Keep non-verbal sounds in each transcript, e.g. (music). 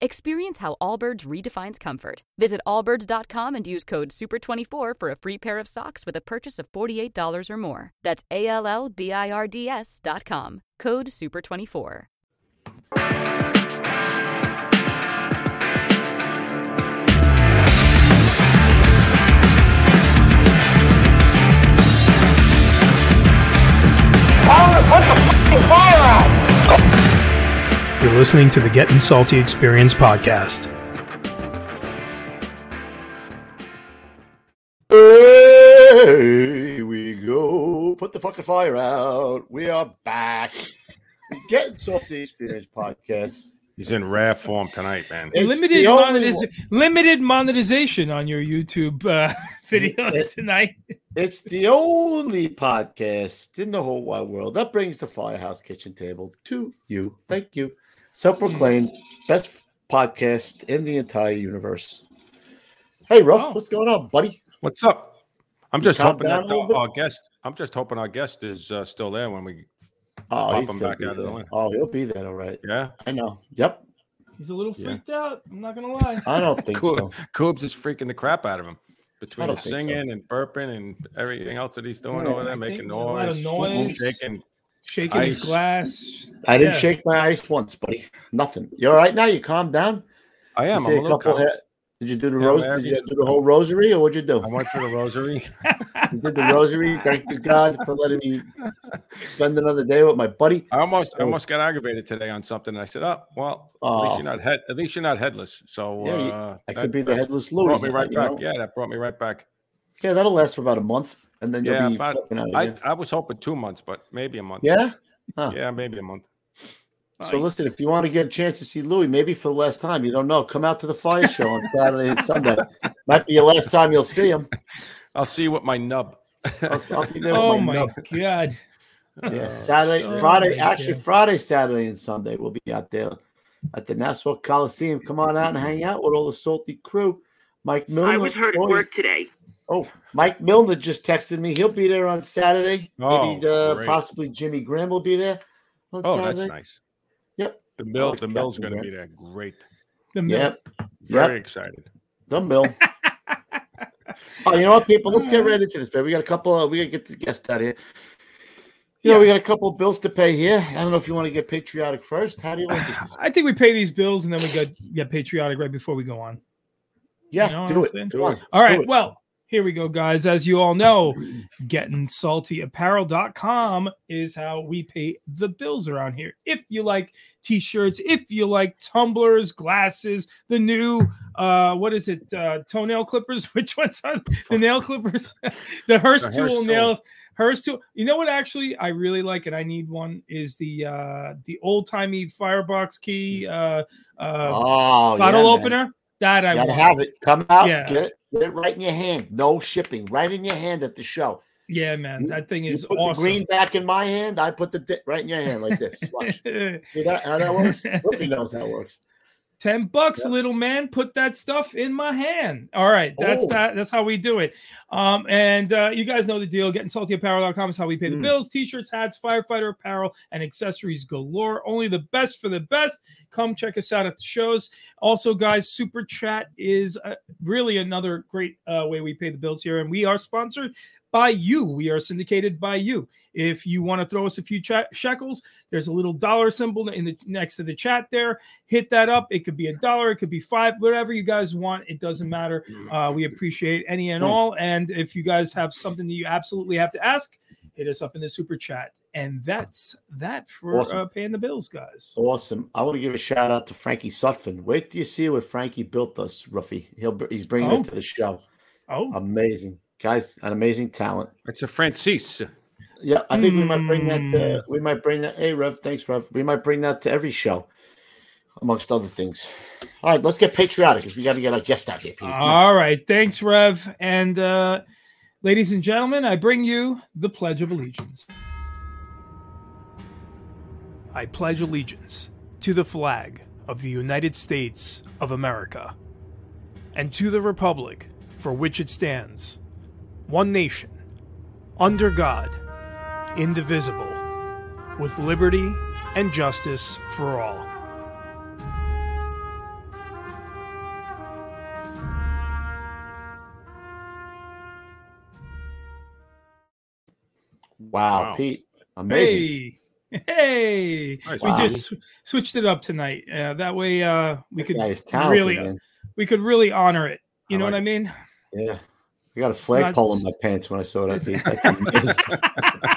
Experience how Allbirds redefines comfort. Visit allbirds.com and use code SUPER24 for a free pair of socks with a purchase of $48 or more. That's A L L B I R D S.com. Code SUPER24. You're listening to the Getting Salty Experience podcast. Here we go. Put the fucking fire out. We are back. Getting Salty Experience podcast. He's in rare form tonight, man. It's limited monetiz- limited monetization on your YouTube uh, (laughs) video It- tonight. It's the only podcast in the whole wide world that brings the Firehouse Kitchen Table to you. Thank you. Self proclaimed best podcast in the entire universe. Hey, Ruff, Oh. what's going on, buddy? What's up? I'm just hoping that a our, our guest. I'm just hoping our guest is uh, still there when we. Oh, Pop him back be out of the way. Oh, he'll be there, all right. Yeah, I know. Yep. He's a little Yeah. freaked out. I'm not gonna lie. I don't think cool. so. Coobs is freaking the crap out of him between don't the think so. singing and burping and everything else that he's doing Yeah, over there, I making think a lot of noise, noise. shaking. Shaking his glass. I didn't Yeah. shake my ice once, buddy. Nothing. You all right now? You calm down? I am. I'm a a couple calm. he- Did you do the Yeah, rose? Did you do the whole rosary, or what'd you do? I went for the rosary. (laughs) You did the rosary. Thank you, God, for letting me spend another day with my buddy. I almost, I Oh. almost got aggravated today on something. I said, "Oh, well, at Oh. least you're not head. At least you're not headless." So Yeah, uh, I that- could be the headless Louis. Brought me right back. know? Yeah, that brought me right back. Yeah, that'll last for about a month, and then you'll Yeah, be about- flipping out I, again. I was hoping two months, but maybe a month. Yeah. Huh. Yeah, maybe a month. So listen, if you want to get a chance to see Louis, maybe for the last time, you don't know, come out to the fire show on Saturday and Sunday. (laughs) Might be your last time you'll see him. I'll see you with my nub. I'll, I'll be there with Oh my my nub. god. Yeah, oh, Saturday, Oh Friday, my actually God. Friday, Saturday, and Sunday we'll be out there at the Nassau Coliseum. Come on out and hang out with all the salty crew. Mike Miller. I was hurt at oh, work today. Oh, Mike Milner just texted me. He'll be there on Saturday. Oh, Maybe uh, great. possibly Jimmy Graham will be there on Oh, Saturday. that's nice. Yep. The mill, like the mill's Captain going to be there. Great. The mill. Yep. Very Yep. excited. The mill. (laughs) oh, you know what, people? Let's get right into this, baby. We got a couple. Of, we got to get the guest out here. You know, we got a couple of bills to pay here. I don't know if you want to get patriotic first. How do you want to do this? (sighs) I think we pay these bills and then we get get patriotic right before we go on. Yeah, You know do I'm it. saying? Come on. All do right. it. Well, here we go, guys. As you all know, gettingsaltyapparel.com is how we pay the bills around here. If you like t-shirts, if you like tumblers, glasses, the new uh what is it? Uh toenail clippers? (laughs) Which ones are the nail clippers? (laughs) the Hurst tool nails. Hurst tool. You know what actually I really like and I need one is the uh the old-timey firebox key uh uh Oh, bottle yeah, man. opener. That I You gotta want. have it. Come out, Yeah. get it, get it right in your hand. No shipping, right in your hand at the show. Yeah, man, that thing is awesome. the green back in my hand. I put the di- right in your hand like this. Watch. (laughs) See that? How that works? Wolfie knows how it works. Ten bucks, Yeah. little man. Put that stuff in my hand. All right, that's Oh. that. That's how we do it. Um, and uh, you guys know the deal. Getting saltyapparel.com is how we pay the Mm. bills. T-shirts, hats, firefighter apparel, and accessories galore. Only the best for the best. Come check us out at the shows. Also, guys, super chat is uh, really another great uh, way we pay the bills here, and we are sponsored by you. We are syndicated by you. If you want to throw us a few cha- shekels, there's a little dollar symbol in the next to the chat there. Hit that up. It could be a dollar, it could be five, whatever you guys want. It doesn't matter. Uh, we appreciate any and all. And if you guys have something that you absolutely have to ask, hit us up in the super chat. And that's that for Awesome. uh, paying the bills, guys. Awesome. I want to give a shout out to Frankie Sutphin. Wait till you see what Frankie built us, Ruffy. He'll he's bringing Oh. it to the show. Oh, Amazing guys, an amazing talent. It's a Francis. Yeah, I think we might bring that. Hmm. Uh, we might bring that. Hey, Rev, thanks, Rev. We might bring that to every show, amongst other things. All right, let's get patriotic because we got to get our guest out here. Pete. All right. Thanks, Rev. And uh, ladies and gentlemen, I bring you the Pledge of Allegiance. I pledge allegiance to the flag of the United States of America and to the Republic for which it stands, one nation, under God, indivisible, with liberty and justice for all. wow, Wow. Pete, amazing. Hey, hey! Nice, we Wow. just switched it up tonight. Uh, that way, uh, we That could talented, really, man. we could really honor it. You I know what like I mean? Yeah, I got a flagpole in my pants when I saw that. That's amazing. (laughs)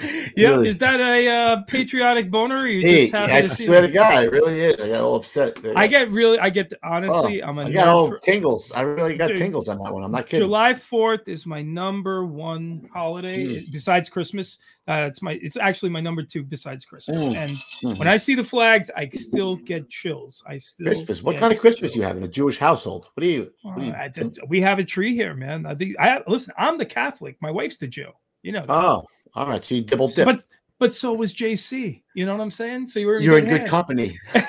(laughs) yeah, Really. is that a uh, patriotic boner? You Hey, just happy I to see swear to God, it really is. I got all upset. I get really, I get Oh, honestly, I'm a I got all for- tingles. I really got Dude, tingles on that one. I'm not kidding. July Fourth is my number one holiday Mm. besides Christmas. Uh, it's my, it's actually my number two besides Christmas. Mm. And Mhm. when I see the flags, I still get chills. I still Christmas. What kind of Christmas you have in a Jewish household? What do you? What do you Uh, I just, we have a tree here, man. I think I listen. I'm the Catholic. My wife's the Jew. You know, oh, all right. So you double dip. but but so was JC. You know what I'm saying? So you were You're in good company. (laughs)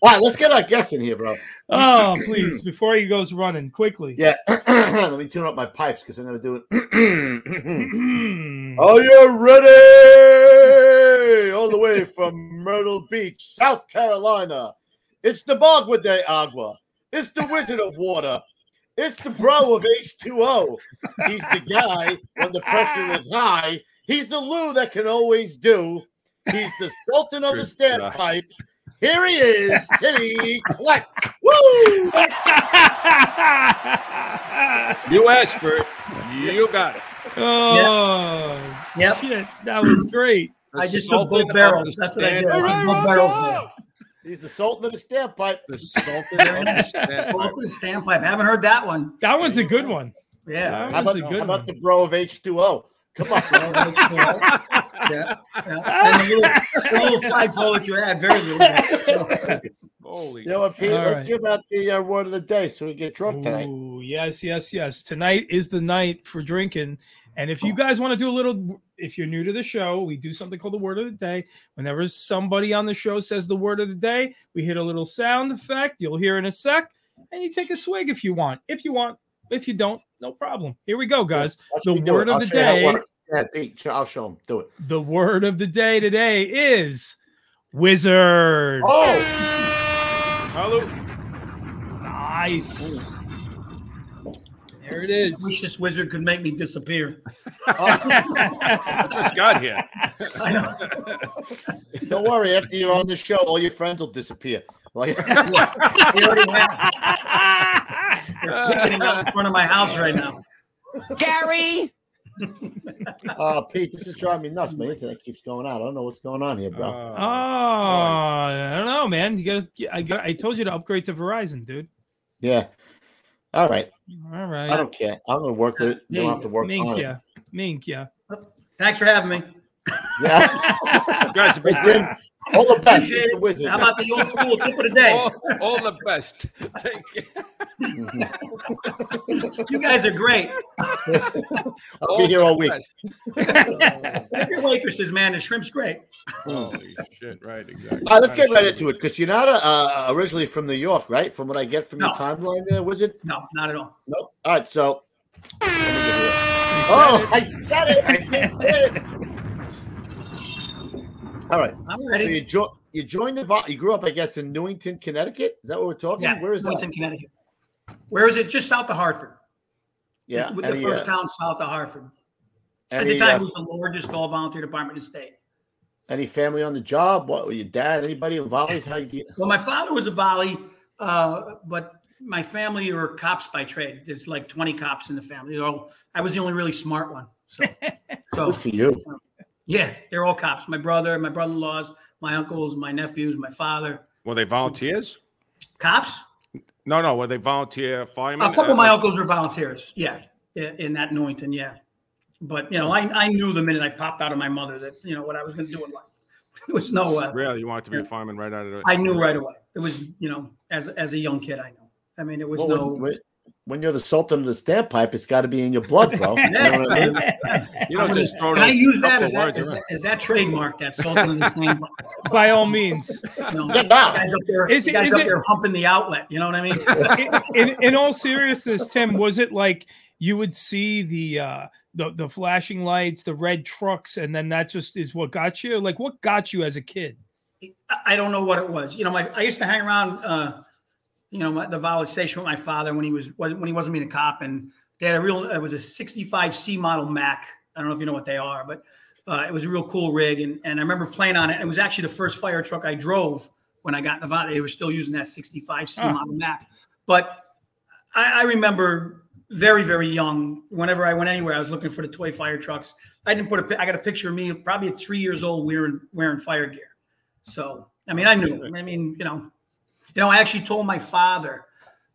All right, let's get our guest in here, bro. oh, please! Before he goes running quickly. Yeah, (clears throat) let me tune up my pipes because I'm gonna do it. (clears throat) Mm. Are you ready? All the way from Myrtle Beach, South Carolina. It's the Bogwood de Agua. It's the Wizard of Water. It's the bro of H2O. He's the guy when the pressure is high. He's the Lou that can always do. He's the Sultan of the standpipe. Here he is, Timmy Klett. Woo! (laughs) You asked for it. You got it. oh, Yep. shit! That was great. The I just took Sultan both barrels. That's what I did. stand- I took both barrels there. He's the Sultan of the standpipe. The Sultan of the stand- Salt and standpipe. Haven't heard that one. That one's a good one. Yeah. That How about, a good how about one. the bro of H2O? Come on. yeah. yeah. And the little, the little flagpole that you had, very little. Holy. You know what, Pete? Let's right. give out the uh, word of the day so we get drunk tonight. Ooh, yes, yes, yes. Tonight is the night for drinking. And if you guys want to do a little, if you're new to the show, we do something called the word of the day. Whenever somebody on the show says the word of the day, we hit a little sound effect. You'll hear in a sec, and you take a swig if you want. If you want, if you don't, no problem. Here we go, guys. The word of the show you how it day. Yeah, Pete, I'll show him. Do it. The word of the day today is wizard. Oh, Hello. Nice. There it is. I wish this wizard could make me disappear. I just got here. I know. don't worry. After you're on the show, all your friends will disappear. Like, (laughs) (laughs) He already have- They're picking out in front of my house right now. Gary. (laughs) uh, Pete, this is driving me nuts. My internet keeps going out. I don't know what's going on here, bro. Oh, Uh, I don't know, man. You got to I got I told you to upgrade to Verizon, dude. yeah. All right. All right. I don't care. I'm going to work with it. You don't have to work Mink, on it. yeah. Mink, yeah. Thanks for having me. Yeah. (laughs) you guys have Hey, been Tim, all the best. Appreciate He's the How about the old school tip of the day? all, all the best. (laughs) Take care. You guys are great. I'll be here all week. best. Your waitresses, man, the shrimp's great. Holy shit! Right, exactly. All right, let's get right into it because you're not uh, originally from New York, right? From what I get from your timeline there, was it? No, not at all. Nope. All right, so. let me get here. You said Oh, it. I said it. I did it. All right. I'm So you, jo- you joined the. You grew up, I guess, in Newington, Connecticut. Is that what we're talking? Yeah, Where is Newington, that? Connecticut. Where is it? Just south of Hartford. Yeah. With the first uh, town south of Hartford. At the time, uh, it was the largest all volunteer department in the state. any family on the job? What were your dad? Anybody in volleys? How you get? Well, my father was a volley, uh, but my family were cops by trade. There's like 20 cops in the family. They're I was the only really smart one. So, (laughs) so Good for you. Yeah, they're all cops. My brother, my brother-in-laws, my uncles, my nephews, my father. Were they volunteers? Cops? No, no. Were they volunteer firemen? A couple of Uh, my uncles were volunteers. Yeah, in that Newington. Yeah, but you know, I, I knew the minute I popped out of my mother that you know what I was going to do in life. (laughs) There was no. Uh, Really, you wanted to be a fireman right out of the. I knew right away. It was you know, as as a young kid, I know. I mean, it was Well, no. when, when, when you're the sultan of the standpipe, it's got to be in your blood, bro. (laughs) You know what I mean? You don't just throw Can I use that couple as that, words as around. that, as that trademark? That Sultan of the Same. (laughs) By all means. You know, Yeah, no. guys up there, Is you it- guys is up it- there humping the outlet. You know what I mean? (laughs) in, in all seriousness, Tim, was it like you would see the uh the, the flashing lights, the red trucks, and then that just is what got you? Like what got you as a kid? I- I don't know what it was. You know, my I used to hang around, uh, you know, my, the volley station with my father when he was when he wasn't being a cop, and they had a real. It was a '65 C model Mack. I don't know if you know what they are, but uh, it was a real cool rig, and and I remember playing on it. It was actually the first fire truck I drove when I got in Nevada. They were still using that '65 C Huh. model Mack, but I, I remember very very young. Whenever I went anywhere, I was looking for the toy fire trucks. I didn't put a. I got a picture of me, probably at three years old, wearing wearing fire gear. So I mean, I knew. I mean, you know, you know, I actually told my father.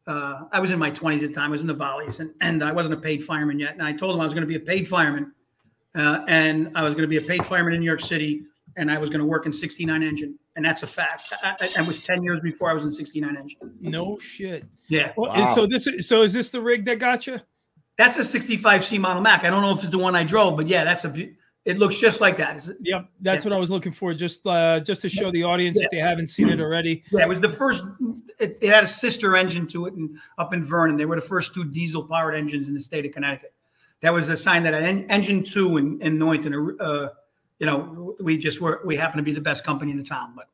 Uh, I was in my twenties at the time. I was in the volleys, and, and I wasn't a paid fireman yet. And I told him I was going to be a paid fireman, uh, and I was going to be a paid fireman in New York City, and I was going to work in 69 engine, and that's a fact. I, I, it was 10 years before I was in 69 engine. No shit. Yeah, Well, Wow. So this is so is this the rig that got you? that's a 65 C model Mack. I don't know if it's the one I drove, but yeah, that's a. beau- It looks just like that. It's- Yep, that's Yeah. what I was looking for. Just uh just to show the audience if they haven't seen it already. Yeah, it was the first. It, it had a sister engine to it, and up in Vernon, they were the first two diesel-powered engines in the state of Connecticut. That was a sign that en- engine two in, in Newington, uh, you know, we just were we happen to be the best company in the town. But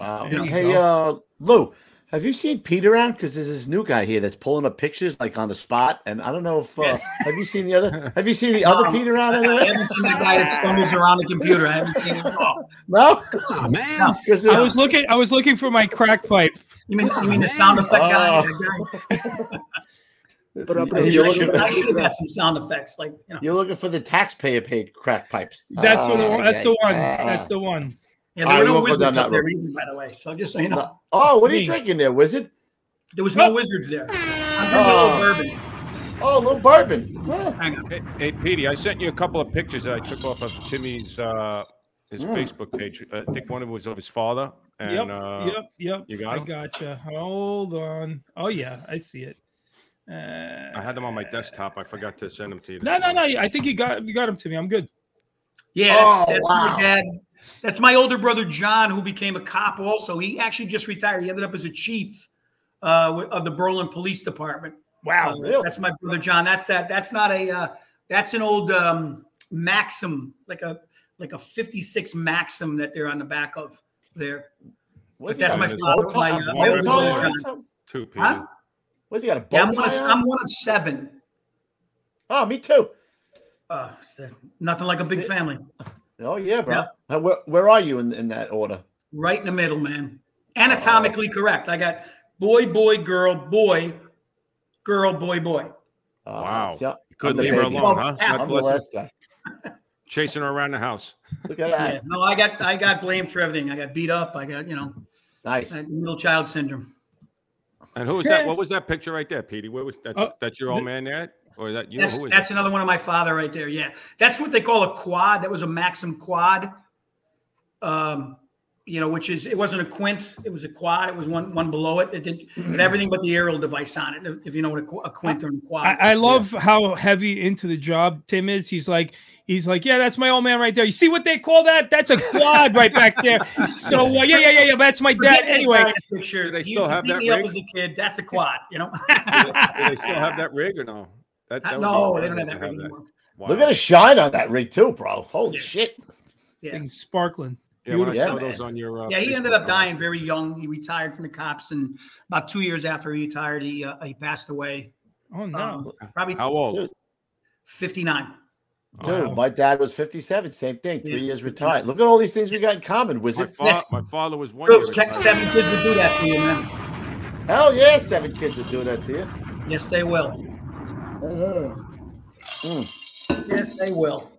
Wow. There you Hey, uh, Lou, have you seen Pete around? Because there's this new guy here that's pulling up pictures like on the spot, and I don't know if uh, have you seen the other? (laughs) Have you seen the other Um, Pete around I haven't seen the guy that stumbles around the computer. I haven't seen him at all. No, Oh man. No. 'Cause, I uh, was looking I was looking for my crack pipe. You mean you mean the sound effect guy? Oh. That guy? (laughs) But up I you're should, looking, I should have got some sound effects, like you know. you're looking for the taxpayer paid crack pipes. That's the Ah, one. That's the one. ah. That's the one. Yeah, I there were no won't go wizards down that up there either, by the way. So just so you know, Oh, what are you drinking there, wizard? there was no wizards there. I'm drinking a Oh. little bourbon. Oh, a little bourbon. Huh. Hang on. Hey, hey, Petey, I sent you a couple of pictures that I took off of Timmy's uh, his Mm. Facebook page. I think one of it was of his father. And, yep, uh, yep, yep. you got I 'em? gotcha. Hold on. Oh yeah, I see it. Uh, I had them on my desktop. I forgot to send them to you. No, no, no. I think you got you got them to me. I'm good. Yeah, that's, Oh, that's wow. my dad. That's my older brother John, who became a cop. Also, he actually just retired. He ended up as a chief uh, of the Berlin Police Department. Wow. Uh, really? That's my brother John. That's that. That's not a. Uh, that's an old um, Maxim, like a like a '56 Maxim that they're on the back of there. What's But that's my father- my, uh, my older brother John. Two, Petey. Huh? What's he got a bow Yeah, I'm one, of, on? I'm one of seven. Oh, me too. Uh, nothing like a big family. Oh yeah, bro. Yeah. Uh, Where, where are you in, in that order? Right in the middle, man. Anatomically correct. I got boy, boy, girl, boy, girl, boy, boy. Uh, Wow. see, I'm Couldn't the leave her alone, huh? half God I'm the bless her. last guy. (laughs) Chasing her around the house. Look at Yeah. that. No, I got I got blamed for everything. I got beat up. I got you know Nice. I had middle child syndrome. And who was that? What was that picture right there, Petey? Where was that? Oh, that's your old man there, or that you? That's know, who is that's that? another one of my father right there. Yeah, that's what they call a quad. That was a Maxim quad. Um, you know, which is it wasn't a quint. It was a quad. It was one one below it. It didn't it had everything but the aerial device on it. If you know what a, qu- a quint or a quad. I, I love how heavy into the job Tim is. He's like, he's like, yeah, that's my old man right there. You see what they call that? That's a quad right back there. So uh, yeah, yeah, yeah, yeah. That's my dad. Anyway, guy's picture. Do they he still have beat that me up rig? as a kid. That's a quad. You know. Do they still have that rig or no? That, that no, they don't have that rig anymore. Wow. Look at the shine on that rig too, bro. Holy Yeah. shit. Yeah. things sparkling. Yeah, Yeah, saw those on your. Uh, Yeah, he ended up page. dying very young. He retired from the cops, and about two years after he retired, he uh, he passed away. Oh no. Um, probably How old? 59. Dude, Wow. my dad was 57. Same thing. Three Yeah. years retired. Look at all these things we got in common. My, Wizard. fa- Yes. my father was one Girls, year seven kids would do that to you, man. Hell yeah, seven kids will do that to you. Yes, they will. Mm. Yes, they will.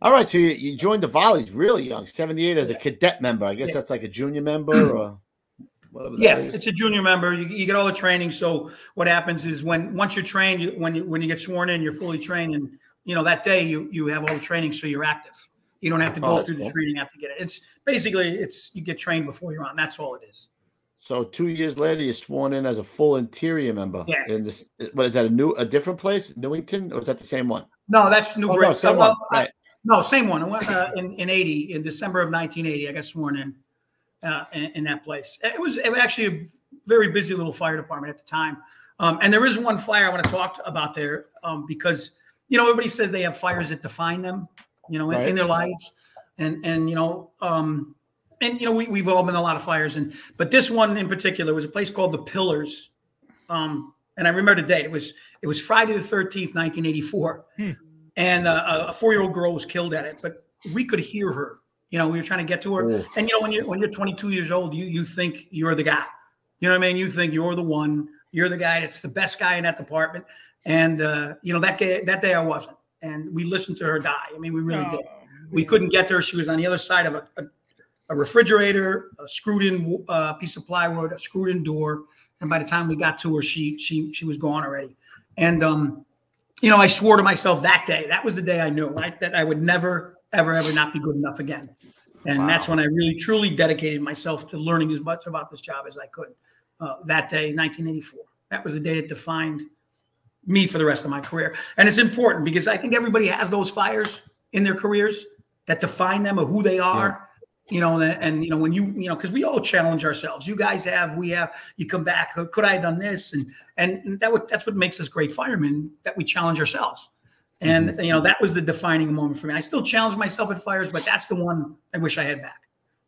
All right, so you, you joined the Volleys really young, 78 as a cadet member. I guess Yeah. that's like a junior member or whatever that Yeah, is. it's a junior member. You, you get all the training. So what happens is when once you're trained, you, when you when you get sworn in, you're fully trained, and you know that day you you have all the training, so you're active. You don't have to Oh, go that's through the cool. training after get it. It's basically it's you get trained before you're on. That's all it is. So two years later, you're sworn in as a full interior member. Yeah. In this, what is that? A new, a different place, Newington, or is that the same one? No, that's New Oh, no, Britain. same well, one. Right. No, same one. I went, uh, in in eighty in December of 1980. I got sworn in uh, in, in that place. It was, it was actually a very busy little fire department at the time. Um, and there is one fire I want to talk about there um, because you know everybody says they have fires that define them, you know, in, in their lives, and and you know, um, and you know we we've all been a lot of fires, and but this one in particular was a place called the Pillars. Um, and I remember the date. It was it was Friday the 13th, 1984 and uh, a four year old girl was killed at it. But we could hear her. You know, we were trying to get to her. Ooh. And you know, when you when you're 22 years old, you you think you're the guy. You know what I mean? You think you're the one. You're the guy that's the best guy in that department. And uh, you know that day that day I wasn't. And we listened to her die. I mean, we really did. Oh, We couldn't get to her. She was on the other side of a, a, a refrigerator, a screwed in uh, piece of plywood, a screwed in door. And by the time we got to her, she she she was gone already. And um, you know, I swore to myself that day. That was the day I knew I, that I would never, ever, ever not be good enough again. And that's when I really, truly dedicated myself to learning as much about this job as I could. Uh, that day, 1984. That was the day that defined me for the rest of my career. And it's important because I think everybody has those fires in their careers that define them of who they are. You know, and, and you know when you you know because we all challenge ourselves. You guys have, we have. You come back. Could I have done this? And and that would that's what makes us great firemen that we challenge ourselves. And mm-hmm. you know that was the defining moment for me. I still challenge myself at fires, but that's the one I wish I had back.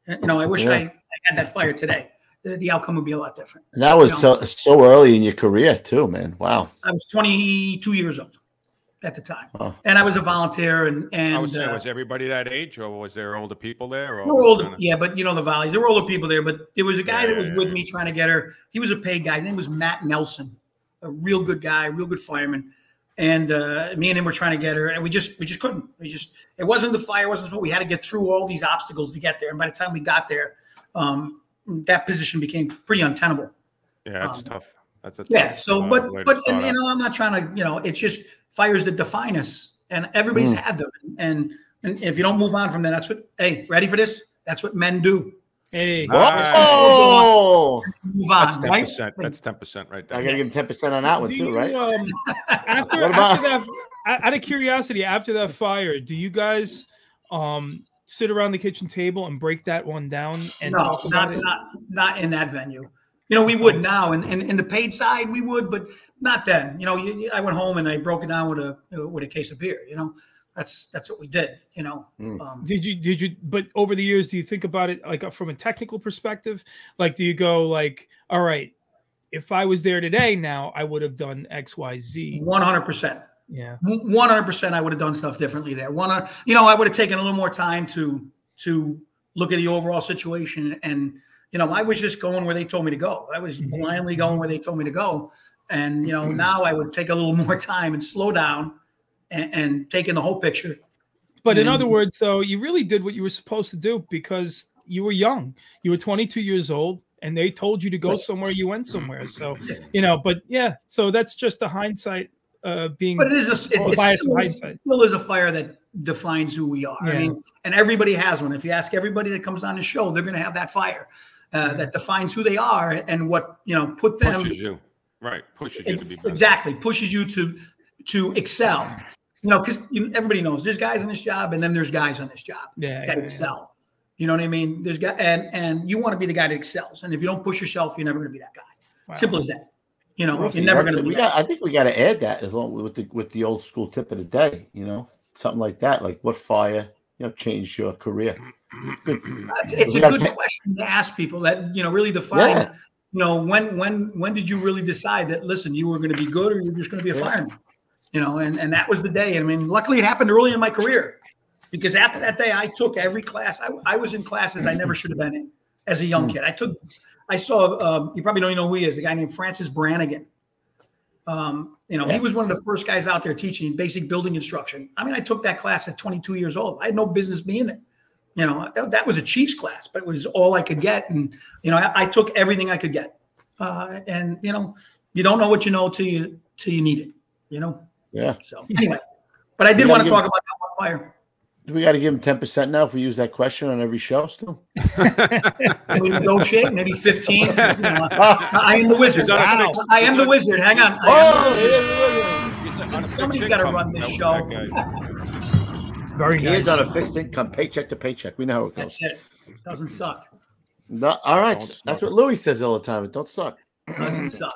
You know, I wish Yeah. I, I had that fire today. The, the outcome would be a lot different. And that was You so so early in your career too, man. Wow. I was 22 years old at the time, Oh. and I was a volunteer. And and I was saying, uh, was everybody that age, or was there older people there? Or There were older, kinda- yeah, but you know the valleys. There were older people there, but there was a guy Yeah, that was yeah, with yeah. me trying to get her. He was a paid guy. His name was Matt Nelson, a real good guy, real good fireman. And uh, me and him were trying to get her, and we just we just couldn't. We just it wasn't the fire, wasn't what we had to get through all these obstacles to get there. And by the time we got there, um, that position became pretty untenable. Yeah, it's Um, tough. That's a Yeah. tough, So, uh, but but and, you know, I'm not trying to, you know, it's just fires that define us, and everybody's Mm. had them. And and if you don't move on from that, that's what. Hey, ready for this? That's what men do. Hey, Oh, Move on, That's on, ten right? percent. That's ten percent right there. I gotta give him ten percent on that one do too, you, right? um, (laughs) after, What about- after that, out of curiosity, after that fire, do you guys um sit around the kitchen table and break that one down and no, talk about not it? not not in that venue. You know, we would now, and in, in the paid side, we would, but not then. You know, you, you- I went home and I broke it down with a with a case of beer. You know, that's that's what we did. You know, Mm. um, Did you did you but over the years do you think about it like uh, from a technical perspective? Like do you go like, all right, if I was there today now, I would have done XYZ. one hundred percent. Yeah. One hundred percent, I would have done stuff differently there. One, you know, I would have taken a little more time to to look at the overall situation, and you know, I was just going where they told me to go. I was blindly going where they told me to go, and you know, now I would take a little (laughs) more time and slow down, and, and take in the whole picture. But in other words, though, you really did what you were supposed to do because you were young. You were 22 years old, and they told you to go somewhere. You went somewhere. So, you know. But yeah, so that's just a hindsight uh, being. But it is a, it, bias still, hindsight. still is a fire that defines who we are. I mean, and everybody has one. If you ask everybody that comes on the show, they're going to have that fire uh, that defines who they are and what you know put them pushes you, right? Pushes you to be better. exactly pushes you to to excel. You know, because everybody knows there's guys on this job, and then there's guys on this job Yeah, that yeah, yeah. excel. You know what I mean? There's guy, and and you want to be the guy that excels. And if you don't push yourself, you're never going to be that guy. Wow. Simple as that. You know, Well, you're see, never going to be we that. got, I think we got to add that as well with the with the old school tip of the day. You know, something like that. Like what fire, you know, changed your career? It's, it's a good question to ask people that you know really define Yeah. you know, when when when did you really decide that? Listen, you were going to be good, or you were just going to be a Yeah. fireman? You know, and and that was the day. I mean, luckily it happened early in my career, because after that day, I took every class. I, I was in classes I never should have been in as a young kid. I took, I saw. Um, you probably don't even know who he is. A guy named Francis Brannigan. Um, you know, he was one of the first guys out there teaching basic building instruction. I mean, I took that class at 22 years old. I had no business being there. You know, that, that was a Chiefs class, but it was all I could get. And, you know, I, I took everything I could get. Uh, and, you know, you don't know what you know till you, till you need it, you know? Yeah. So anyway, but I did want to gotta talk about that fire. Do we got to give him ten percent now if we use that question on every show still? Can (laughs) we negotiate maybe 15? (laughs) You know, I am the wizard. He's on a fix- I am the wizard. Hang on. I am the Oh, wizard. yeah, He's on a gotta run this That- show. That. Very he nice. is on a fixed income, paycheck to paycheck. We know how it goes. That's it. Doesn't suck. No, all right, Don't that's suck. what Louis says all the time. It don't suck. Doesn't suck.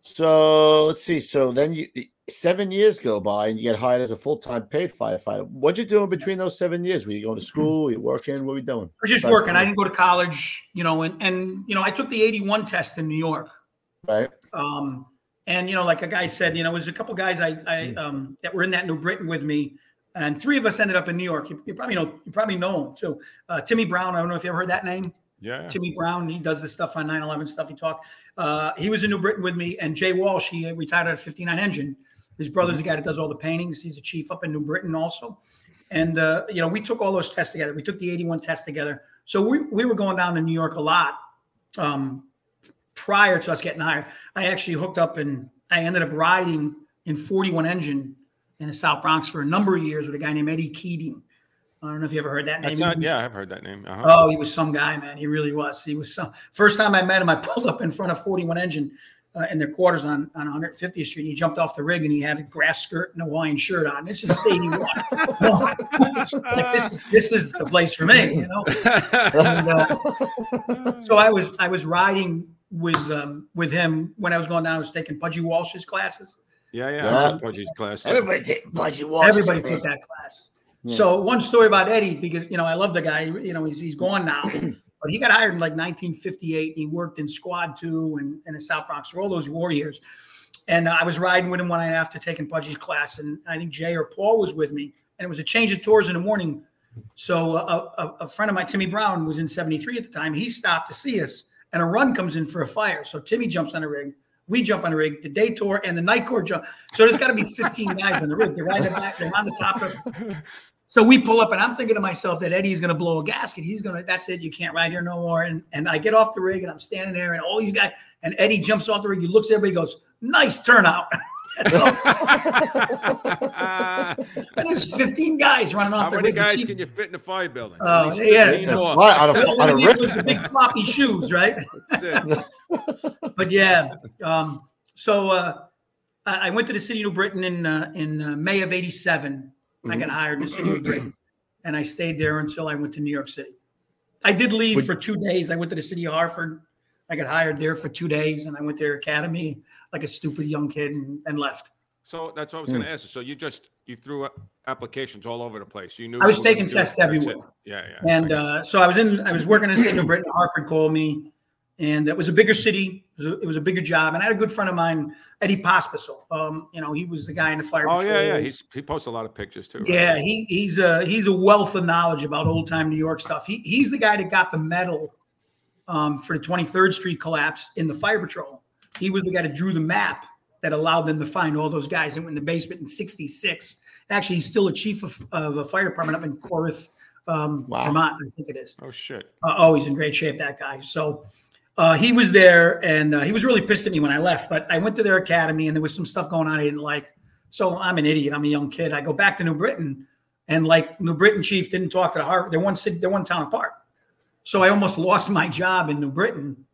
So let's see. So then you seven years go by and you get hired as a full time paid firefighter. What you doing between those seven years? Were you going to school? Were you working? What were you doing? I was just Besides working. I didn't go to college, you know, and and you know, I took the 81 test in New York. Right. Um, and you know, like a guy said, you know, there's a couple guys I, I um, that were in that New Britain with me, and three of us ended up in New York. You, you probably know, you probably know him too. Uh, Timmy Brown. I don't know if you ever heard that name. Yeah. Timmy Brown. He does this stuff on 9/11 stuff. He talked. Uh, he was in New Britain with me, and Jay Walsh. He retired at a 59 engine. His brother's the guy that does all the paintings. He's a chief up in New Britain also. And uh, you know, we took all those tests together. We took the 81 test together. So we we were going down to New York a lot. Um, prior to us getting hired, I actually hooked up and I ended up riding in 41 engine in the South Bronx for a number of years with a guy named Eddie Keating. I don't know if you ever heard that name. Not. Yeah, I've heard that name. Uh-huh. Oh, he was some guy, man. He really was. He was some. First time I met him, I pulled up in front of 41 Engine uh, in their quarters on, on 150th Street. He jumped off the rig and he had a grass skirt and a Hawaiian shirt on. This is 81. (laughs) like this is this is the place for me, you know. And, uh, so I was I was riding with um, with him when I was going down. I was taking Pudgy Walsh's classes. Yeah, yeah. Yeah. I took Pudgy's class. Everybody take Pudgy Walsh. Everybody took that class. Yeah. So one story about Eddie, because you know I love the guy. You know he's he's gone now, (clears throat) but he got hired in like 1958. He worked in Squad Two and in the South Bronx for all those war years. And uh, I was riding with him one night after taking Pudgy's class, and I think Jay or Paul was with me, and it was a change of tours in the morning. So uh, a, a, a friend of mine, Timmy Brown, was in 73 at the time. He stopped to see us, and a run comes in for a fire. So Timmy jumps on the rig. We jump on the rig. The day tour and the night court jump. So there's got to be 15 guys on the rig. They're the back. They're on the top of. (laughs) So we pull up, and I'm thinking to myself that Eddie's going to blow a gasket. He's going to. That's it. You can't ride here no more. And and I get off the rig, and I'm standing there, and all these guys. And Eddie jumps off the rig. He looks at everybody. Goes, "Nice turnout." (laughs) That's all. (laughs) and there's 15 guys running off How the many guys chief- can you fit in a fire building? Oh, At yeah. 15 Yeah, more. right, on a, on a rip. was the big floppy shoes, right? That's it. (laughs) But yeah, um, so uh, I, I went to the city of New Britain in uh, in uh, May of '87. I got hired in the city of New Britain, and I stayed there until I went to New York City. I did leave Would- for two days. I went to the city of Hartford. I got hired there for two days, and I went to their academy like a stupid young kid and, and left. So that's what I was Hmm. going to ask. you. So you just you threw applications all over the place. You knew I was you were gonna taking tests everywhere. Yeah, yeah. And uh, so I was in, I was working in the city of Britain. Hartford called me, and it was a bigger city. It was a, it was a bigger job. And I had a good friend of mine, Eddie Pospisil. Um, you know, he was the guy in the fire oh patrol. yeah, yeah. He's he posts a lot of pictures too. right? yeah, he he's a he's a wealth of knowledge about old time New York stuff. He he's the guy that got the medal um, for the 23rd Street collapse in the fire patrol. He was the guy that drew the map that allowed them to find all those guys that went in the basement in '66. Actually, he's still a chief of, of a fire department up in Corinth, um, Wow. Vermont, I think it is. Oh shit. Uh, oh, he's in great shape, that guy. So uh, he was there, and uh, he was really pissed at me when I left. But I went to their academy, and there was some stuff going on I didn't like. So I'm an idiot. I'm a young kid. I go back to New Britain, and like New Britain chief didn't talk to the Hartford. They're one city, they're one town apart. So I almost lost my job in New Britain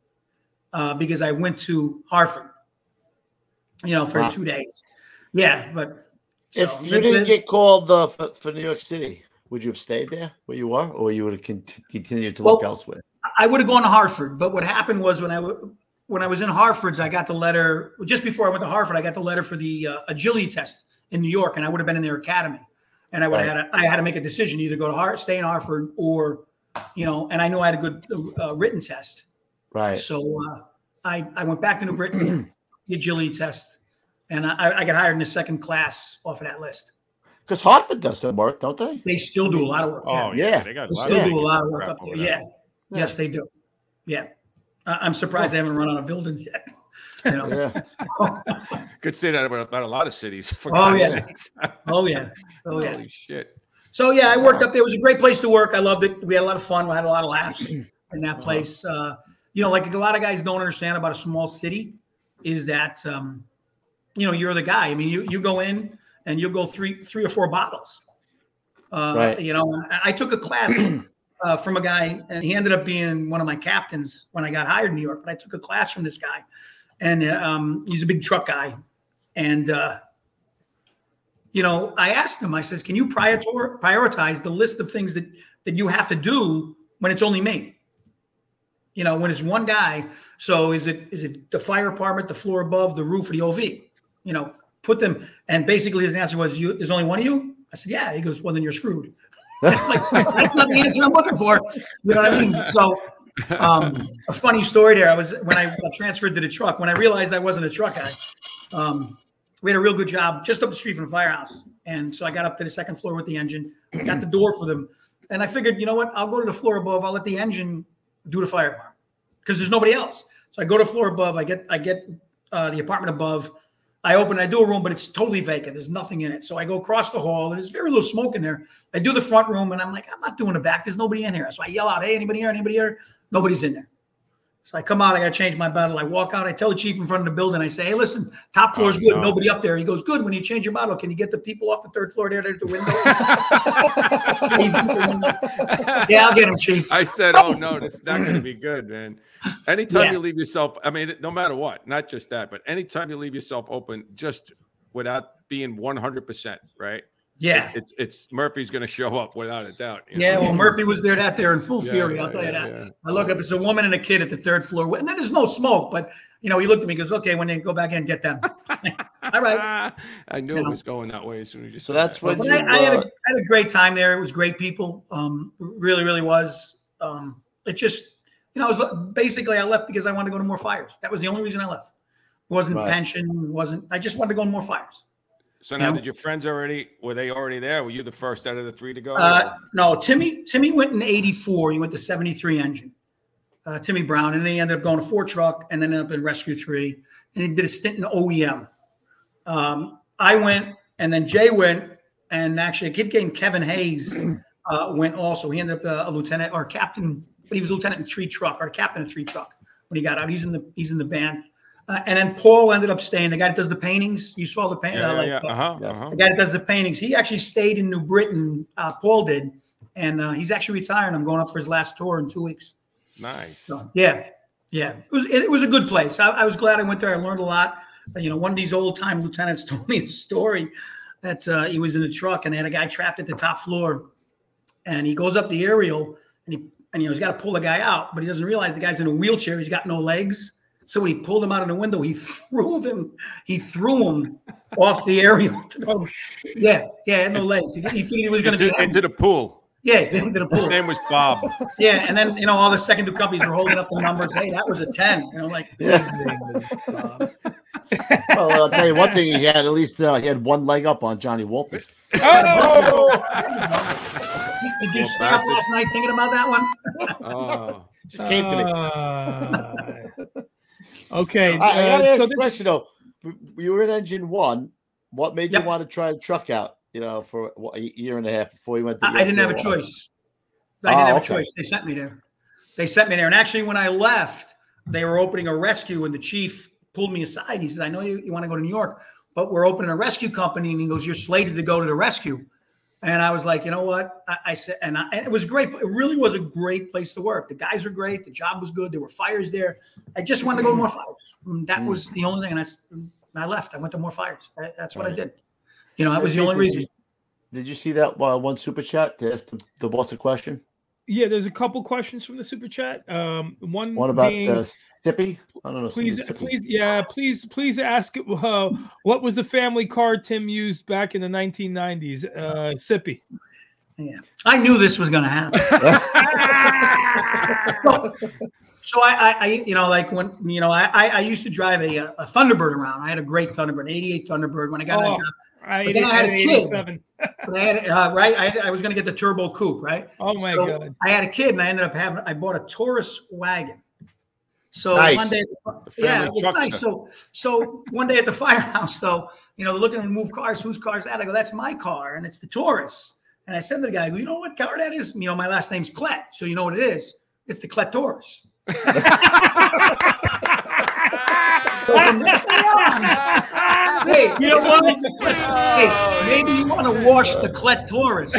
uh, because I went to Hartford. You know, for Wow. two days. Yeah, but so, If you didn't get called uh, for, for New York City, would you have stayed there where you are, or you would have cont- continued to look elsewhere? I would have gone to Hartford, but what happened was when I w- when I was in Hartford's, I got the letter just before I went to Hartford. I got the letter for the uh, agility test in New York, and I would have been in their academy, and I would have had a, I had to make a decision either go to Hart, stay in Hartford, or you know, and I knew I had a good uh, written test, Right. so uh, I, I went back to New Britain, (clears throat) the agility test, and I, I got hired in the second class off of that list. Because Hartford does some work, don't they? They still do a lot of work. Oh yeah. yeah, Yeah. they got a They lot still of do a lot of work up there. over Yeah. Yes, they do. Yeah. I- I'm surprised they haven't run out of buildings yet. (laughs) You know? Yeah. (laughs) Could say that about, about a lot of cities. For Oh, yeah. Oh yeah. Oh yeah. (laughs) Holy shit. So yeah, I worked up there. It was a great place to work. I loved it. We had a lot of fun. We had a lot of laughs in Uh-huh. that place. Uh, you know, like a lot of guys don't understand about a small city is that um, you know you're the guy. I mean, you you go in and you'll go three three or four bottles. Uh, Right. You know, I, took a class (clears throat) uh, from a guy, and he ended up being one of my captains when I got hired in New York. But I took a class from this guy, and uh, um, he's a big truck guy, and. You know, I asked him, I says, can you prior- prioritize the list of things that, that you have to do when it's only me? You know, when it's one guy. So is it is it the fire department, the floor above, the roof, or the OV? You know, put them. And basically his answer was, "You there's only one of you." I said, "Yeah." He goes, "Well, then you're screwed." (laughs) like that's not the answer I'm looking for. You know what I mean? So um, a funny story there. I was when I transferred to the truck. When I realized I wasn't a truck guy, um, we had a real good job just up the street from the firehouse. And so I got up to the second floor with the engine, got the door for them, and I figured, you know what? I'll go to the floor above. I'll let the engine do the fire alarm because there's nobody else. So I go to the floor above. I get I get uh, the apartment above. I open. I do a room, but it's totally vacant. There's nothing in it. So I go across the hall, and there's very little smoke in there. I do the front room, and I'm like, I'm not doing the back. There's nobody in here. So I yell out, Hey, anybody here? Anybody here? Nobody's in there. So I come out, I got to change my bottle. I walk out, I tell the chief in front of the building, I say, Hey, listen, top floor is Oh, good. no. Nobody up there. He goes, Good. When you change your bottle, can you get the people off the third floor there to the window? (laughs) yeah, I'll get him, chief. I said, "Oh no, this is not going to be good, man." Anytime Yeah. you leave yourself, I mean, no matter what, not just that, but anytime you leave yourself open, just without being one hundred percent right, Yeah. it's it's Murphy's going to show up without a doubt. you Yeah, know? well, Murphy was there that there in full (laughs) Yeah, fury. yeah, I'll tell you that. yeah. I look up, it's a woman and a kid at the third floor, and then there's no smoke. But you know, he looked at me, he goes, "Okay, when they go back in, get them." (laughs) All right. (laughs) I knew You it know. was going that way as soon as you. So that's that. when you, I, I, had a, uh, had a great time there. It was great people. Um, really, really was. Um, it just, you know, I was basically I left because I wanted to go to more fires. That was the only reason I left. It wasn't Right. pension. Wasn't. I just wanted to go to more fires. So now, did your friends already? Were they already there? Were you the first out of the three to go? Uh, no, Timmy. Timmy went in '84. He went to '73 engine. Uh, Timmy Brown, and then he ended up going to Ford Truck, and then ended up in Rescue Tree, and he did a stint in OEM. Um, I went, and then Jay went, and actually a kid named Kevin Hayes uh, went also. He ended up uh, a lieutenant or captain, but he was lieutenant in tree truck or captain in tree truck when he got out. He's in the he's in the band, uh, and then Paul ended up staying. The guy that does the paintings. You saw the paint. yeah, uh, yeah, like, yeah. uh, Uh-huh, yes. uh-huh. the guy that does the paintings. He actually stayed in New Britain. Uh, Paul did, and uh, he's actually retired. I'm going up for his last tour in two weeks. Nice. So yeah, yeah, it was it, was a good place. I, I was glad I went there. I learned a lot. Uh, You know, one of these old time lieutenants (laughs) told me a story that uh, he was in a truck and they had a guy trapped at the top floor, and he goes up the aerial and he and you know he's got to pull the guy out, but he doesn't realize the guy's in a wheelchair. He's got no legs. So when he pulled him out of the window, he (laughs) threw them. He threw him off the aerial. (laughs) Oh, Yeah, yeah, had no legs. He, he figured he was going to Into, be into the pool. yeah, he's been to the His name was Bob. (laughs) Yeah, and then you know all the second two companies were holding up the numbers. Hey, that was a ten. You know, like well, I'll tell you one thing. He had at least uh, he had one leg up on Johnny Walters. Oh! did you Well, stay up that's last night thinking about that one? Oh, Just came to me. Uh, okay. I, I gotta uh, ask so a question though. You were in engine one. What made Yep. you want to try the truck out? You know, for what, a year and a half before you went. To I, I didn't have a EFL? choice. I didn't Oh, have a okay. choice. They sent me there. They sent me there, and actually, when I left, they were opening a rescue, and the chief pulled me aside. He said, "I know you, you want to go to New York, but we're opening a rescue company." And he goes, "You're slated to go to the rescue." And I was like, you know what? I, I said, and, I, and it was great. It really was a great place to work. The guys are great. The job was good. There were fires there. I just wanted to go to more fires. And that Mm. was the only thing. And I, I left. I went to more fires. I, that's what I did. You know, that was the only reason. Did you see that uh, one super chat to ask the, the boss a question? Yeah, there's a couple questions from the super chat. Um, one One about being, uh, Sippy? I don't know. please, please, yeah, please, please ask uh, what was the family car Tim used back in the 1990s? Uh, Sippy. Yeah. I knew this was going to happen. (laughs) (laughs) (laughs) So I, I, I, you know, like when you know, I, I I used to drive a, a Thunderbird around. I had a great Thunderbird, an '88 Thunderbird. When I got Oh, that job, I, But then I had a kid. (laughs) I had uh, right. I, had- I was going to get the turbo coupe, right? Oh my So god. I had a kid, and I ended up having. I bought a Taurus wagon. So Nice. one day, The yeah, family it was nice. So, so one day at the (laughs) firehouse, though, you know, looking to move cars. Whose car is that? I go, that's my car, and it's the Taurus. And I said to the guy, I you know what car that is? You know, my last name's Klett, so you know what it is. It's the Klett Taurus. So from that day on, hey, You know what? Hey, maybe you want to wash the Klett Taurus.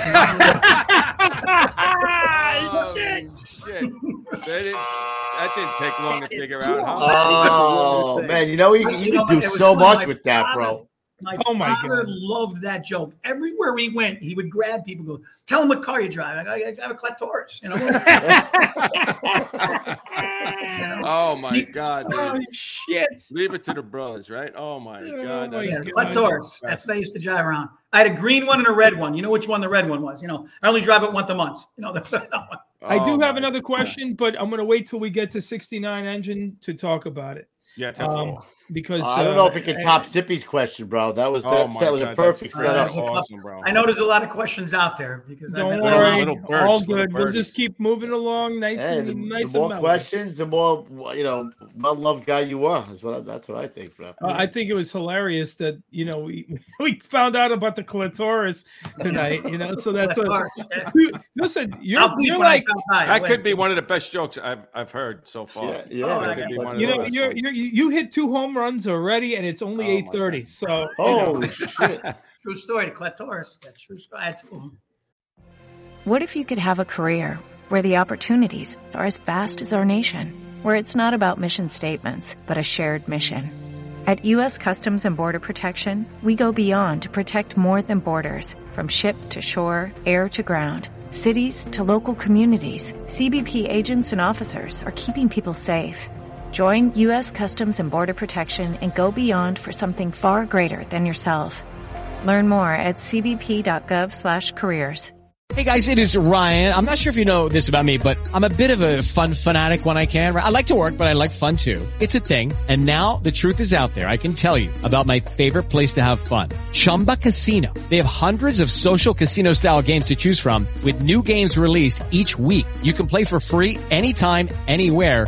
Oh, Shit. shit. That didn't, that didn't take long to figure out. Huh? Oh man, you know you, You you know, can do so much my with that, bro. My Oh my father God. loved that joke. Everywhere we went, he would grab people, go, tell him what car you drive. I go, I drive a Klett You know, (laughs) (laughs) Oh my God, Oh shit. Leave it to the brothers, right? Oh my God. my yeah, that's- That's what I used to drive around. I had a green one and a red one. You know which one the red one was? You know, I only drive it once a month. You know, (laughs) that's that one. I do Oh, have my another God. question, but I'm gonna wait till we get to 69 engine to talk about it. Yeah, Um, 10 because I don't know uh, if it can top Zippy's question, bro. That was Oh that, my that was a perfect setup. Awesome, bro. I know there's a lot of questions out there because Don't been- Little- worry, little all good. We'll just keep moving along, nice Hey, and the, nice the more and questions, the more you know, well loved guy you are. Is what I, that's what I think, bro. Uh, I think it was hilarious that you know we (laughs) we found out about the clitoris tonight. You know, so (laughs) that's a Dude, listen. You're you're like. That Wait. could be one of the best jokes I've I've heard so far. yeah, yeah. Oh, that could be you. one of you know you're, you're you hit two home runs already, and it's only Oh, my eight thirty. So you oh, know. Shit! True story. The Klett Taurus. That's true story. I had two. What if you could have a career where the opportunities are as vast as our nation, where it's not about mission statements, but a shared mission? At U.S. Customs and Border Protection, we go beyond to protect more than borders from ship to shore, air to ground. Cities to local communities, CBP agents and officers are keeping people safe. Join U.S. Customs and Border Protection and go beyond for something far greater than yourself. Learn more at cbp.gov/careers. Hey guys, it is Ryan. I'm not sure if you know this about me, but I'm a bit of a fun fanatic when I can. I like to work, but I like fun too. It's a thing. And now the truth is out there. I can tell you about my favorite place to have fun. Chumba Casino. They have hundreds of social casino style games to choose from with new games released each week. You can play for free anytime, anywhere.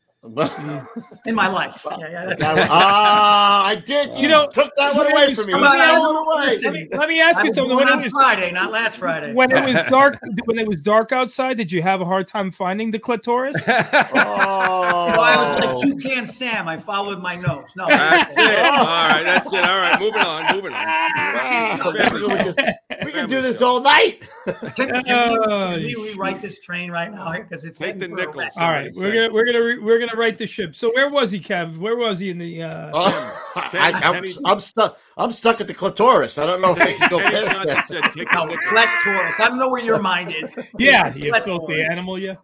(laughs) in my life. Yeah, yeah. That's, Ah, I did. You know, took that one away from me. Come on, Took that I- one away. let me, let me ask you something. born When it was Friday, not last Friday. when it was (laughs) dark, when it was dark outside, did you have a hard time finding the clitoris? (laughs) Oh, Well, I was like Toucan Sam. I followed my nose. No, That's it. All right, that's it. All right, moving on, moving on. Wow, we can do this- we can do Family this show. all night. (laughs) Can, can Oh, we, can we rewrite this train right now because it's Take heading the for a wreck. All right, we're gonna we're gonna re- we're gonna write the ship. So where was he, Kev? Where was he in the? Uh, Oh, (laughs) I, I'm, I'm stuck. I'm stuck at the clitoris. I don't know if I can go past that. said, "Take the No, nickels." Klett Taurus. I don't know where your (laughs) mind is. yeah, you Klett filthy animal, yeah.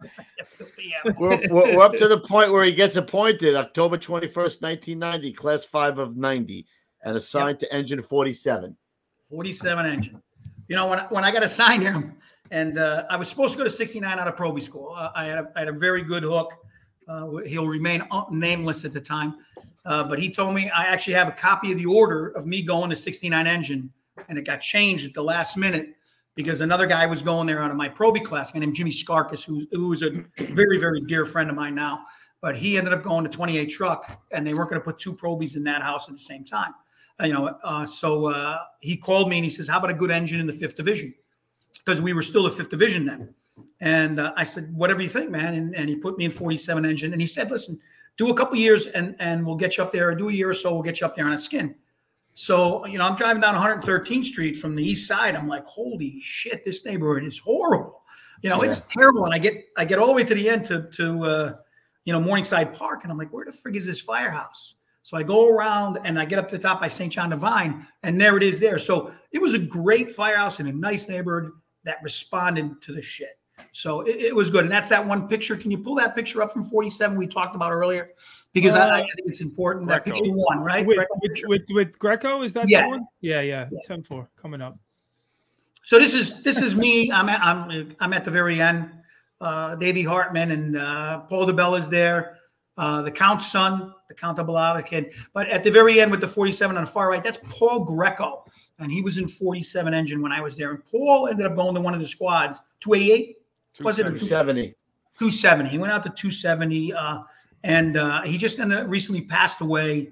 Filthy animal. We're, we're, we're up to the point where he gets appointed October 21st, 1990, class five of 90, and assigned to engine 47. 47 engine. You know, when, when I got assigned him, and uh, I was supposed to go to 69 out of Proby school, uh, I, had a, I had a very good hook. Uh, he'll remain nameless at the time, uh, but he told me I actually have a copy of the order of me going to 69 engine, and it got changed at the last minute because another guy was going there out of my Proby class, guy named Jimmy Skarkas, who, who was a very, very dear friend of mine now. But he ended up going to 28 truck, and they weren't going to put two Probies in that house at the same time Uh, you know, uh, so uh, he called me and he says, "How about a good engine in the fifth division?" Because we were still a fifth division then. And uh, I said, "Whatever you think, man." And, and he put me in 47 engine, and he said, "Listen, do a couple years, and and we'll get you up there. Do a year or so, we'll get you up there on a skin." So you know, I'm driving down 113th Street from the east side. I'm like, "Holy shit, this neighborhood is horrible." You know, it's terrible. And I get I get all the way to the end to to uh, you know Morningside Park, and I'm like, "Where the frig is this firehouse?" So I go around and I get up to the top by St. John Divine, and there it is there. So it was a great firehouse in a nice neighborhood that responded to the shit. So it, it was good. And that's that one picture. Can you pull that picture up from 47 we talked about earlier? Because I, I think it's important. That Greco. picture one, right? With, Greco with, with, with Greco, is that Yeah. the one? Yeah, yeah. 10 4 coming up. So this is this is me. I'm at, I'm I'm at the very end. Uh, Davey Hartman and uh, Paul DeBell is there. Uh, the Count's son, the Count of Balada kid. But at the very end with the 47 on the far right, that's Paul Greco, and he was in 47 engine when I was there. And Paul ended up going to one of the squads, 288. Was it 270. 270. He went out to 270, uh, and uh, he just ended up recently passed away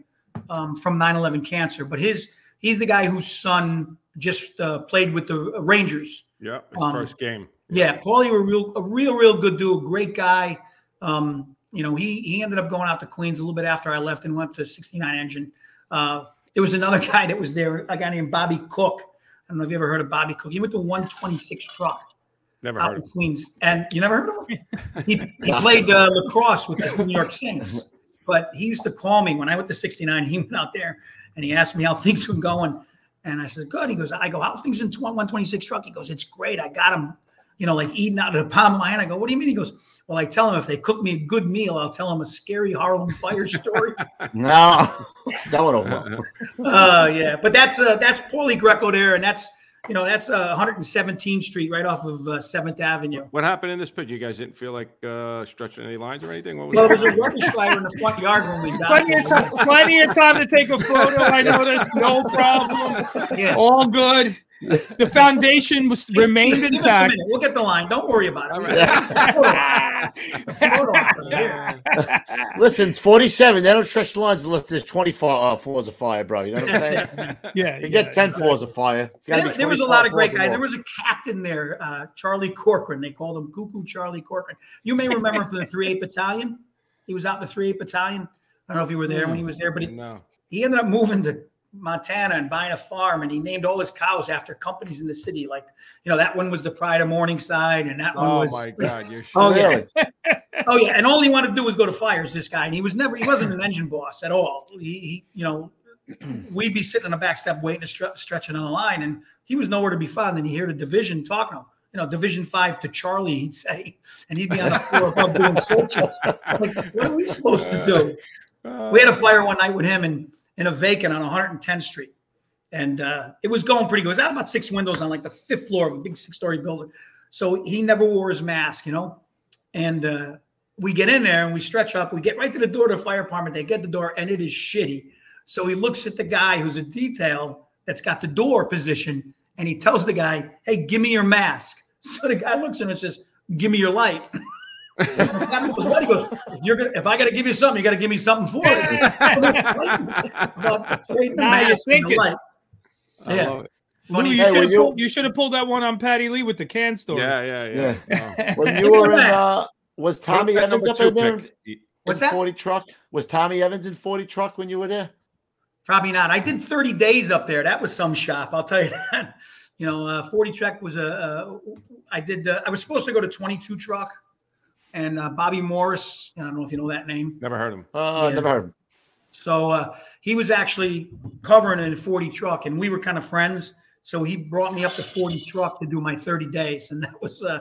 um, from 9/11 cancer. But his he's the guy whose son just uh, played with the Rangers. Yeah, his Um, first game. Yeah, Paulie, a real, a real, real good dude, great guy. Um, you know, he he ended up going out to Queens a little bit after I left and went to 69 engine. Uh, there was another (laughs) guy that was there, a guy named Bobby Cook. I don't know if you ever heard of Bobby Cook. He went to 126 truck Never out heard of Queens, and you never heard of him. (laughs) He, he played uh, lacrosse with the New York Saints, but he used to call me when I went to 69. He (laughs) went out there and he asked me how things were going, and I said, "Good." He goes, "I go, how things in 126 truck?" He goes, "It's great. I got him." You know, like eating out of the palm of my hand. I go, what do you mean? He goes, well, I tell him if they cook me a good meal, I'll tell him a scary Harlem fire (laughs) story. No, (laughs) that would have uh, yeah, but that's uh, that's Paulie Greco there, and that's you know that's uh, 117th Street, right off of uh, Seventh Avenue. What happened in this pitch? You guys didn't feel like uh, stretching any lines or anything? What was Well, it? there was a rubbish fire in the front yard when we got Plenty of, time, plenty of time to take a photo. I know there's No problem. Yeah. All good. (laughs) The foundation was remained Give us a intact. We'll get the line. Don't worry about it. (laughs) (laughs) Listen, it's 47. They don't stretch the lines unless there's 24 uh, floors of fire, bro. You know what I'm saying? yeah, You get yeah, 10 floors of fire. There, there was a lot of great guys. or There was a captain there, uh, Charlie Corcoran. They called him Cuckoo Charlie Corcoran. You may remember him from the 3 8 Battalion. He was out in the 3 8 Battalion. I don't know if you were there when he was there, but he, no. he ended up moving to Montana and buying a farm, and he named all his cows after companies in the city. Like, you know, that one was the Pride of Morningside, and that one Oh was. Oh my (laughs) God! You're oh, sure. Oh yeah, (laughs) oh yeah, and all he wanted to do was go to fires. This guy, and he was never, he wasn't an engine boss at all. He, he you know, (clears throat) we'd be sitting on the back step waiting to stre- stretch another line, and he was nowhere to be found. And you hear the division talking, you know, Division Five to Charlie, he'd say, and he'd be on the floor (laughs) above doing searches. Like, what are we supposed to do? Uh, we had a fire one night with him in in a vacant on 110th Street, and uh, it was going pretty good. It was out about six windows on like the fifth floor of a big six story building. So he never wore his mask, you know. And uh, we get in there and we stretch up. We get right to the door of the fire department. They get the door, and it is shitty. So he looks at the guy who's a detail that's got the door position, and he tells the guy, "Hey, give me your mask." (laughs) So the guy looks at him and says, "Give me your light." (laughs) And the guy goes, "What?" He goes, "If you're gonna, if I got to give you something, you got to give me something for it." About trading the you're mask and the thinking. light. Yeah. love it. Lou, you Hey, should have you- pulled, you should have pulled that one on Patty Lee with the can story. Yeah, yeah, yeah. Oh. (laughs) When you were in, uh, was Tommy Evans number up two in there? in What's that? 40 truck? Was Tommy Evans in 40 truck when you were there? Probably not. I did 30 days up there. That was some shop. I'll tell you (laughs) that. You know, uh, 40 truck was a. Uh, I did. Uh, I was supposed to go to 22 truck, and uh, Bobby Morris. I don't know if you know that name. Never heard him. Uh, Yeah. never heard. of him. So uh, he was actually covering in a 40 truck, and we were kind of friends. So he brought me up to 40 truck to do my 30 days, and that was uh,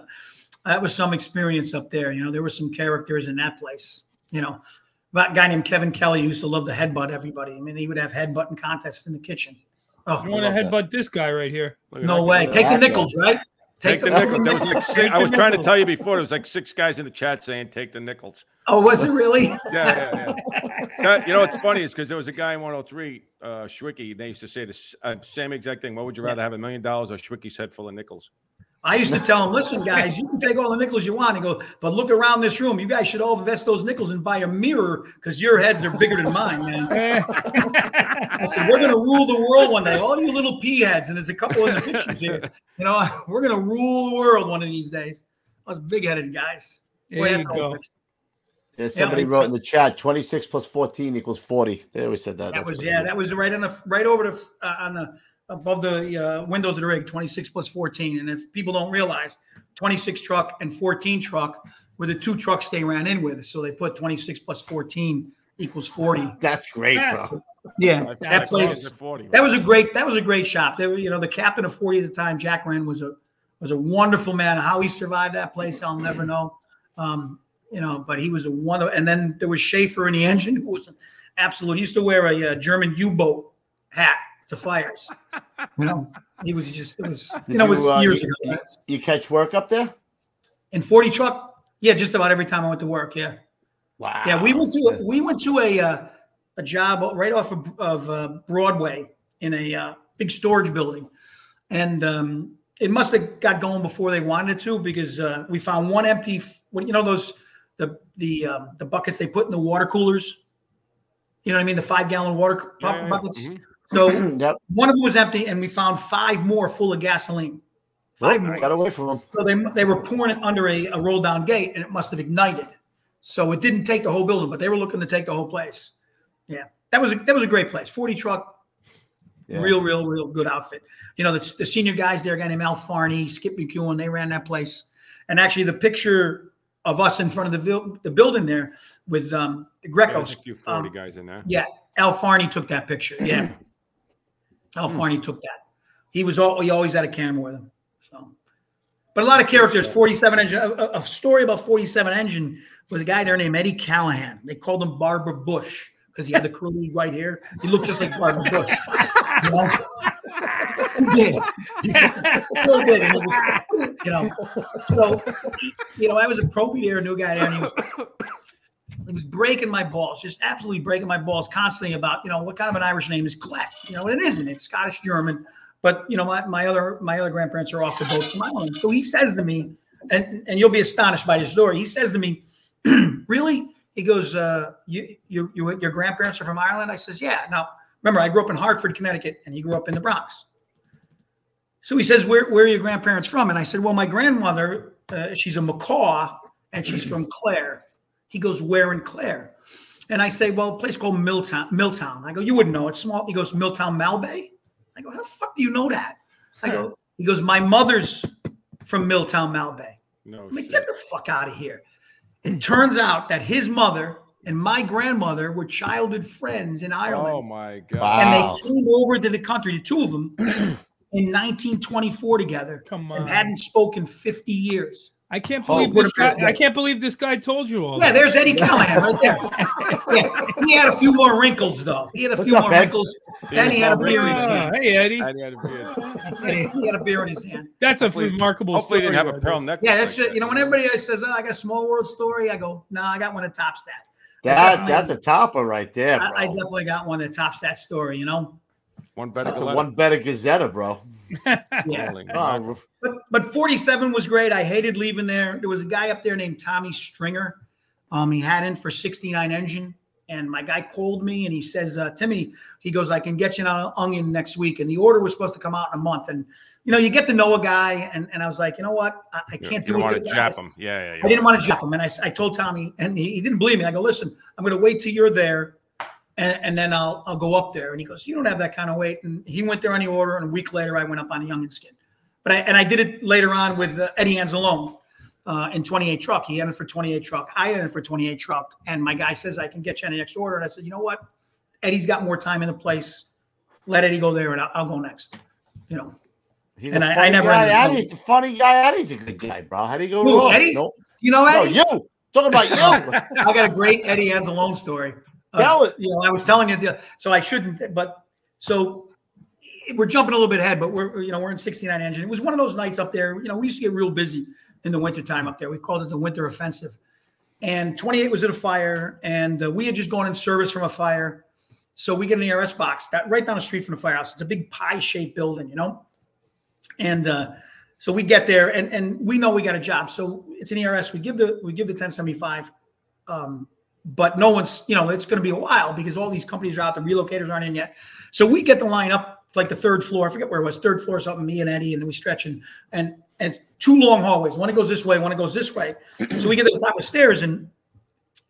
that was some experience up there. You know, there were some characters in that place. You know, that guy named Kevin Kelly used to love to headbutt everybody. I mean, he would have headbutting contests in the kitchen. Oh, You want to love that. headbutt this guy right here? No way! Take the nickels, right? Take the nickel. There was like (laughs) six, Take I was trying to tell you before. There was like six guys in the chat saying take the nickels. Oh, was it really? Yeah, yeah, yeah. That- you know what's funny is because there was a guy in 103, uh, Schwicky. They used to say the uh, same exact thing. What would you rather have, a million dollars or Schwicky's head full of nickels? I used to tell him, (laughs) listen, guys, you can take all the nickels you want. He goes, but look around this room. You guys should all invest those nickels and buy a mirror because your heads are bigger than mine, man. (laughs) I said, we're going to rule the world one day. All you little pea heads, and there's a couple in the pictures here. You know, (laughs) we're going to rule the world one of these days. Us big headed guys. Boy, There that's you go. Yeah, somebody it's- wrote in the chat 26 plus 14 equals 40. They always said that. That That's was yeah, that was right on the right over the uh, on the above the uh, windows of the rig, 26 plus 14. And if people don't realize, 26 truck and 14 truck were the two trucks they ran in with. So they put 26 plus 14 equals 40. That's great, bro. Yeah, Like that place. at 40, That was a great. That was a great shop. They were, you know, the captain of 40 at the time, Jack Wren, was a was a wonderful man. How he survived that place, I'll never know. Um, you know, but he was a wonder. And then there was Schaefer in the engine, who was an absolute. He used to wear a, uh German U-boat hat to fires. (laughs) You know, he was just. It was. You Did know, it was uh, years you, ago. you- you catch work up there? In 40 truck, yeah, just about every time I went to work. Yeah. Wow. Yeah, we went to we went to a uh, a job right off of, of uh, Broadway in a uh, big storage building, and um, it must have got going before they wanted to because uh, we found one empty. f- What you know those the the um, the buckets they put in the water coolers. You know what I mean? The five gallon water cu- Yeah, yeah, yeah. buckets. Mhm. So (clears throat) Yep. one of them was empty, and we found five more full of gasoline. Five Oh, more. got away from him. So they they were pouring it under a, a roll down gate, and it must have ignited. So it didn't take the whole building, but they were looking to take the whole place. Yeah, that was a, that was a great place. Forty truck, Yeah. real, real, real good outfit. You know, the, the senior guys there, a guy named Al Farney, Skip McEwen, they ran that place. And actually, the picture of us in front of the vil- the building there with um, the Yeah, a few 40 um, guys in there. yeah, Al Farney took that picture. Yeah, (clears throat) Al Farney took that. He was all he always had a camera with him. So, but a lot of characters. Forty-seven engine. A, a- story about forty-seven engine was a guy there named Eddie Callahan. They called him Barbara Bush because he had the curly white hair. He looked just like Barbara (laughs) Bush. You know? He did. He did. And was, you know, so you know, I was a probie there, new guy there, and he was he was breaking my balls, just absolutely breaking my balls constantly about, you know, what kind of an Irish name is Klett? You know, it isn't. It's Scottish German. But you know, my, my other my other grandparents are off the boat from Ireland. So he says to me, and and you'll be astonished by this story. He says to me, (clears throat) "Really?" He goes, uh, "You you you your grandparents are from Ireland?" I says, "Yeah." Now remember, I grew up in Hartford, Connecticut, and he grew up in the Bronx. So he says, "Where where are your grandparents from?" And I said, "Well, my grandmother, uh, she's a Macaw, and she's from Clare." He goes, "Where in Clare?" And I say, "Well, a place called Milltown." Milltown. I go, "You wouldn't know. It's small." He goes, "Miltown Malbay." I go, "How the fuck do you know that?" I go, "He goes, my mother's from Miltown Malbay." No I'm like, get the fuck out of here. It turns out that his mother and my grandmother were childhood friends in Ireland Oh my god. Wow. and they came over to the country, the two of them, (clears throat) in 1924 together, Come and hadn't spoken 50 years. I can't Oh, believe what this guy. great I can't believe this guy told you all. Yeah, that. there's Eddie Callahan right there. Yeah, he had a few more wrinkles though. He had a What's few up, more Ed? wrinkles, and he had a beer in his Ah, hand. hey Eddie, And he had a beard. He had a beer in his hand. that's a Hopefully- remarkable Hopefully, he story. didn't have a right pearl there. necklace. Yeah, that's like it. You know, when everybody says, "Oh, I got a small world story," I go, "No, I got one that tops that." That that's a topper right there, bro. I, I definitely got one that tops that story. You know. one better that's a one better Gazetta, bro. (laughs) Yeah. Oh, But but 47 was great. I hated leaving there. There was a guy up there named Tommy Stringer. Um, he had in for 69 engine, and my guy called me and he says, uh, Timmy, he goes, I can get you an onion next week. And the order was supposed to come out in a month. And you know, you get to know a guy, and, and I was like, you know what? I, I can't you do it. want to jap him. Yeah, yeah, yeah. I didn't want to jump him. And I, I told Tommy, and he, he didn't believe me. I go, listen, I'm going to wait till you're there. And, and then I'll, I'll go up there. And he goes, you don't have that kind of weight. And he went there on the order. And a week later, I went up on the youngin skin. But I, and I did it later on with uh, Eddie Anzalone uh, in 28 truck. He had it for 28 truck. I had it for 28 truck. And my guy says, I can get you on the next order. And I said, you know what? Eddie's got more time in the place. Let Eddie go there and I'll, I'll go next. You know, He's And a I- never guy. Eddie's a funny guy. Eddie's a good guy, bro. How do you go wrong? Eddie? No, you know, no, Eddie? you. Talking about you. (laughs) (laughs) I got a great Eddie Anzalone story. Uh, Tell it. You know, I was telling you, the, so I shouldn't, but so we're jumping a little bit ahead, but we're, you know, we're in 69 engine. It was one of those nights up there, you know, we used to get real busy in the wintertime up there. We called it the winter offensive. And 28 was at a fire, and uh, we had just gone in service from a fire. So we get an ERS box that right down the street from the firehouse. It's a big pie shaped building, you know? And uh, so we get there and, and we know we got a job. So it's an ERS. We give the we give the 1075. Um, but no one's, you know, it's going to be a while because all these companies are out, the relocators aren't in yet. So we get the line up like the third floor. I forget where it was, third floor something, me and Eddie, and then we stretch and and and it's two long hallways. One it goes this way, one it goes this way. (clears throat) So we get to the top of the stairs and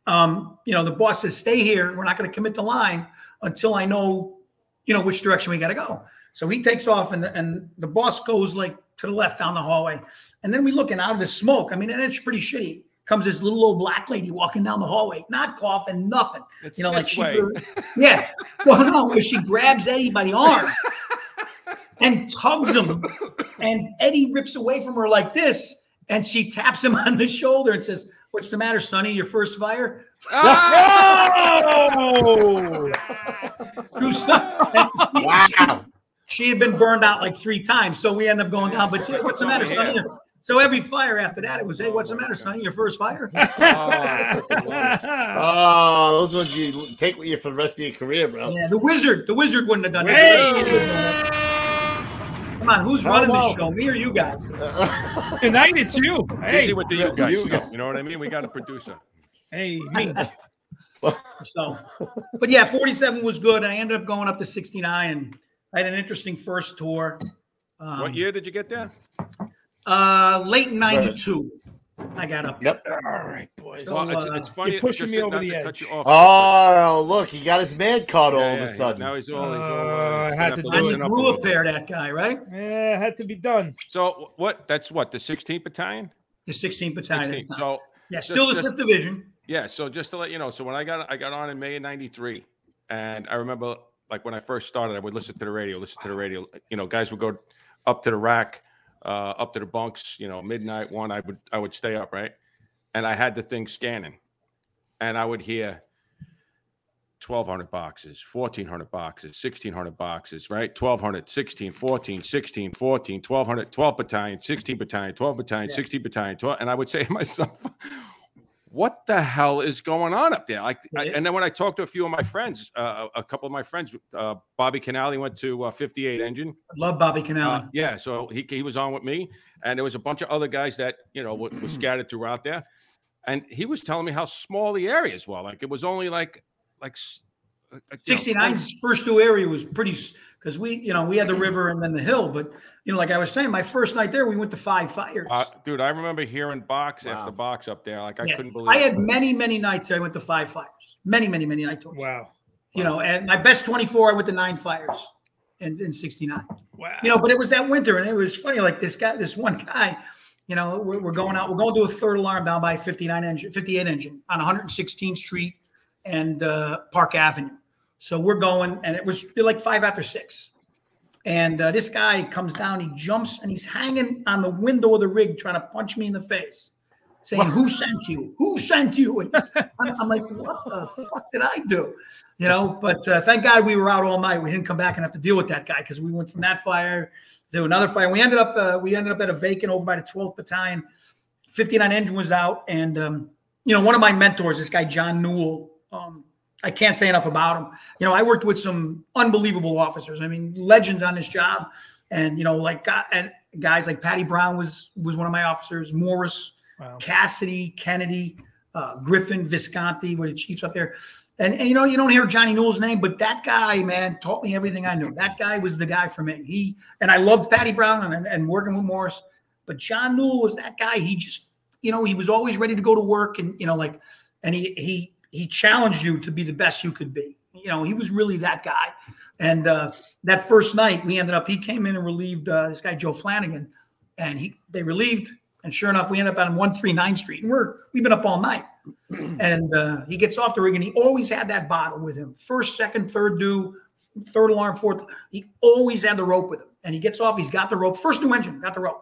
um, you know, the boss says, stay here. We're not going to commit the line until I know, you know, which direction we got to go. So he takes off and, and the boss goes like to the left down the hallway. And then we look and out of the smoke. I mean, and it's pretty shitty. Comes this little old black lady walking down the hallway, not coughing, nothing. It's you know, like she, way. (laughs) yeah. Well, no, where she grabs Eddie by the arm. and tugs him. And Eddie rips away from her like this, and she taps him (laughs) on the shoulder and says, "What's the matter, Sonny? Your first fire?" Oh! (laughs) True stuff. And she- wow. She had been burned out like three times, so we end up going down. But what's the matter, Sonny? So every fire after that, it was, "Hey, what's the matter, Sonny? Your first fire?" (laughs) Oh, those ones you take with you for the rest of your career, bro. Yeah, the wizard, the wizard wouldn't have done Hey! that. Come on, who's How running this show? Me or you guys? (laughs) Tonight it's you. Hey, Busy with the you guys. you You, know what I mean? We got a producer. hey, me. (laughs) So, but yeah, 47 was good. I ended up going up to 69, and I had an interesting first tour. Um, What year did you get there? Uh, late 92, I got up. Yep. All right, boys. Well, it's, uh, it's funny. you're pushing me over the edge. off. Oh, look, he got his man card all Yeah, of a sudden. Now he's all. He's all Uh, uh, I had gonna to have do it. you listen up a grew little a pair, that guy, right? Yeah, it had to be done. So what? That's what the 16th battalion. The 16th battalion. 16th. So yeah, just- still the just- fifth division. Yeah, so just to let you know, so when I got I got on in May of '93, and I remember like when I first started, I would listen to the radio, listen to the radio. You know, guys would go up to the rack, uh, up to the bunks. You know, midnight one, I would I would stay up right, and I had the thing scanning, and I would hear. 1200 boxes 1400 boxes 1600 boxes right 1200 16 14 16 14 1200 12 battalion 16 battalion 12 battalion 16 battalion 12 and i would say to myself what the hell is going on up there? Like, I, and then when I talked to a few of my friends, uh, a couple of my friends, uh, Bobby Canali went to uh, 58 engine. Love Bobby Canali. Uh, yeah, so he he was on with me, and there was a bunch of other guys that you know were, were scattered throughout there, and he was telling me how small the areas were. Like it was only like like s- uh, uh, know, 69's first new area was pretty because we, you know, we had the river and then the hill. But you know, like I was saying, my first night there, we went to five fires. Uh, dude, I remember hearing box Wow. after box up there. Like I Yeah. couldn't believe. I it. had many, many nights I went to five fires. Many, many, many night tours. Wow. You know, and my best 24, I went to nine fires and in 69. Wow. You know, but it was that winter, and it was funny. Like this guy, this one guy, you know, we're, we're going out, we're going to a third alarm down by 59 engine, 58 engine on 116th Street and uh, Park Avenue. So we're going, and it was like five after six. And uh, this guy comes down, he jumps, and he's hanging on the window of the rig trying to punch me in the face, saying, Who sent you? Who sent you? And I'm, I'm like, What the fuck did I do? You know, but uh, thank God we were out all night. We didn't come back and have to deal with that guy because we went from that fire to another fire. We ended up uh, we ended up at a vacant over by the 12th battalion. 59 engine was out, and um, you know, one of my mentors, this guy John Newell. Um, I can't say enough about him. You know, I worked with some unbelievable officers. I mean, legends on this job, and you know, like and guys like Patty Brown was was one of my officers. Morris, Wow. Cassidy, Kennedy, uh, Griffin, Visconti were the chiefs up there. And, and you know, you don't hear Johnny Newell's name, but that guy, man, taught me everything I knew. That guy was the guy for me. He and I loved Patty Brown and, and working with Morris, but John Newell was that guy. He just, you know, he was always ready to go to work, and you know, like, and he he he challenged you to be the best you could be. You know, he was really that guy. And uh, that first night, we ended up. He came in and relieved uh, this guy Joe Flanagan, and he they relieved. And sure enough, we ended up on 139 Street, and we're we've been up all night. (clears throat) and uh, he gets off the rig, and he always had that bottle with him. First, second, third do, third alarm, fourth. He always had the rope with him. And he gets off. He's got the rope. First new engine, got the rope.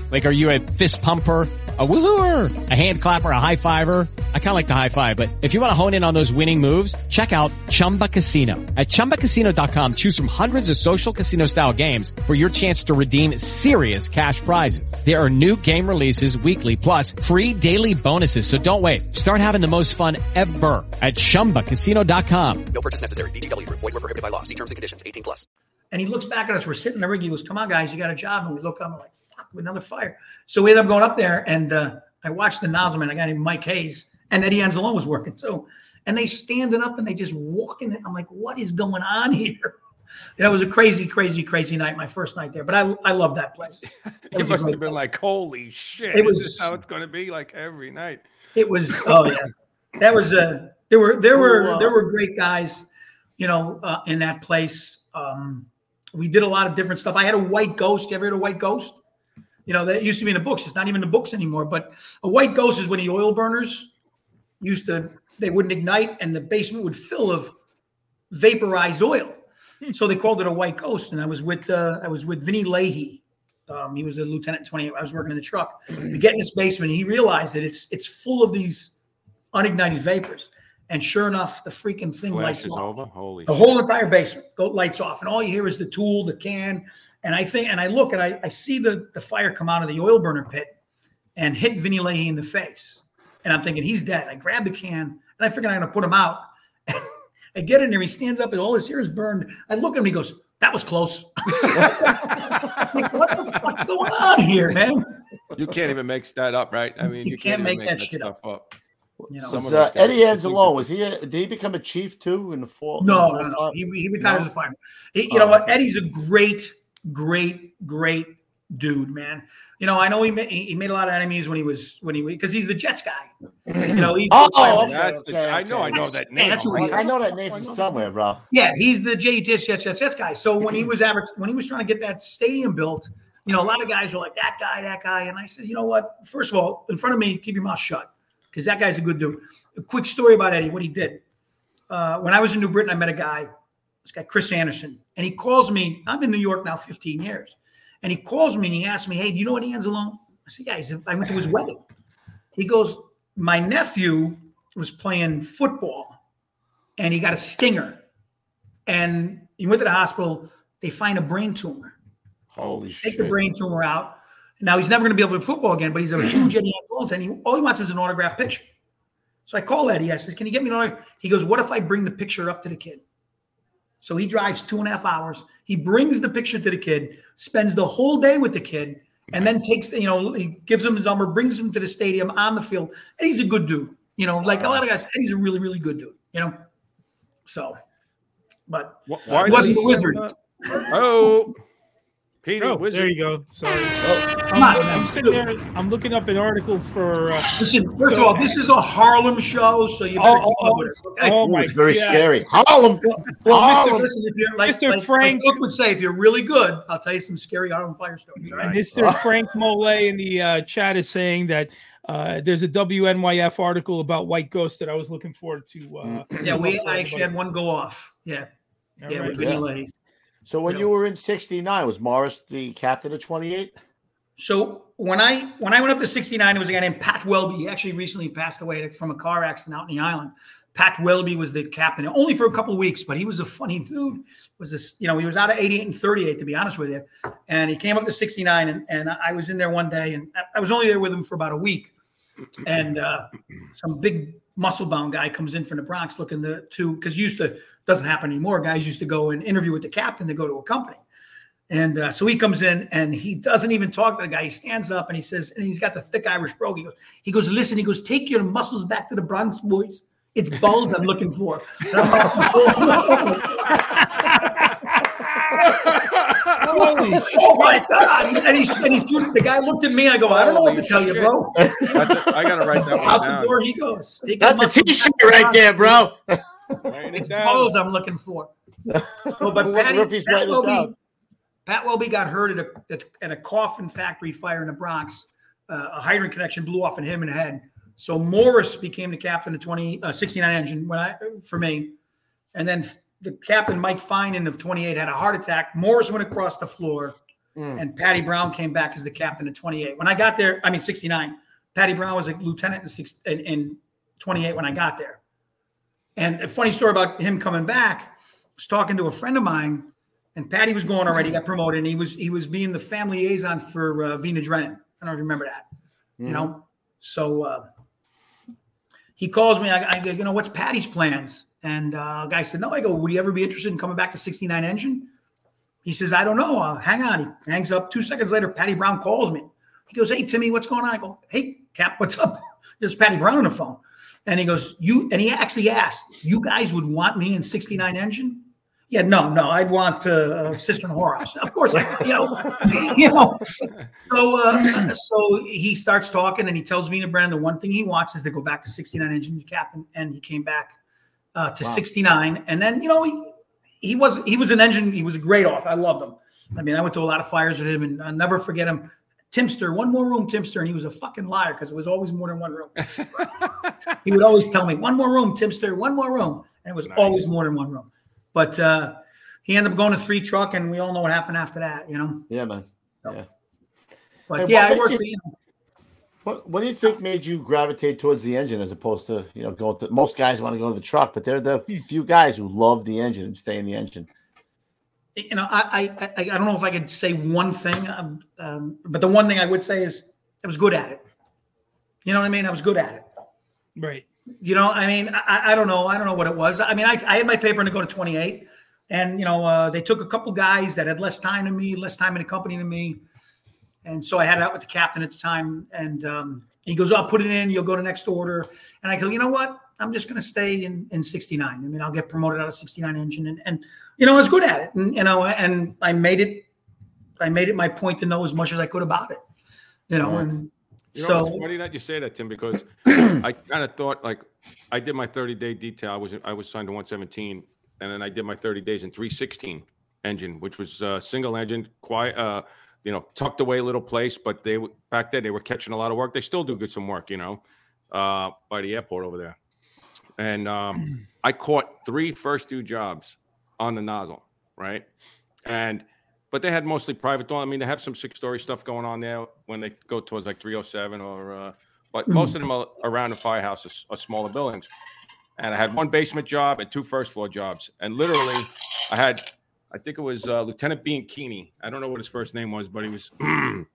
Like, are you a fist pumper, a woohooer, a hand clapper, a high fiver? I kind of like the high five, but if you want to hone in on those winning moves, check out Chumba Casino. At ChumbaCasino.com, choose from hundreds of social casino style games for your chance to redeem serious cash prizes. There are new game releases weekly, plus free daily bonuses. So don't wait. Start having the most fun ever at ChumbaCasino.com. No purchase necessary. VGW Group. Void were prohibited by law. See terms and conditions. 18 plus. And he looks back at us. We're sitting in the rig. He goes, "Come on, guys, you got a job." And we look up and we're like, "Fuck, another fire." So we ended up going up there, and uh, I watched the nozzle man, a guy named Mike Hayes, and Eddie Anzalone was working. So and they standing up and they just walking. I'm like, what is going on (laughs) here? You know, it was a crazy, crazy, crazy night. My first night there, but I I love that place. (laughs) It You was must have been place. like, holy shit. It Is was- this how it's going to be like every night. It was oh yeah, that was a there were there were there were great guys, you know, uh, in that place. Um, we did a lot of different stuff. I had a white ghost. You ever heard of white ghost? You know that used to be in the books. It's not even in the books anymore. But a white ghost is when the oil burners used to they wouldn't ignite and the basement would fill of vaporized oil. So they called it a white ghost. And I was with uh, I was with Vinny Leahy. Um, he was a lieutenant 28. I was working in the truck. We get in this basement. He realized that it's it's full of these unignited vapors. And sure enough, the freaking thing Flash lights off. over. Holy The shit. whole entire basement go lights off, and all you hear is the tool, the can, and I think, and I look and I, I see the the fire come out of the oil burner pit and hit Vinny Leahy in the face, and I'm thinking he's dead. I grab the can and I figure I'm gonna put him out. (laughs) I get in there, he stands up, and all his hair is burned. I look at him, he goes, "That was close." (laughs) like, what the fuck's going on here, man? You can't even make that up, right? I mean, You you, can't even make that shit stuff up. You know, Some Was, uh, Eddie guys- Anzalone was he? A, did he become a chief too in the fall? No, no, no. He, he retired No? as a fireman. He- you Oh, know what? okay. Eddie's a great, great, great dude, man. You know, I know he made, he he made a lot of enemies when he was when he because he's the Jets guy. You know, he's (clears throat) Oh, the fireman. okay, That's the, okay, I know, I know That's- that yeah, name. that's who he I know that name from somewhere, bro. yeah, he's the J Jets Jets Jets Jets guy. So when he (clears throat) was average, when he was trying to get that stadium built, you know, a lot of guys were like that guy, that guy, and I said, you know what? First of all, in front of me, keep your mouth shut because that guy's a good dude. A quick story about Eddie, what he did. Uh, when I was in New Britain, I met a guy, this guy Chris Anderson, and he calls me. I'm in New York now, 15 years, and he calls me and he asks me, "Hey, do you know Eddie Anzalone?" I said, "Yeah." He said, "I went to his (laughs) wedding." He goes, "My nephew was playing football, and he got a stinger, and he went to the hospital. They find a brain tumor." Holy shit. take shit! the brain tumor out. Now he's never going to be able to play football again, but he's a (clears throat) huge Eddie Anzalone fan. He, all he wants is an autographed picture. So I call Eddie. I says, "Can you get me an autograph?" He goes, "What if I bring the picture up to the kid?" So he drives two and a half hours. He brings the picture to the kid, spends the whole day with the kid, and then takes you know he gives him his number, brings him to the stadium on the field. And he's a good dude. You know, like a lot of guys, he's a really really good dude. You know, so. But Wh- Why He wasn't does the wizard. (laughs) Oh, Peter Oh, Wizard. there you go. Sorry. come on, I'm. I'm sitting there. I'm looking up an article for. Uh, Listen, first So- of all, this is a Harlem show, so you better Oh, keep oh, up with us. Okay? oh Ooh, my it's very God. scary. Harlem. well, Harlem. Mr. Listen, if you're like, Mr. like, like Frank- Cook would say, if you're really good, I'll tell you some scary Harlem fire stories. All right. Mr. Frank Mole in the uh, chat is saying that uh, there's a WNYF article about White ghosts that I was looking forward to. Uh, Yeah, we I actually had one go off. Yeah, All yeah, right. with Vinny Leahy. So when you were in '69, was Morris the captain of 28? So when I when I went up to 69, it was a guy named Pat Welby. He actually recently passed away from a car accident out in the island. Pat Welby was the captain, only for a couple of weeks, but he was a funny dude. Was this, you know, he was out of 88 and 38, to be honest with you. And he came up to 69, and, and I was in there one day, and I- was only there with him for about a week. And uh, some big muscle bound guy comes in from the Bronx looking to, to because used to doesn't happen anymore. Guys used to go and interview with the captain to go to a company. And uh, so he comes in and he doesn't even talk to the guy. He stands up and he says, and he's got the thick Irish brogue. He goes, he goes, listen, he goes, take your muscles back to the Bronx, boys. It's balls I'm looking for. And I'm (laughs) oh my God. And he, and he threw, the guy looked at me. I go, I don't know what to Holy tell you, bro. That's a, I gotta write that one Out the door he goes. Take That's a muscles T-shirt back to the right there, bro. Writing it It's down. balls I'm looking for. (laughs) So, but Patty, Pat, writing it Welby. Pat Welby got hurt at a, at, at a coffin factory fire in the Bronx. Uh, a hydrant connection blew off in him in the head. So Morris became the captain of 20, uh, 69 engine when I, for me. And then the captain, Mike Finan of 28, had a heart attack. Morris went across the floor, Mm. and Patty Brown came back as the captain of 28. When I got there, I mean 69. Patty Brown was a lieutenant in, six, in, in 28 when I got there. And a funny story about him coming back. I was talking to a friend of mine, and Patty was going already, got promoted, and he was he was being the family liaison for uh, Vina Drennan. I don't remember that, you know. So uh, he calls me. I, I go, you know, what's Patty's plans? And uh, guy said, no. I go, would you ever be interested in coming back to 69 engine? He says, I don't know. Uh, hang on. He hangs up. Two seconds later, Patty Brown calls me. He goes, hey, Timmy, what's going on? I go, hey, Cap, what's up? (laughs) There's Patty Brown on the phone. And he goes, "You," and he actually asked, "You guys would want me in '69 engine?" Yeah, no, no, I'd want uh, Sister Horus. Of course, you know, (laughs) you know. So, uh, so he starts talking, and he tells Vina Drennan the one thing he wants is to go back to '69 engine captain, and he came back uh, to Wow. '69, and then you know he he was he was an engine. He was a great off. I loved him. I mean, I went to a lot of fires with him, and I'll never forget him. Timster, one more room, Timster, and he was a fucking liar because it was always more than one room. (laughs) he would always tell me, "One more room, Timster, one more room," and it was Nice. always more than one room. But uh, he ended up going to three truck, and we all know what happened after that, you know. Yeah, man. Yeah. But Hey, yeah, what I worked. you- for, you know, What What do you think made you gravitate towards the engine as opposed to you know going to? Most guys want to go to the truck, but they're the few guys who love the engine and stay in the engine. You know, I, I, I, I don't know if I could say one thing, um, um, but the one thing I would say is I was good at it. You know what I mean? I was good at it. Right. You know, I mean, I, I don't know. I don't know what it was. I mean, I, I had my paper and to go to 28, and you know, uh, they took a couple guys that had less time than me, less time in the company than me, and so I had it out with the captain at the time, and um, he goes, "I'll put it in. You'll go to next order," and I go, "You know what? I'm just going to stay in in 69. I mean, I'll get promoted out of 69 engine, and and you know, I was good at it, and you know, and I made it. I made it my point to know as much as I could about it. You know, Right. and You know, so it's funny that you say that, Tim, because (clears throat) I kind of thought like I did my 30 day detail. I was I was signed to 117, and then I did my 30 days in 316 engine, which was uh, single engine, quiet, uh, you know, tucked away little place. But they back then they were catching a lot of work. They still do get some work, you know, uh, by the airport over there. And um, (clears throat) I caught three first due jobs on the nozzle, right? And but they had mostly private. I mean, they have some six story stuff going on there when they go towards like 307 or, uh, but most of them are around the firehouse, are, smaller buildings. And I had one basement job and two first floor jobs. And literally, I had, I think it was uh, Lieutenant Bean Keeney. I don't know what his first name was, but he was, (clears throat)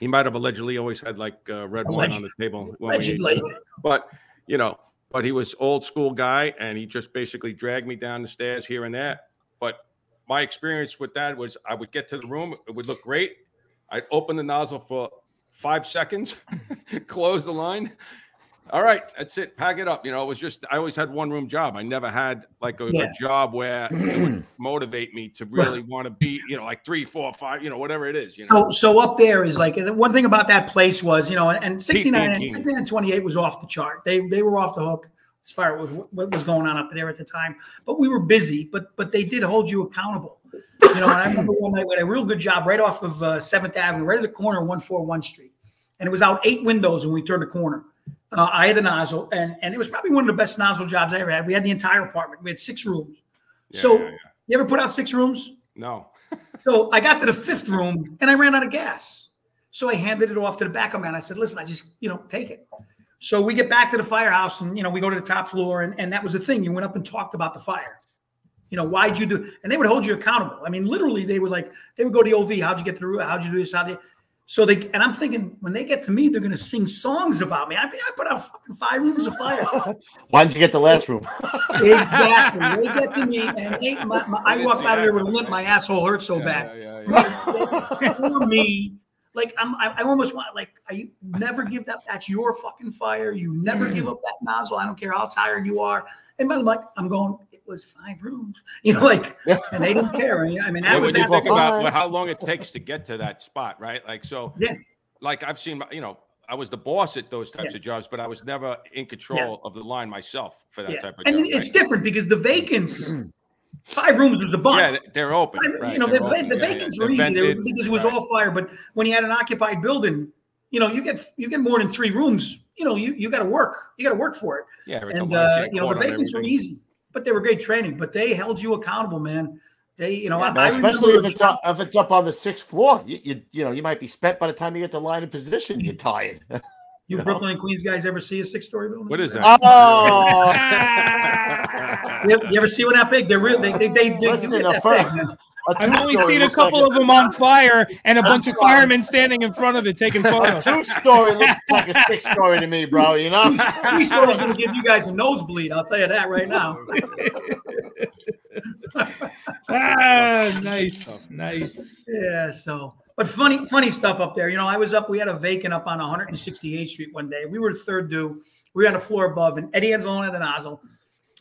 he might have allegedly always had like uh, red wine on the table. when we ate. allegedly. But, you know, but he was old school guy and he just basically dragged me down the stairs here and there. But my experience with that was I would get to the room, it would look great. I'd open the nozzle for five seconds, (laughs) close the line. All right, that's it. Pack it up. You know, it was just I always had one room job. I never had like a, a job where it would (clears throat) motivate me to really want to be, you know, like three, four, five, you know, whatever it is. You know, So, so up there is like one thing about that place was, you know, and 69 and King. 69 and 28 was off the chart. They they were off the hook as far as what was going on up there at the time. But we were busy, but but they did hold you accountable. You know, and I remember one night we had a real good job right off of uh, 7th Avenue, right at the corner of 141 Street. And it was out eight windows when we turned the corner. Uh, I had the nozzle, and, and it was probably one of the best nozzle jobs I ever had. We had the entire apartment. We had six rooms. Yeah, so yeah, yeah. you ever put out six rooms? no. (laughs) So I got to the fifth room and I ran out of gas. So I handed it off to the backup man. I said, listen, I just, you know, take it. So we get back to the firehouse and, you know, we go to the top floor. And, and that was the thing. You went up and talked about the fire. You know, why'd you do? And they would hold you accountable. I mean, literally, they would like, they would go to the OV. How'd you get through? How'd you do this? How they, so they, and I'm thinking when they get to me, they're going to sing songs about me. I mean, I put out fucking five rooms of fire. Why didn't you get the last room? exactly. They get to me and they, my, my, I didn't walked see out of there with a limp. My asshole hurt so Yeah, bad yeah, yeah, yeah. for me, like I'm, I, I almost want like I never give that. That's your fucking fire. You never give up that nozzle. I don't care how tired you are. And I'm like, I'm going. Was five rooms, (laughs) you know, like, and they didn't care. I mean, I that Yeah, was you think about how long it takes to get to that spot, right? Like so, Yeah. Like I've seen, you know, I was the boss at those types Yeah. of jobs, but I was never in control of the line myself for that yeah. type of and job. it's right? different because the vacants, (clears throat) five rooms was a bunch. Yeah, they- they're open. Mean, right, you know, the, open, the yeah, yeah. vacants were easy they were, because it was right. all fire. But when you had an occupied building, you know, you get you get more than three rooms. You know, you you got to work. You got to work for it. Yeah, and uh, you know the vacants were easy, but they were great training. But they held you accountable, man. They, you know, I, I Man, especially if it's up, if it's up on the sixth floor. You, you you know you might be spent by the time you get to line in position. You're tired. (laughs) you know? Brooklyn and Queens guys ever see a six story building? What is that? Oh, (laughs) You, you ever see one that big? They're real. They they they, they Listen, get a that fir- big, man. a I've only seen a looks like couple of them on fire and a bunch of firemen standing in front of it taking photos. two story (laughs) looks like a six story to me, bro. You know. Three stories going to give you guys a nosebleed. I'll tell you that right now. (laughs) ah, nice, nice. Yeah. So, but But funny, funny stuff up there. You know, I was up. We had a vacant up on 168th Street one day. We were third due. We were on the floor above, and Eddie Anzalone had the nozzle,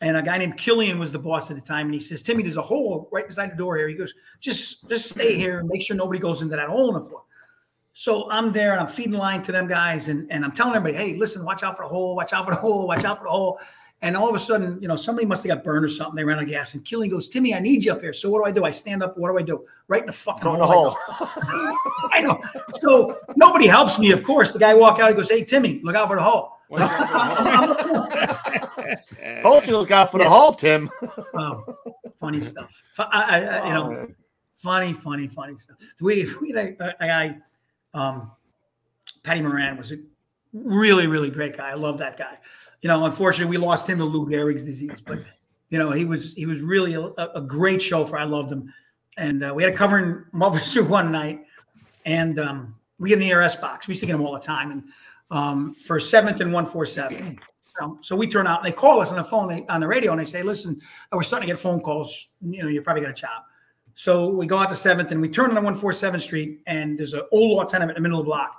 and a guy named Killian was the boss at the time. And he says, "Timmy, there's a hole right beside the door here." He goes, "Just, just stay here and make sure nobody goes into that hole in the floor." So I'm there and I'm feeding line to them guys, and, and I'm telling everybody, "Hey, listen, watch out for the hole, watch out for the hole, watch out for the hole." And all of a sudden, you know, somebody must have got burned or something. They ran out of gas. And Killian goes, Timmy, I need you up here. So what do I do? I stand up. What do I do? Right in the fucking the hole. hole. (laughs) I know. So nobody helps me, of course. The guy walk out, he goes, Hey, Timmy, look out for the hole. Watch out for the hole. Told (laughs) you look out for the hole, Tim. (laughs) Oh, funny stuff. Fu- I, I, I- you know, funny, funny, funny stuff. We, we had a, a guy, um, Patty Moran was a really, really great guy. I love that guy. You know, unfortunately, we lost him to Lou Gehrig's disease, but you know, he was he was really a, a great chauffeur. I loved him, and uh, we had a cover covering (laughs) Mulvister one night, and um, we get an ERS box. We used to get them all the time, and um, for seventh and one four seven. Um, so we turn out and they call us on the phone, they, on the radio, and they say, "Listen, we're starting to get phone calls. You know, you're probably going to chop." So we go out to seventh and we turn on one four seven Street, and there's an old law tenement in the middle of the block,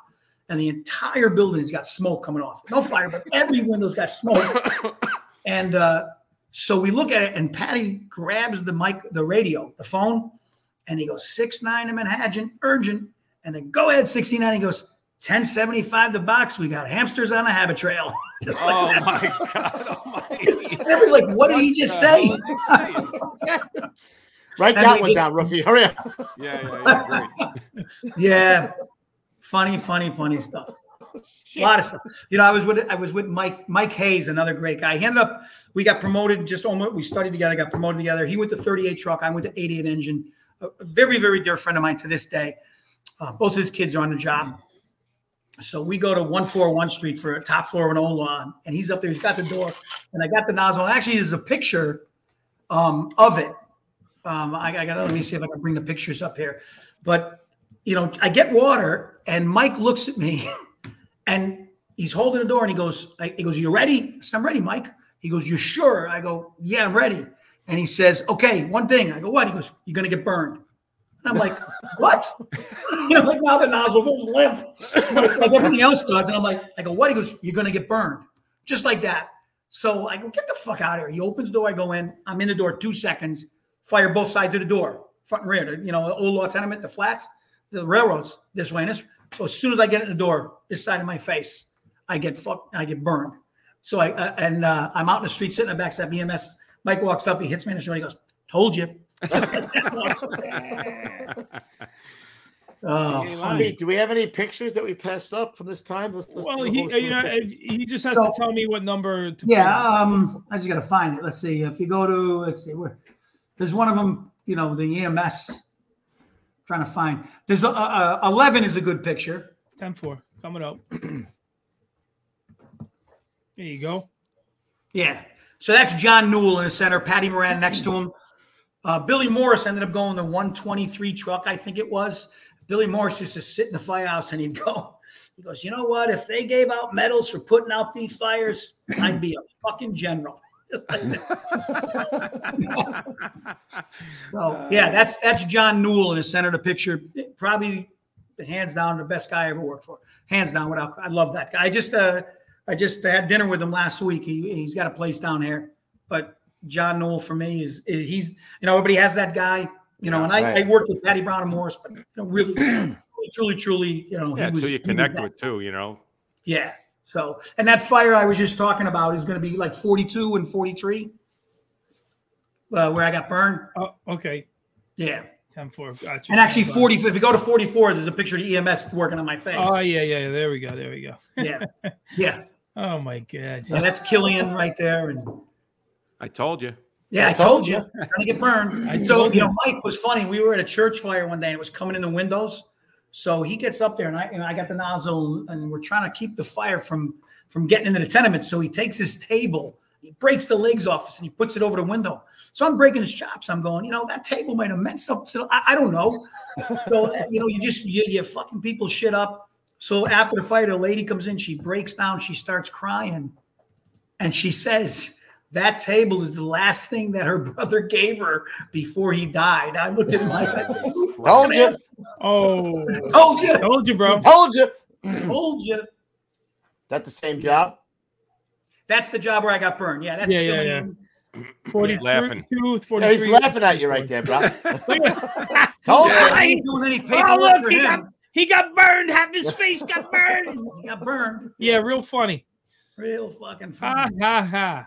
and the entire building's got smoke coming off. No fire, but every window's got smoke. (laughs) And uh, so we look at it, and Patty grabs the mic, the radio, the phone, and he goes, six nine in Manhattan, urgent. And then go ahead, 69. He goes, 1075 the box. We got hamsters on a Habitrail. (laughs) Just like Oh that. my God almighty. (laughs) And everybody's like, what did he just say? (laughs) Write And that one just- down, Ruffy. Hurry up. Yeah, yeah, yeah. Great. yeah. Funny, funny, funny stuff. A lot of stuff. You know, I was with I was with Mike Mike Hayes, another great guy. He ended up we got promoted just almost we studied together, got promoted together. He went to 38 truck, I went to 88 engine. A a very, very dear friend of mine to this day. Uh, both of his kids are on the job. So we go to 141 Street for a top floor of an old lawn, and he's up there. He's got the door, and I got the nozzle. Actually, there's a picture um, of it. Um, I, I got to let me see if I can bring the pictures up here. But you know, I get water, and Mike looks at me, (laughs) and he's holding the door, and he goes, I- "He goes, you ready?" I said, "I'm ready, Mike." He goes, "You sure?" I go, "Yeah, I'm ready." And he says, "Okay, one thing." I go, "What?" He goes, "You're gonna get burned." And I'm like, "What?" (laughs) you know, like now the nozzle goes limp, like, everything else does. And I'm like, "I go, what?" He goes, "You're gonna get burned," just like that. So I go, "Get the fuck out of here!" He opens the door. I go in. I'm in the door two seconds. Fire both sides of the door, front and rear. You know, old law tenement, the flats, the railroads this way and this. So as soon as I get in the door, this side of my face, I get fucked. I get burned. So I uh, and uh, I'm out in the street sitting in the backstep EMS. Mike walks up, he hits me in the shoulder. He goes, "Told you." Just like that. oh, funny. Hey, do we have any pictures that we passed up from this time? Let's, let's Well, he you know pictures. he just has So- to tell me what number to. Yeah, um, I just got to find it. Let's see. If you go to, let's see, where there's one of them. You know, the EMS. Trying to find. There's a, a, a eleven is a good picture. 10 4 coming up. there you go. Yeah. So that's John Newell in the center, Patty Moran next to him. Uh, Billy Morris ended up going the 123 truck, I think it was. Billy Morris used to sit in the firehouse and he'd (laughs) go, he goes, you know what? If they gave out medals for putting out these fires, I'd be a fucking general. (laughs) So yeah, that's that's John Newell in the center of the picture. Probably hands down the best guy I ever worked for. Hands down without I love that guy. I just uh I just had dinner with him last week. He he's got a place down here. But John Newell for me is, is he's you know everybody has that guy, you know, and I, Right. I worked with Patty Brown and Morris, but you know, really (clears throat) truly, truly, you know, Yeah, he was, so you connect with too, you know. yeah. So, and that fire I was just talking about is going to be like 42 and 43, uh, where I got burned. Oh, okay. Yeah. 10 4. Gotcha. And actually, 40, if you go to 44, there's a picture of the EMS working on my face. Oh, yeah, yeah. yeah. There we go. There we go. yeah. Yeah. (laughs) Oh, my God. So that's Killian right there. And I told you. yeah, I told you, trying to get burned. (laughs) So, you know, Mike was funny. We were at a church fire one day and it was coming in the windows. So he gets up there and I, and I got the nozzle and we're trying to keep the fire from, from getting into the tenement. So he takes his table, he breaks the legs off us and he puts it over the window. So I'm breaking his chops. I'm going, you know, that table might have meant something. to- I, I don't know. (laughs) So, you know, you just, you, you fucking people shit up. So after the fire, the lady comes in, she breaks down, she starts crying. And she says, That table is the last thing that her (laughs) brother gave her before he died. I looked at Mike. I (laughs) said, "You Told you. Oh, Told you. told you, bro. Told you. (clears throat) Told you. That the same job? That's the job where I got burned. Yeah, that's Yeah, yeah, filling yeah. in. 42, Laughing. 43. Yeah, he's laughing at you right there, bro. Look (laughs) at- Told I ain't doing any Oh, paperwork look, for he him. got, he got burned. Half his face got burned. He got burned. Yeah, real funny. Real fucking funny. Ha ha ha.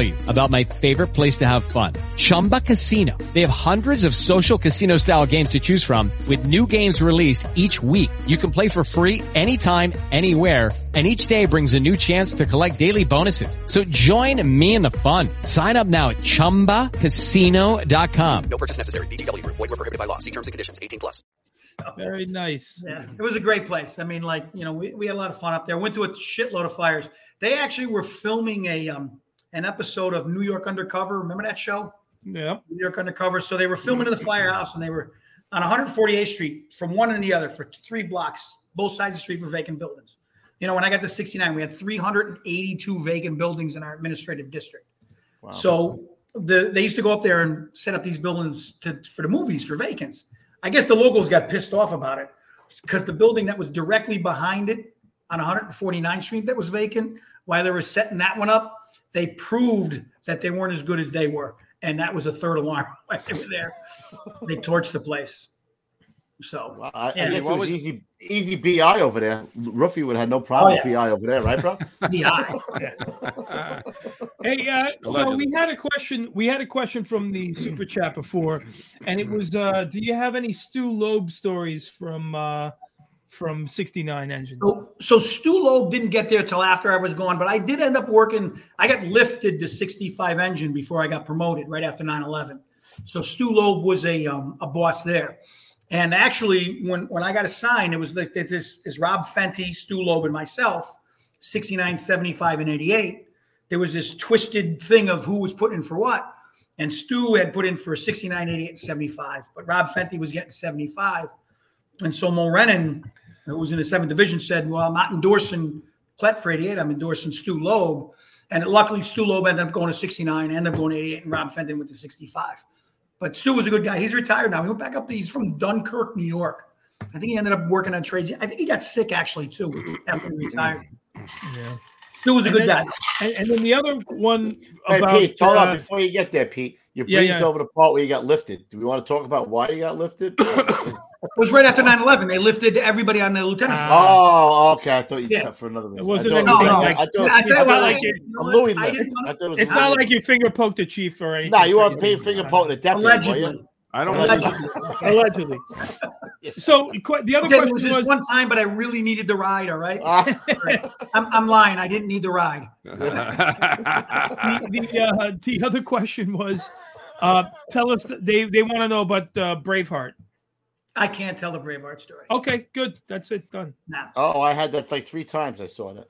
you about my favorite place to have fun. Chumba Casino. They have hundreds of social casino style games to choose from with new games released each week. You can play for free anytime, anywhere. And each day brings a new chance to collect daily bonuses. So join me in the fun. Sign up now at ChumbaCasino.com. No purchase necessary. VGW. Void were prohibited by law. See terms and conditions. 18 plus. Very nice. Yeah, it was a great place. I mean, like you know, we, we had a lot of fun up there. Went to a shitload of fires. They actually were filming a um an episode of New York Undercover. Remember that show? Yeah. New York Undercover. So they were filming in the firehouse, and they were on 148th Street from one and the other for three blocks. Both sides of the street were vacant buildings. You know, when I got to 69, we had 382 vacant buildings in our administrative district. Wow. So the they used to go up there and set up these buildings to, for the movies for vacants. I guess the locals got pissed off about it because the building that was directly behind it on 149th Street that was vacant, while they were setting that one up, they proved that they weren't as good as they were. And that was a third alarm (laughs) while they were there. They torched the place. So Well, I, I Yeah. guess What it was was- easy, easy BI over there. Ruffy would have had no problem Oh, with BI over there, right, bro? (laughs) yeah, Hey, uh, (laughs) so we had a question. We had a question from the super chat before, and it was, uh, "Do you have any Stu Loeb stories from uh, from '69 engine?" So, so Stu Loeb didn't get there till after I was gone, but I did end up working. I got lifted to 65 engine before I got promoted right after 9 11. So Stu Loeb was a, um, a boss there. And actually, when, when I got assigned, it was like this is Rob Fenty, Stu Loeb, and myself, 69, 75, and 88. There was this twisted thing of who was put in for what. And Stu had put in for 69, 88, and 75, but Rob Fenty was getting 75. And so Mo Rennan, who was in the seventh division, said, Well, I'm not endorsing Klett for 88. I'm endorsing Stu Loeb. And luckily, Stu Loeb ended up going to 69, ended up going to 88, and Rob Fenton went to 65. But Stu was a good guy. He's retired now. He went back up. To, he's from Dunkirk, New York. I think he ended up working on trades. I think he got sick actually too after he retired. Yeah. Stu was a And good then- guy. And, and then the other one Hey, about Pete, hold uh, on before you get there, Pete. You Yeah, breezed yeah. over the part where you got lifted. Do we want to talk about why you got lifted? (coughs) It was right after 9 11. They lifted everybody on the lieutenant's. List. oh, okay. I thought you Yeah. said for another reason. It wasn't I thought, anything I like- thought, I thought, I tell you I what, thought I it was didn't- a Louis I didn't wanna- I thought it was It's not like you finger poked a chief or anything. lift. Nah, you weren't paying finger poking a deputy. Allegedly. you? I don't Allegedly. allegedly. So the other Okay, it was question this was, one time, but I really needed the ride. All right, Ah, (laughs) I'm, I'm lying. I didn't need the ride. (laughs) the the, uh, the other question was, uh, tell us they they want to know about uh, Braveheart. I can't tell the Braveheart story. Okay, good. That's it. Done. Nah. oh, I had that like three times. I saw that.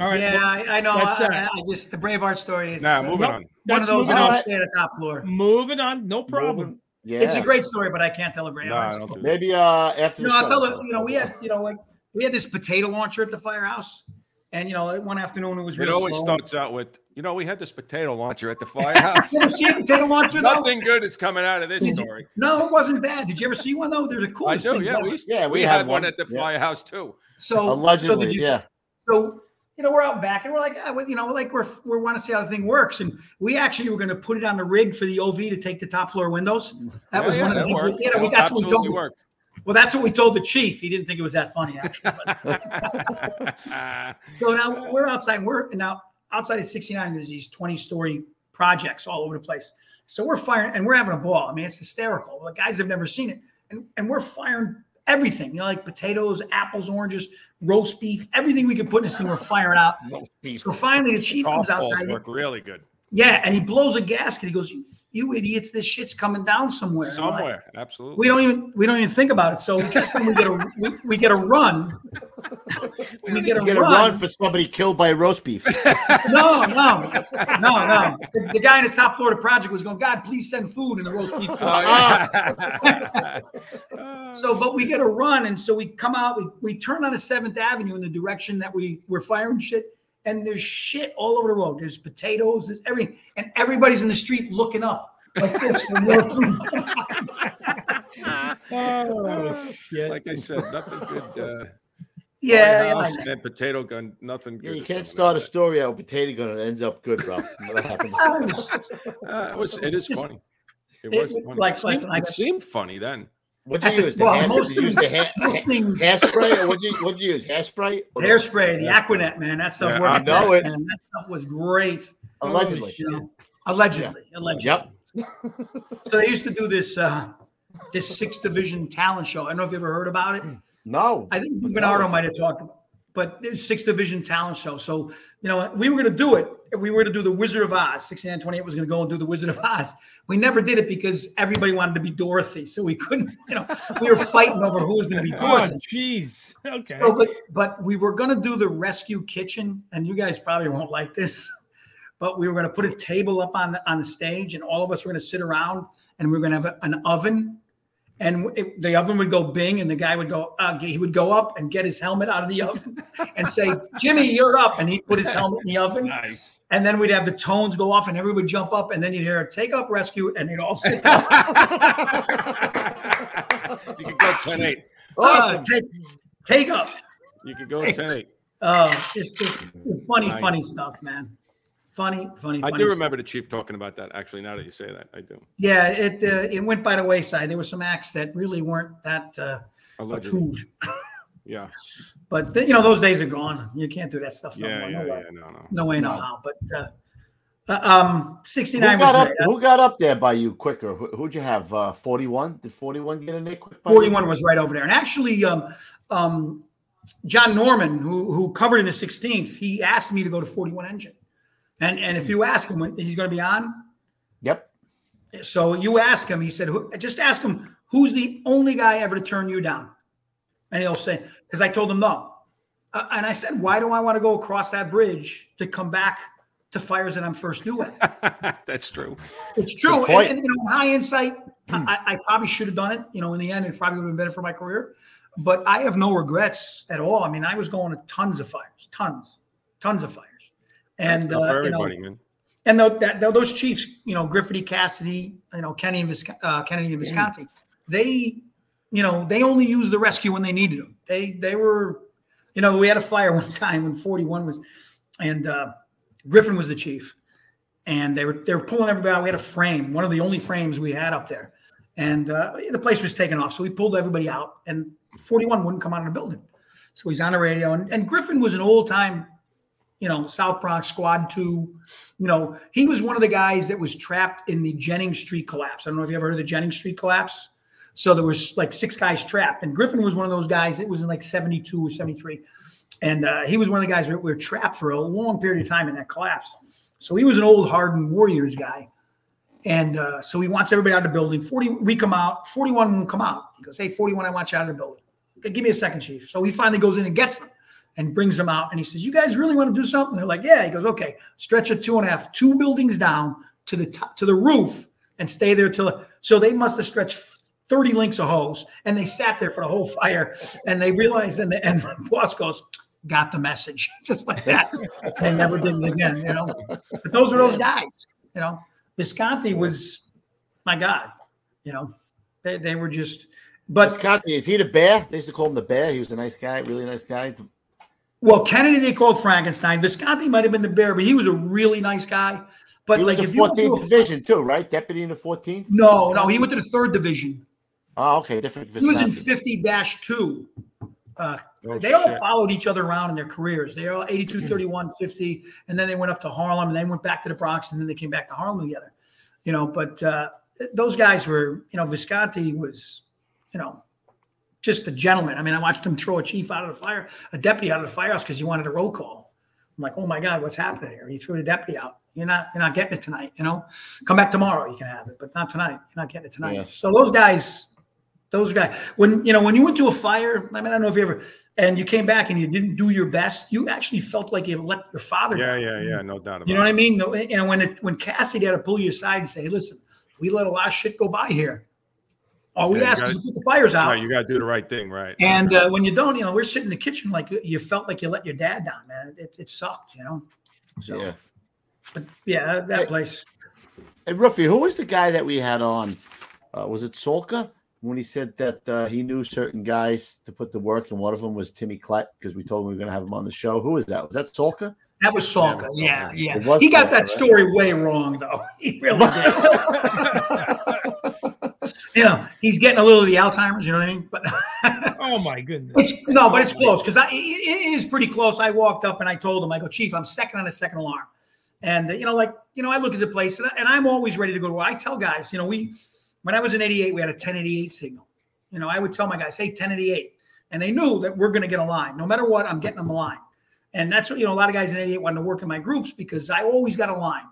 All right. Yeah, well, I, I know. I. I, I just the Braveheart story is nah, uh, moving Nope. on. one of that's those that moving don't on. stay at the top floor. Moving on. No problem. Moving- Yeah. It's a great story, but I can't tell a Braveheart No, story. don't do that. Maybe uh after No, the know, I'll tell you. You know, we had you know like we had this potato launcher at the firehouse, and you know one afternoon it was really, It real always slow. starts out with, you know, we had this potato launcher at the firehouse. (laughs) You ever see a potato launcher? though? Nothing good is coming out of this Did you- story. No, it wasn't bad. Did you ever see one though? There's a the I do, yeah. We, Yeah, we, we had, had one one, at the yeah. firehouse too. So so Allegedly, did you, yeah. So you know we're out back and we're like, ah, you know, like we're we want to see how the thing works, and we actually were going to put it on the rig for the OV to take the top floor windows. That Yeah, was yeah, one of the things. worked. We, you know, we, That that's what we absolutely told. worked. Well, that's what we told the chief. He didn't think it was that funny, actually. But, (laughs) (laughs) so now we're outside. We're now outside of 69. There's these 20 story projects all over the place. So we're firing and we're having a ball. I mean, it's hysterical. The guys have never seen it. and, and we're firing everything, you know, like potatoes, apples, oranges, roast beef, everything we could put in this thing, we're firing out. So finally, the chief comes outside. work really good. Yeah, and he blows a gasket. He goes, "You, you idiots! This shit's coming down somewhere." And we're like, Somewhere, absolutely. we don't even we don't even think about it. So just when we get a we, we get a run, we get a You get a run. run for somebody killed by roast beef. (laughs) No, no, no, no. The, the guy in the top floor of the project was going, God, please send food in the roast beef. Oh, yeah. (laughs) So, but we get a run, and so we come out. We, we turn on a Seventh Avenue in the direction that we were firing shit, and there's shit all over the road. There's potatoes, there's everything, and everybody's in the street looking up like this for more food. (laughs) Oh, shit. like I said, nothing good. Uh, (laughs) yeah, White yeah, and potato gun, nothing good. Yeah, you can't start out a story out with potato gun and it ends up good, bro. (laughs) What happens? Uh, it was. It is funny. It it- was funny. like- it, like- seemed, like- it seemed funny then. What'd you At the- use? The well, hair, most you use the (laughs) things- hair, most things- hairspray or what'd you, what'd you use? Hairspray? Or Hairspray, the Aquanet, man. That stuff Yeah, worked. I know best, it. Man. That stuff was great. Allegedly. You know, allegedly, allegedly. Yep. So they used to do this uh this sixth division talent show. I don't know if you ever heard about it. No. I think Bernardo might have talked about, it, but it's sixth division talent show. So you know, we were going to do it. We were to do the Wizard of Oz. 6928 was going to go and do the Wizard of Oz. We never did it because everybody wanted to be Dorothy, so we couldn't. You know, we were fighting over who was going to be (laughs) Oh, Dorothy. jeez. Okay. So, but, but we were going to do the rescue kitchen, and you guys probably won't like this, but we were going to put a table up on the, on the stage, and all of us were going to sit around, and we were going to have a- an oven, and it, the oven would go bing, and the guy would go, uh, he would go up and get his helmet out of the oven (laughs) and say, "Jimmy, you're up," and he'd put his helmet in the oven, Nice. and then we'd have the tones go off, and everyone would jump up, and then you'd hear "Take up rescue," and they'd all sit down. (laughs) you could go 10-8. (laughs) Uh, take, take up. You could go 10-8. Oh, just, just funny, Nice. funny stuff, man. Funny, funny. I funny do stuff. remember the chief talking about that. Actually, now that you say that, I do. Yeah, it uh, it went by the wayside. There were some acts that really weren't that uh, approved. (laughs) Yeah. But th- you know, those days are gone. You can't do that stuff no Yeah. more. Yeah. no way. Yeah. No. No. No way, no, No. how. But uh, uh, um, sixty Who nine got, up, who got up there by you quicker? Who, who'd you have? Uh, 41? Did 41 get in there quick? by you? Forty one was right over there, and actually, um, um, John Norman, who who covered in the sixteenth, he asked me to go to forty one engine, and and if you ask him when he's going to be on, Yep. So you ask him, he said, who, just ask him, who's the only guy ever to turn you down? And he'll say, because I told him no. Uh, and I said, why do I want to go across that bridge to come back to fires that I'm first doing? (laughs) That's true. It's true. And, and, you know, high insight, (clears throat) I, I probably should have done it. You know, in the end, it probably would have been better for my career. But I have no regrets at all. I mean, I was going to tons of fires, tons, tons of fires. And, not for uh, you know, man. and tho- that, tho- those chiefs, you know, Griffity, Cassidy, you know, Kenny and uh, Kennedy and Visconti, they, you know, they only used the rescue when they needed them. They they were, you know, we had a fire (laughs) one time when 41 was, and uh, Griffin was the chief, and they were they were pulling everybody out. We had a frame, one of the only frames we had up there, and uh, the place was taken off. So we pulled everybody out, and 41 wouldn't come out of the building. So he's on the radio, and, and Griffin was an old time you know, South Bronx Squad Two. You know, he was one of the guys that was trapped in the Jennings Street collapse. I don't know if you ever heard of the Jennings Street collapse. So there was like six guys trapped, and Griffin was one of those guys. It was in like '72 or '73, and uh, he was one of the guys that were trapped for a long period of time in that collapse. So he was an old hardened Warriors guy, and uh, so he wants everybody out of the building. Forty, we come out. Forty-one won't come out. He goes, "Hey, forty-one, I want you out of the building. Okay, give me a second, chief." So he finally goes in and gets them and brings them out. And he says, You guys really want to do something? They're like, Yeah. He goes, Okay, stretch a two and a half, two buildings down to the top, to the roof and stay there till. So they must have stretched 30 links of hose and they sat there for the whole fire. And they realized, and the, and the (laughs) boss goes, Got the message, (laughs) just like that. they never did it again, you know. But those are those guys, you know. Visconti was, my God, you know, they, they were just, but Visconti, is he the bear? They used to call him the bear. He was a nice guy, really nice guy. Well, Kennedy they called Frankenstein. Visconti might have been the bear, but he was a really nice guy. But he was like the if you went 14th a- division too, right? Deputy in the 14th. no, no, he went to the third division. Oh, okay, different. He was in Visconti. 50 2. Uh, Oh, they all shit. followed each other around in their careers. They all 82, 31, 50, and then they went up to Harlem and they went back to the Bronx and then they came back to Harlem together. You know, but uh, those guys were, you know, Visconti was you know, just a gentleman. I mean, I watched him throw a chief out of the fire, a deputy out of the firehouse because he wanted a roll call. I'm like, oh my God, what's happening here? He threw the deputy out. You're not, you're not getting it tonight. You know, come back tomorrow. You can have it, but not tonight. You're not getting it tonight. Yeah. So those guys, those guys, when you know, when you went to a fire, I mean, I don't know if you ever, and you came back and you didn't do your best, you actually felt like you let your father. Yeah, down. yeah, yeah. No doubt about it. You know what I mean? No, You know, when it, when Cassidy had to pull you aside and say, hey, listen, we let a lot of shit go by here. All we Yeah, you ask gotta- is to put the fires out. Right, you got to do the right thing, right? And uh, when you don't, you know, we're sitting in the kitchen like you felt like you let your dad down, man. It, it sucked, you know. So, Yeah. but yeah, that, that place. Hey, Ruffy, who was the guy that we had on? Uh, was it Solka? When he said that uh, he knew certain guys to put the work, and one of them was Timmy Klett because we told him we were going to have him on the show. Who was that? Was that Solka? That was Salka. Yeah, yeah. Was He got Salka, that right? story way wrong, though. (laughs) He really (laughs) did. you know, he's getting a little of the Alzheimer's. You know what I mean? But (laughs) Oh my goodness. It's no, but it's close because it, it is pretty close. I walked up and I told him, I go, Chief, I'm second on a second alarm, and you know, like you know, I look at the place and, I, and I'm always ready to go to. I tell guys, you know, we when I was in '88, we had a 1088 signal. You know, I would tell my guys, hey, 1088, and they knew that we're going to get a line, no matter what. I'm getting them a line, and that's what you know. A lot of guys in '88 wanted to work in my groups because I always got a line.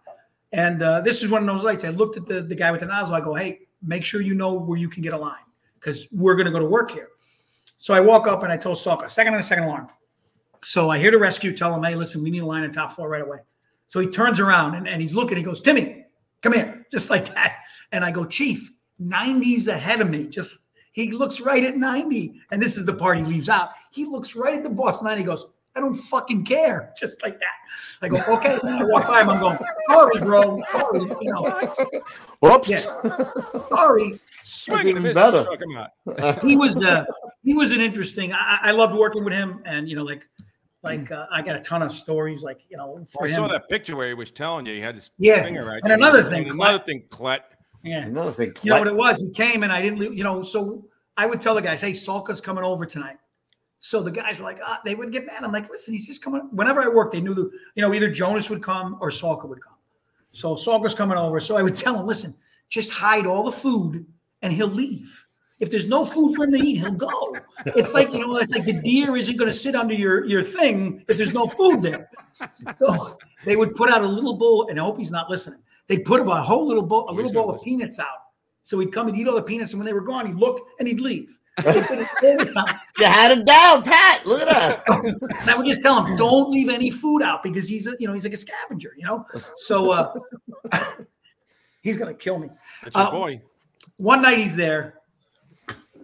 And uh, this is one of those lights. I looked at the, the guy with the nozzle. I go, hey, make sure you know where you can get a line because we're going to go to work here. So I walk up and I told Salka, second on a second alarm. So I hear the rescue tell him, hey, listen, we need a line on top floor right away. So he turns around and, and he's looking. He goes, Timmy, come here, (laughs) just like that. And I go, Chief, 90's ahead of me. Just he looks right at 90. And this is the part he leaves out. He looks right at the boss 90. He goes, I don't fucking care. (laughs) Just like that. I go, okay. I walk by him. I'm going, sorry, bro. Sorry. You know, Whoops. yeah. Sorry. Swing even better. struck him out. he was uh he was an interesting I, I loved working with him and you know like like uh, i got a ton of stories like you know for I saw that picture where he was telling you he had his Yeah. finger right And there. another thing, another thing, Klett. yeah Another thing. you know what it was he came and i didn't you know so i would tell the guys hey salka's coming over tonight so the guys were like ah they would get mad i'm like listen he's just coming whenever i worked they knew the you know either jonas would come or salka would come so salka's coming over so i would (laughs) tell him listen just hide all the food and he'll leave if there's no food for him to eat, he'll go. It's like you know, it's like the deer isn't going to sit under your your thing if there's no food there. So they would put out a little bowl, and I hope he's not listening. They'd put about a whole little bowl, a little bowl of peanuts out. So he'd come and eat all the peanuts, and when they were gone, he'd look and he'd leave. They did it all the time. You had him down, Pat. Look at that. (laughs) And I would just tell him, don't leave any food out because he's a, you know he's like a scavenger, you know. So uh, (laughs) he's gonna kill me. That's your Uh, boy. one night he's there.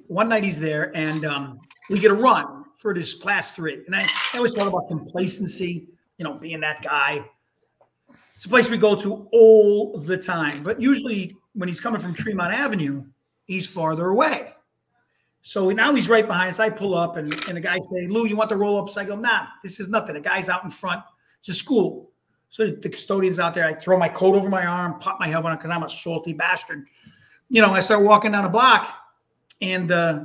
One night he's there, and um, we get a run for this class three. And I, I always talk about complacency, you know, being that guy. It's a place we go to all the time, but usually when he's coming from Tremont Avenue, he's farther away. So now he's right behind us. I pull up, and, and the guy say, "Lou, you want the roll ups?" I go, "Nah, this is nothing." The guy's out in front. It's a school, so the custodian's out there. I throw my coat over my arm, pop my helmet on because I'm a salty bastard you know, I start walking down a block and uh,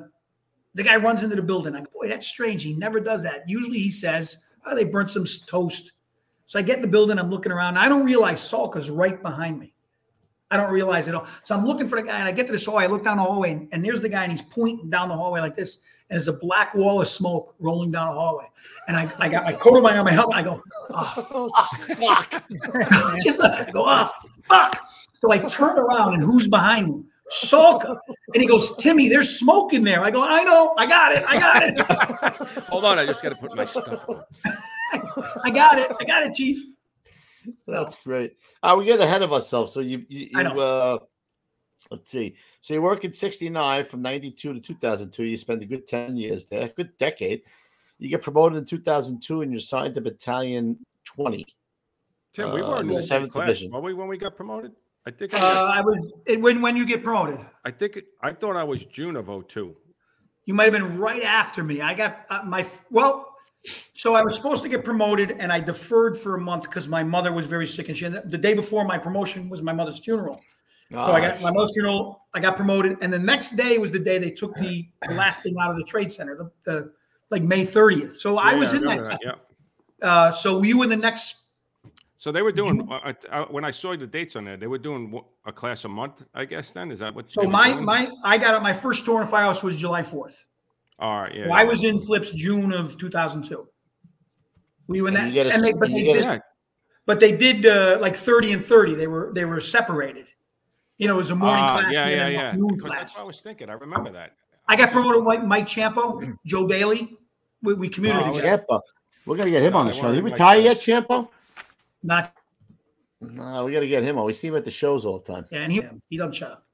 the guy runs into the building. I go, boy, that's strange. He never does that. Usually he says, oh, they burnt some toast. So I get in the building. I'm looking around. I don't realize Salka's right behind me. I don't realize it all. So I'm looking for the guy and I get to this hallway. I look down the hallway and, and there's the guy and he's pointing down the hallway like this. And there's a black wall of smoke rolling down the hallway. And I, I got my coat on my, on my helmet. I go, ah, (laughs) oh, fuck. (laughs) Just, I go, oh, fuck. So I turn around and who's behind me? Salka. And he goes, Timmy, there's smoke in there. I go, I know, I got it, I got it. (laughs) Hold on, I just got to put my stuff on. I got it, I got it, Chief. (laughs) That's great. Uh, we get ahead of ourselves. So you, you, you uh, let's see. So you work in '69 from '92 to 2002. You spend a good 10 years there, good decade. You get promoted in 2002, and you're signed to Battalion 20. Tim, we Uh, were in the the seventh class. division. Were we when we got promoted? I think. Uh, I, I was it, when when you get promoted. I think. I thought I was June of 02. You might have been right after me. I got uh, my well. So I was supposed to get promoted, and I deferred for a month because my mother was very sick, and she the day before my promotion was my mother's funeral. So I got my mother's funeral. I got promoted, and the next day was the day they took the, the last thing out of the trade center, the, the like May thirtieth. So I Yeah, was in remember that. Yeah. Uh, so were you in the next So they were doing uh, uh, when I saw the dates on there, they were doing a class a month, I guess. Then is that what? So my my I got my first tour in Firehouse was July fourth. All right, yeah. Well, I was in Flips June of 2002. We Were you in And that? you get a- and they, but and they you get a- did, yeah. but they did uh, like 30 and 30. They were they were separated. You know, it was a morning Ah, class yeah, and yeah, then yeah. noon class. that's what I was thinking. I remember that. I got promoted with Mike Champo, Joe Bailey. We, we commuted Oh, together. Champa. We're gonna get him No, on the show. weren't He retire yet, class. Champo? Not No, we gotta get him on. We see him at the shows all the time. yeah, and he he doesn't shut up.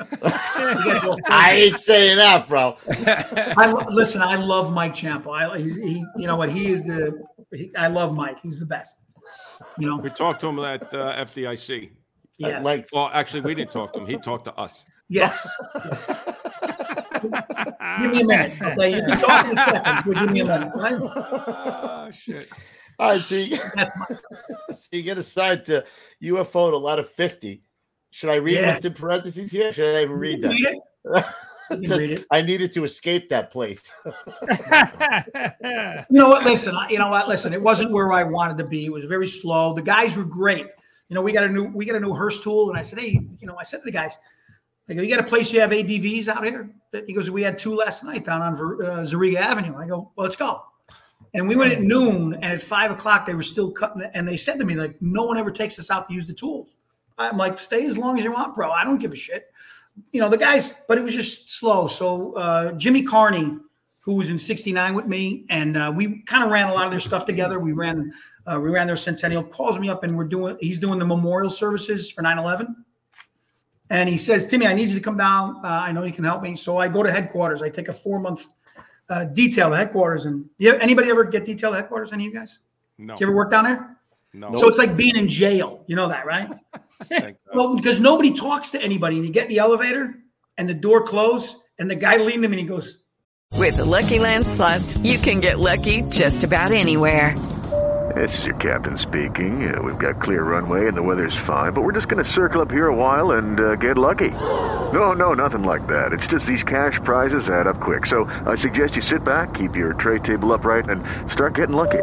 I ain't saying that, bro. I listen. I love Mike Champo. I he, he you know what he is the. He, I love Mike. He's the best. You know. We talked to him at uh, FDIC. Yeah. Like Well, actually, we didn't talk to him. He talked to us. Yes. Give me a minute. Okay, you can talk in a second, but give me a minute. Right? oh shit! all right, so you, That's my (laughs) so you get assigned to UFO to a lot of 50. Should I read Yeah. what's in parentheses here? Should I even read that? read it. You (laughs) read it. I needed to escape that place. (laughs) You know what? Listen, you know what? Listen, it wasn't where I wanted to be. It was very slow. The guys were great. You know, we got a new we got a new Hurst tool, and I said, hey, you know, I said to the guys, I go, you got a place you have ADVs out here? He goes, we had two last night down on Ver- uh, Zerega Avenue. I go, well, let's go. And we went at noon, and at five o'clock they were still cutting. it. And they said to me, like, no one ever takes us out to use the tools. I'm like, stay as long as you want, bro. I don't give a shit. You know, the guys, but it was just slow. So uh, Jimmy Carney, who was in '69 with me, and uh, we kind of ran a lot of their stuff together. We ran, uh, we ran their centennial. Calls me up, and we're doing. He's doing the memorial services for 9/11. And he says, Timmy, I need you to come down. Uh, I know you can help me. So I go to headquarters. I take a four month uh, detail to headquarters. And yeah, anybody ever get detail to headquarters? Any of you guys? No, You ever work down there? No. So it's like being in jail. You know that, right? (laughs) Well, because nobody talks to anybody. And you get in the elevator and the door closed and the guy leaned him and he goes, With the Lucky Land slots, you can get lucky just about anywhere. This is your captain speaking. Uh, we've got clear runway and the weather's fine, but we're just going to circle up here a while and uh, get lucky. No, no, nothing like that. It's just these cash prizes add up quick. So I suggest you sit back, keep your tray table upright, and start getting lucky.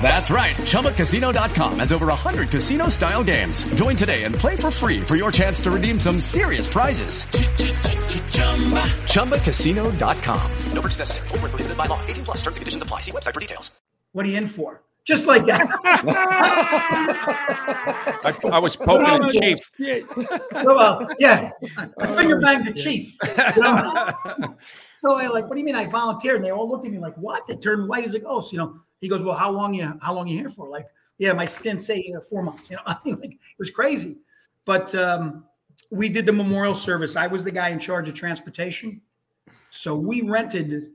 That's right, ChumbaCasino.com has over 100 casino style games. Join today and play for free for your chance to redeem some serious prizes. ChumbaCasino.com. No purchase necessary. Void where prohibited by law. 18 plus terms and conditions apply. See website for details. What are you in for? Just like that. (laughs) I, I was poking the chief. well, yeah, I finger banged the chief. You (laughs) know? so (laughs) they're like, "What do you mean I volunteered?" And they all looked at me like, "What?" They turned white as a ghost. You know, he goes, "Well, how long you how long you here for?" Like, yeah, my stint say uh, four months. You know, (laughs) I mean, like it was crazy. But um, we did the memorial service. I was the guy in charge of transportation, so we rented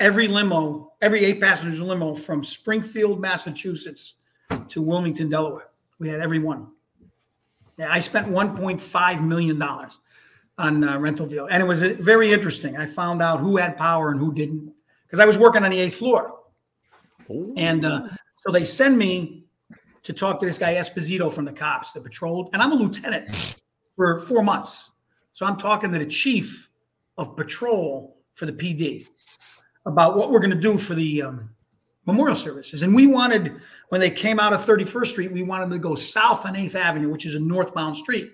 every limo, every eight passenger limo from Springfield, Massachusetts to Wilmington, Delaware. We had every one. Yeah, I spent 1.5 million dollars on uh, rental vehicle, and it was uh, very interesting. I found out who had power and who didn't because I was working on the eighth floor, and uh, so they send me to talk to this guy Esposito from the cops, the patrol, and I'm a lieutenant for four months. So I'm talking to the chief of patrol for the PD about what we're going to do for the um, memorial services. And we wanted, when they came out of 31st Street, we wanted to go south on 8th Avenue, which is a northbound street,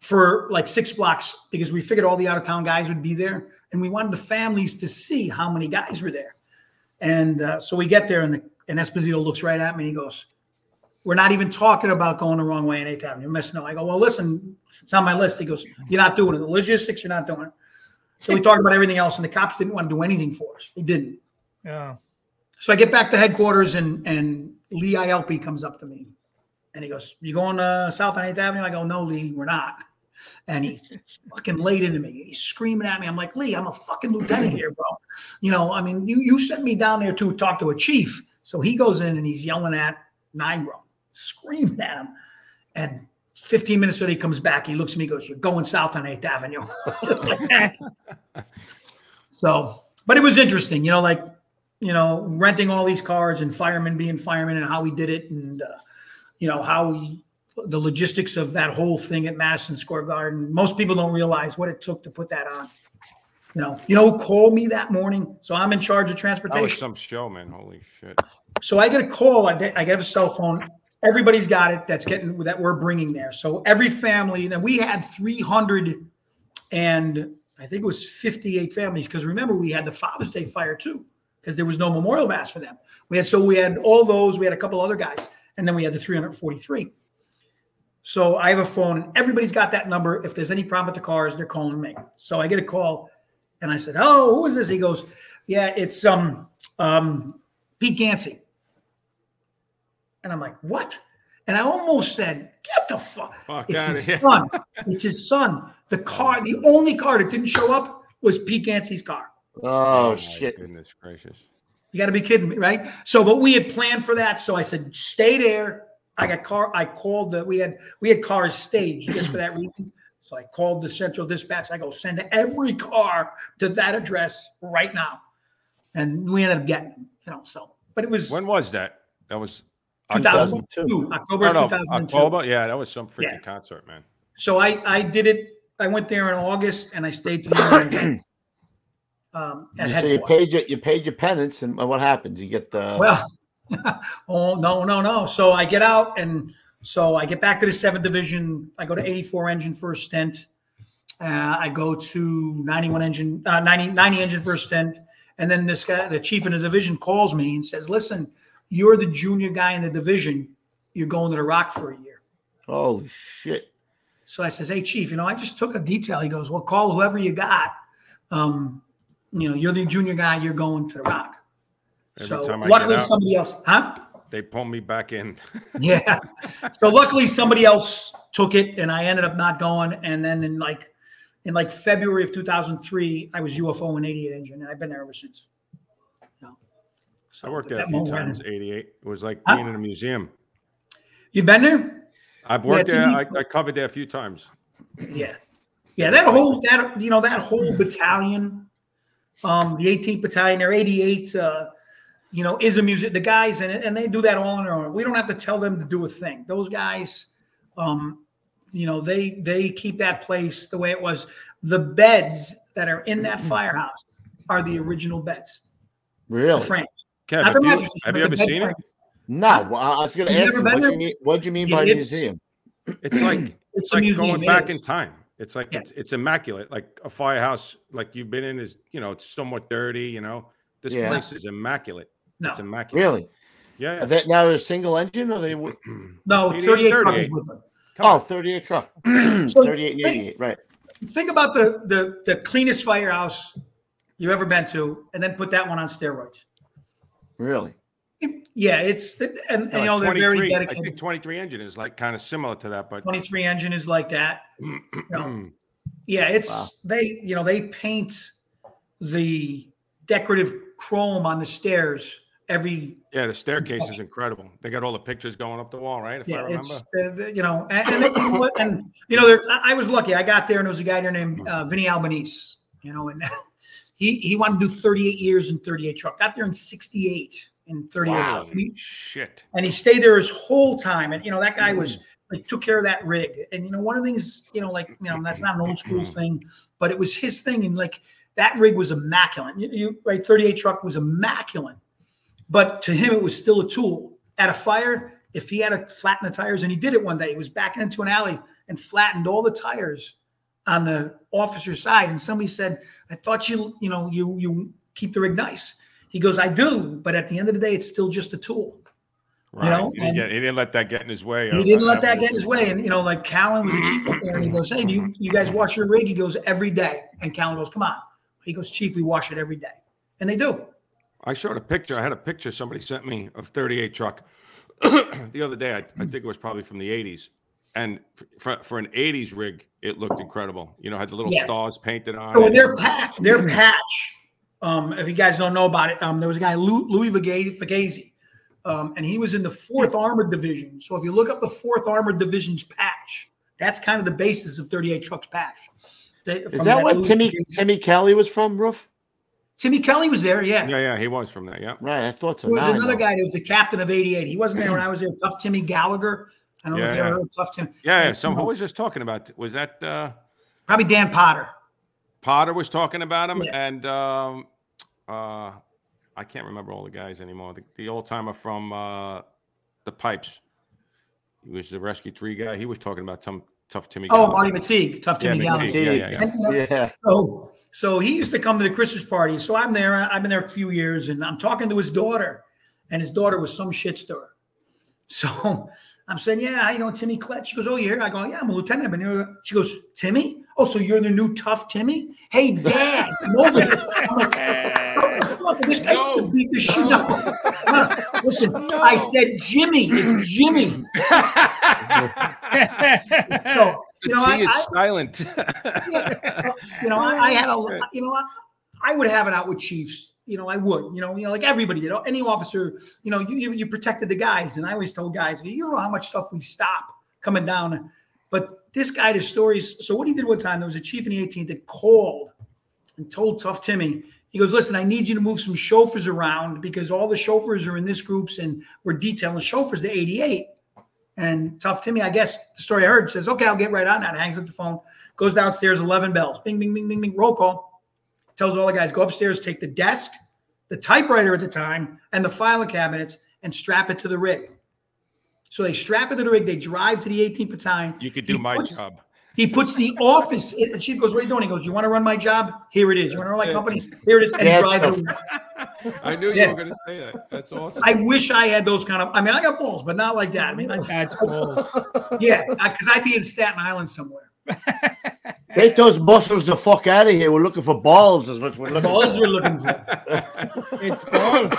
for like six blocks because we figured all the out of town guys would be there. And we wanted the families to see how many guys were there. And uh, so we get there, and, the, and Esposito looks right at me and he goes, We're not even talking about going the wrong way on 8th Avenue. You're missing out. I go, Well, listen, it's on my list. He goes, You're not doing it. The logistics, you're not doing it. So we talked about everything else, and the cops didn't want to do anything for us. They didn't. Yeah. So I get back to headquarters, and and Lee Ielpi comes up to me, and he goes, "You going to south on Eighth Avenue?" I go, "No, Lee, we're not." And he's fucking laid into me. He's screaming at me. I'm like, "Lee, I'm a fucking lieutenant here, bro. You know, I mean, you you sent me down there to talk to a chief." So he goes in and he's yelling at Nigro, screaming at him, and 15 minutes later, he comes back. He looks at me, goes, You're going south on 8th Avenue. (laughs) So, but it was interesting, you know, like, you know, renting all these cars and firemen being firemen and how we did it and, uh, you know, how we, the logistics of that whole thing at Madison Square Garden. Most people don't realize what it took to put that on. You know, you know who called me that morning? So I'm in charge of That transportation. was some show, man. Holy shit. So I get a call. I get, I get a cell phone. Everybody's got it. That's getting that we're bringing there. So every family, and we had 300 and I think it was 58 families because remember we had the Father's Day fire too because there was no memorial mass for them. We had so we had all those. We had a couple other guys, and then we had the 343. So I have a phone, and everybody's got that number. If there's any problem with the cars, they're calling me. So I get a call, and I said, "Oh, who is this?" He goes, "Yeah, it's um um Pete Ganci." And I'm like, "What?" And I almost said, "Get the fuck!" Fuck It's his here. son. It's his son. The car, the only car that didn't show up was Pete Ganci's car. Oh, my shit. Goodness gracious. You got to be kidding me, right? So, but we had planned for that. So I said, stay there. I got car. I called the. We had we had cars staged just for that reason. So I called the central dispatch. I go send every car to that address right now, and we ended up getting them. You know, so but it was When was that? That was 2002, October Oh, no, 2002. October? Yeah, that was some freaking Yeah. concert, man. So I I did it. I went there in August and I stayed to the end. um, at So you paid your you paid your penance, and what happens? You get the Well, (laughs) oh no, no, no. So I get out and so I get back to the seventh division. I go to 84 engine first stint. Uh, I go to 91 engine, uh, 90, 90 engine first stint. And then this guy, the chief in the division, calls me and says, Listen, you're the junior guy in the division. You're going to the Rock for a year. Holy shit. So I says, Hey, chief, you know, I just took a detail. He goes, Well, call whoever you got. Um, you know, you're the junior guy. You're going to the Rock. Every so time I get luckily, out- somebody else, huh? They pulled me back in. (laughs) Yeah. So luckily somebody else took it and I ended up not going. And then in like in like February of 2003, I was UFO in 88 engine and I've been there ever since. So I worked there a few times. Eighty-eight. It was like Huh? being in a museum. You've been there? I've worked it's there. I. I covered there a few times. Yeah. Yeah, that whole that you know that whole battalion, um, the 18th battalion, they're 88, uh, you know, is a music. The guys and and they do that all on their own. We don't have to tell them to do a thing. Those guys, um, you know, they they keep that place the way it was. The beds that are in that firehouse are the original beds. Really? Frank? frames. Kev, have the you, mattresses, have but you ever bed seen it? No, well, I was going to You've ask you what you mean. What do you mean Yeah, by it's- museum? It's like It's (clears throat) it's a like museum, going back in time. It's like Yeah. it's it's immaculate. Like a firehouse, like you've been in, is you know it's somewhat dirty. You know, this Yeah. place is immaculate. No. It's immaculate. Really? Yeah. yeah. Are they, now a single engine or they? would- (clears throat) No, 88, 38 truck 38. is with them. Oh, 38 truck. So (clears throat) 38 and think- 88, right. Think about the, the the cleanest firehouse you've ever been to, and then put that one on steroids. Really? Yeah, it's and, and Yeah, you know they're very 23 I think 23 engine is like kind of similar to that, but 23 engine is like that. (clears throat) Hmm. Yeah, it's Wow. they you know they paint the decorative chrome on the stairs every yeah, the staircase is incredible. They got all the pictures going up the wall, right? If I remember. it's uh, you know and, and, you know and, you know there, I was lucky I got there and there was a guy there named uh, Vinny Albanese you know and (laughs) he he wanted to do 38 years in 38 truck got there in 68 in 38 Wow. truck. And he- Shit. and he stayed there his whole time. And you know, that guy was like took care of that rig. And you know, one of the things, you know, like you know, that's not an old school thing, but it was his thing. And like that rig was immaculate. You, you right, 38 truck was immaculate. But to him, it was still a tool. At a fire, if he had to flatten the tires, and he did it one day, he was backing into an alley and flattened all the tires on the officer's side. And somebody said, I thought you, you know, you you keep the rig nice. He goes, I do, but at the end of the day, it's still just a tool. Right. know, he, didn't and- get, he didn't let that get in his way. He didn't let that get in his way. And you know, like Callan was a chief up there, and he goes, "Hey, do you you guys wash your rig?" He goes, "Every day." And Callan goes, "Come on." He goes, "Chief, we wash it every day," and they do. I showed a picture. I had a picture somebody sent me of 38 truck (clears throat) the other day. I, I think it was probably from the 80s. And for, for an 80s rig, it looked incredible. You know, had the little Yeah. stars painted on So it. their patch, their patch. Um, if you guys don't know about it, um, there was a guy Lou, Louis Vega- Fagazi, um, and he was in the Fourth Armored Division. So if you look up the Fourth Armored Division's patch, that's kind of the basis of 38 Trucks patch. They- Is from that what Louis- Timmy Timmy Kelly was from, Roof? Timmy Kelly was there? Yeah. Yeah, yeah, he was from that. Yeah. Right, I thought so. There was Now another know. guy that was the captain of 88. He wasn't there when I was there. Tough Timmy Gallagher. I don't know if you ever heard of Tough Timmy. Yeah, yeah. Some who was just talking about was that uh Probably Dan Potter. Potter was talking about him, Yeah. and um, uh, I can't remember all the guys anymore. The, the old timer from uh, the Pipes, he was the rescue three guy. He was talking about some tough Timmy. Oh, Marty McTeague. Tough Timmy Gallagher. McTeague. Yeah, yeah, yeah. And, you know, Yeah. So, so he used to come to the Christmas party. So I'm there. I've been there a few years, and I'm talking to his daughter, and his daughter was some shit stirrer. So (laughs) I'm saying, yeah, you know Timmy Klett? She goes, oh, you're here. I go, yeah, I'm a lieutenant. I've been here. She goes, Timmy? Oh, so you're the new tough Timmy? Hey, Dad, come over here. I'm like, what the fuck? This guy no. beat the shit out. of me. No, (laughs) Listen, I said Jimmy. It's Jimmy. (laughs) So, The you know, T I- is I- silent. (laughs) you know, I, I had a, you know, I, I would have it out with Chiefs. You know, I would. You know, you know, like everybody did. Any officer, you know, you you, you protected the guys, and I always told guys, you know how much stuff we stop coming down. But this guy, the stories. So what he did one time, there was a chief in the 18th that called and told Tough Timmy. He goes, listen, I need you to move some chauffeurs around because all the chauffeurs are in this groups, and we're detailing chauffeurs to 88. And Tough Timmy, I guess the story I heard says, okay, I'll get right on that. Hangs up the phone, goes downstairs, 11 bells, bing, bing, bing, bing, bing, roll call. Tells all the guys, go upstairs, take the desk, the typewriter at the time, and the filing cabinets and strap it to the rig. So they strap it to the rig. They drive to the 18th battalion. you could do He my puts- job. He puts the office, in, and Chief goes, What are you doing? He goes, You want to run my job? Here it is. You want to run my company? Here it is. And Yeah, drive the- away. I knew you Yeah. were going to say that. That's awesome. I wish I had those kind of. I mean, I got balls, but not like that. I mean, like, That's balls. (laughs) yeah, uh, because I'd be in Staten Island somewhere. (laughs) Take those muscles the fuck out of here. We're looking for balls, is what we're looking Balls for. we're looking for. (laughs) It's balls.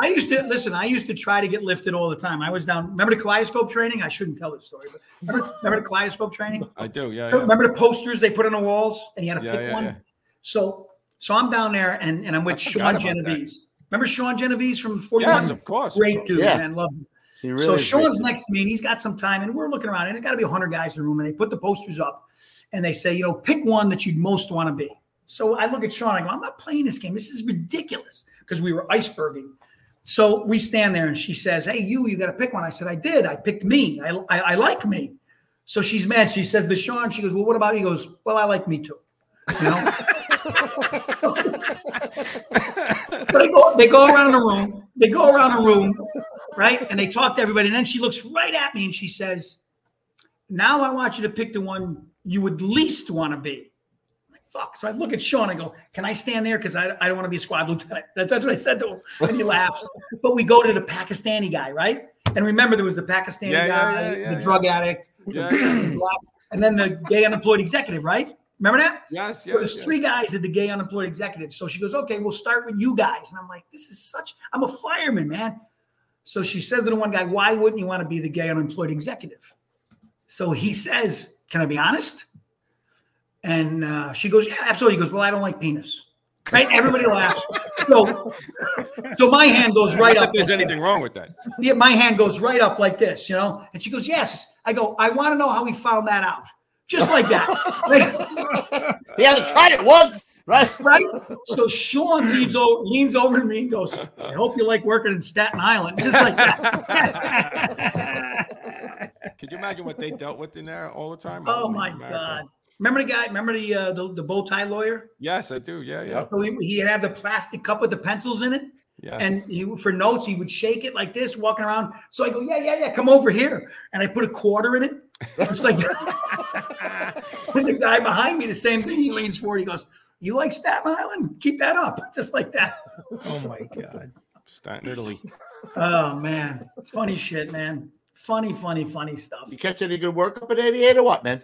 I used to listen. I used to try to get lifted all the time. I was down. Remember the kaleidoscope training? I shouldn't tell this story, but remember, remember the kaleidoscope training? I do. Yeah. yeah. Remember the posters they put on the walls, and you had to Yeah, pick yeah, one. yeah. So, so I'm down there, and, and I'm with Sean forgot about that. Remember Sean Genovese from 41? Yes, of course. Great dude, Yeah. man. Love him. Really so Sean's great. next to me, and he's got some time, and we're looking around, and it got to be 100 guys in the room, and they put the posters up, and they say, you know, pick one that you'd most want to be. So I look at Sean, I go, I'm not playing this game. This is ridiculous because we were iceberging. So we stand there, and she says, Hey, you, you got to pick one. I said, I did. I picked me. I, I, I like me. So she's mad. She says to Sean, she goes, Well, what about? He goes, Well, I like me too. You know? (laughs) they go, they go around the room. They go around the room, right? And they talk to everybody. And then she looks right at me and she says, Now I want you to pick the one you would least want to be. I'm like, fuck. So I look at Sean. I go, Can I stand there? Because I, I don't want to be a squad lieutenant. That's, that's what I said to him. And he laughs. But we go to the Pakistani guy, right? And remember, there was the Pakistani Yeah, guy, yeah, yeah, the drug addict, (clears throat) and then the gay unemployed executive, right? Remember that? Yes, yes, was yes. three guys at the gay unemployed executive. So she goes, okay, we'll start with you guys. And I'm like, this is such, I'm a fireman, man. So she says to the one guy, why wouldn't you want to be the gay unemployed executive? So he says, can I be honest? And uh, she goes, yeah, absolutely. He goes, well, I don't like penis. Right? Everybody laughs. So, so my hand goes right Not up. that there's like anything this. wong with that. Yeah, my hand goes right up like this, you know? And she goes, Yes. I go, I want to know how he found that out. Just like that. He had to try it once, right? right? So Sean leans over, leans over to me and goes, I hope you like working in Staten Island. Just like that. (laughs) Could you imagine what they dealt with in there all the time? oh my America. God. Remember the guy? Remember the uh, the, the bow tie lawyer? Yes, I do. Yeah, yeah. So he, he'd have the plastic cup with the pencils in it. Yeah. And he, for notes, he would shake it like this, walking around. So I go, yeah, yeah, yeah, come over here. And I put a quarter in it. It's like, (laughs) and the guy behind me, the same thing. He leans forward. He goes, "You like Staten Island? Keep that up, (laughs) just like that." Oh my god. Staten Italy. Oh man, funny shit, man. Funny, funny, funny stuff. You catch any good work up at 88 or what, man?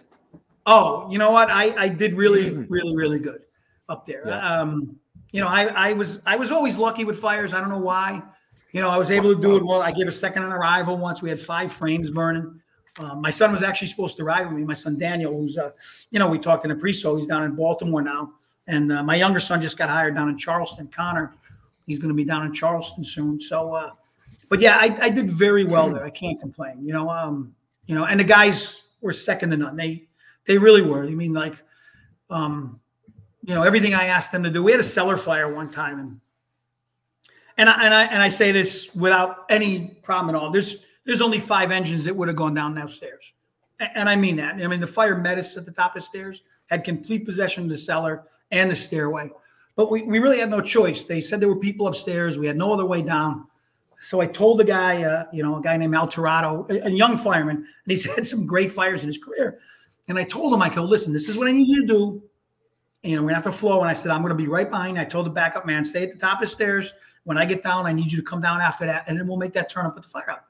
Oh, you know what? I I did really, (clears throat) really, really good up there. Yeah. Um, you know, I I was I was always lucky with fires. I don't know why. You know, I was able to do it well. I gave a second on arrival once. We had five frames burning. Um, my son was actually supposed to ride with me. My son Daniel, who's uh, you know, we talked in the pre-show. He's down in Baltimore now, and uh, my younger son just got hired down in Charleston. Connor, he's going to be down in Charleston soon. So, uh, but yeah, I, I did very well there. I can't complain. You know, um, you know, and the guys were second to none. They they really were. I mean, like, um, you know, everything I asked them to do. We had a cellar fire one time, and and I, and I and I say this without any problem at all. There's there's only five engines that would have gone down those stairs, A- and I mean that. I mean the fire met us at the top of the stairs, had complete possession of the cellar and the stairway, but we, we really had no choice. They said there were people upstairs. We had no other way down. So I told the guy, uh, you know, a guy named Al Torado, a, a young fireman, and he's (laughs) had some great fires in his career. And I told him, I go, listen, this is what I need you to do. And we're gonna have to flow. And I said, I'm gonna be right behind. you." I told the backup man, stay at the top of the stairs. When I get down, I need you to come down after that, and then we'll make that turn and put the fire out.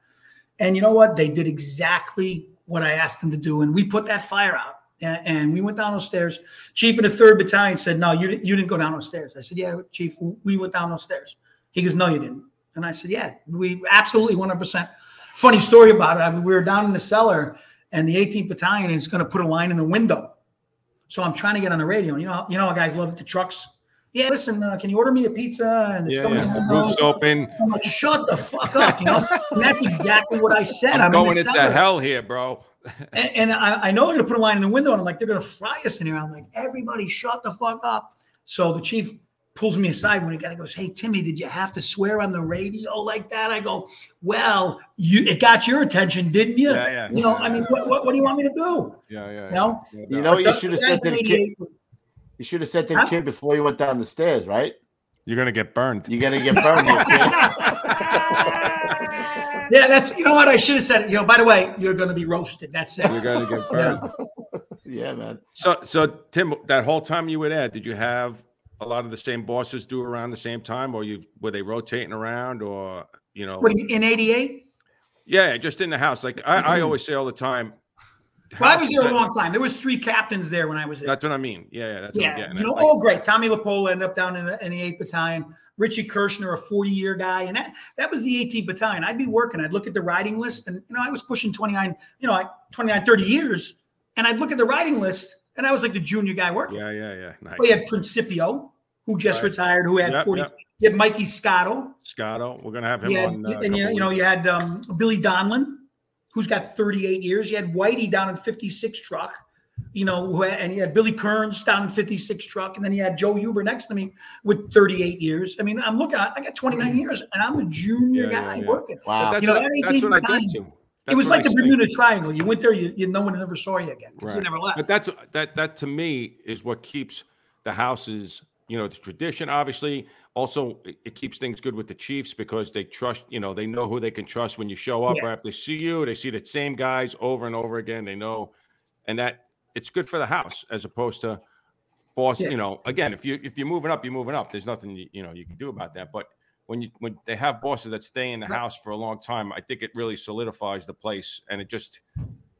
And you know what? They did exactly what I asked them to do, and we put that fire out. And, and we went down those stairs. Chief of the third battalion said, "No, you you didn't go down those stairs." I said, "Yeah, Chief, we went down those stairs." He goes, "No, you didn't." And I said, "Yeah, we absolutely 100 percent." Funny story about it. I mean, we were down in the cellar, and the 18th battalion is going to put a line in the window. So I'm trying to get on the radio. And you know, you know, how guys love the trucks. Yeah, listen, uh, can you order me a pizza? And it's Yeah, coming yeah. The roof's open. I'm like, shut the fuck up, you know. (laughs) and that's exactly what I said. I'm, I'm, going into hell here, bro. (laughs) And, and I, I know they're gonna put a line in the window, and I'm like, they're gonna fry us in here. I'm like, everybody, shut the fuck up. So the chief pulls me aside when he got. He goes, "Hey Timmy, did you have to swear on the radio like that?" I go, "Well, you it got your attention, didn't you? Yeah, yeah. You know, I mean, what, what, what do you want me to do? Yeah, yeah. You know, You know you should have said to the kid. You should have said to the kid before you went down the stairs, right? You're gonna get burned. You're gonna get burned. (laughs) Yeah, that's you know what I should have said. You know, by the way, you're gonna be roasted. That's it. You're gonna get burned. (laughs) yeah, man. So, so Tim, that whole time you were there, did you have a lot of the same bosses do around the same time, or you were they rotating around, or you know? What, in '88? Yeah, just in the house. Like I, I always say all the time. Well, I was there a long time. There was three captains there when I was there. That's what I mean. Yeah, yeah, that's what I'm Yeah, you know, Like, oh great. Tommy Lapola ended up down in the, in the 8th battalion. Richie Kirshner, a 40 year guy, and that that was the 18th battalion. I'd be working. I'd look at the riding list, and you know, I was pushing 29, you know, like 29, 30 years, and I'd look at the riding list, and I was like the junior guy working. yeah, yeah, yeah. Nice. We had Principio, who just Right. retired, who had Yep, 40. yep. You had Mikey Scotto. Scotto, we're gonna have him You had, on. Uh, and you, you know, you had um, Billy Donlin, who's got 38 years. You had Whitey down in 56 truck, you know, who had, and you had Billy Kearns down in 56 truck, and then you had Joe Huber next to me with 38 years. I mean, I'm looking, I I got 29 years, and I'm a junior Yeah, yeah, guy yeah. working. Wow. That's You know, what, that ain't that's even what I time. It was like I the. Bermuda Triangle. You went there, you, you no one ever saw you again because you never left. But that's that that to me is what keeps the houses, you know, it's tradition. Obviously, also it, it keeps things good with the Chiefs because they trust, you know, they know who they can trust when you show up. Yeah. Or if they see you, they see the same guys over and over again. They know, and that it's good for the house as opposed to boss. Yeah. You know, again, if you if you're moving up, you're moving up. There's nothing you, you know you can do about that. But when you when they have bosses that stay in the house for a long time, I think it really solidifies the place, and it just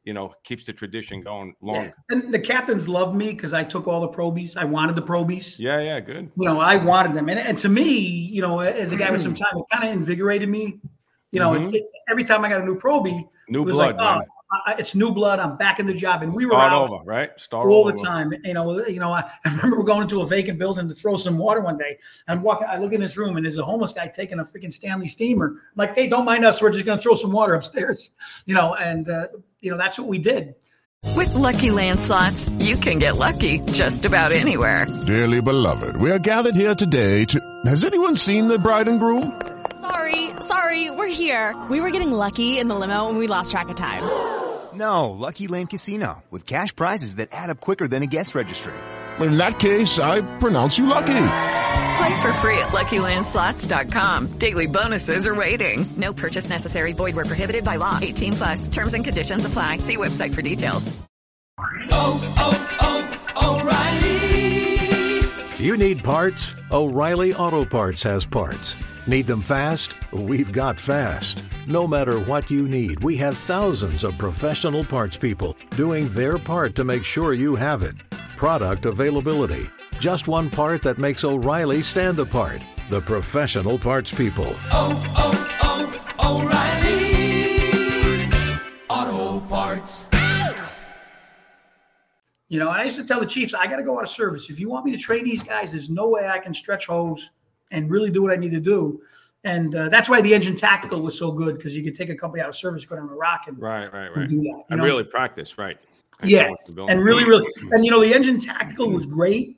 you know keeps the tradition going long. Yeah. And the captains loved me because I took all the probies. I wanted the probies. Yeah, yeah, good. you know, I wanted them. And, and to me, you know, as a guy with some time, it kind of invigorated me. You know, Mhm. it, every time I got a new probie, New it was blood, like, oh, I, I- it's new blood. I'm back in the job. And we were Start out over, right? Start all over. the time. You know, you know, I, (laughs) I remember going into a vacant building to throw some water one day. I'm walking, I look in this room and there's a homeless guy taking a freaking Stanley Steemer. I'm like, hey, don't mind us. We're just going to throw some water upstairs. (laughs) You know, and, uh, you know, that's what we did. With Lucky Land slots, you can get lucky just about anywhere. Dearly beloved, we are gathered here today to. Has anyone seen the bride and groom? Sorry, sorry, we're here. We were getting lucky in the limo and we lost track of time. No, Lucky Land Casino with cash prizes that add up quicker than a guest registry. In that case, I pronounce you lucky. Play for free at LuckyLandSlots.com. Daily bonuses are waiting. No purchase necessary. Void where prohibited by law. 18 plus. Terms and conditions apply. See website for details. Oh, oh, oh, O'Reilly. You need parts? O'Reilly Auto Parts has parts. Need them fast? We've got fast. No matter what you need, we have thousands of professional parts people doing their part to make sure you have it. Product availability. Just one part that makes O'Reilly stand apart. The professional parts people. Oh, oh, oh, O'Reilly. Auto Parts. You know, I used to tell the Chiefs, I got to go out of service. If you want me to train these guys, there's no way I can stretch hose and really do what I need to do And uh, that's why the engine tactical was so good because you could take a company out of service, go down a rock, and Right, right, and right. do that. and know? really practice, right? And yeah, go to build- and really, really, and you know, the engine tactical was great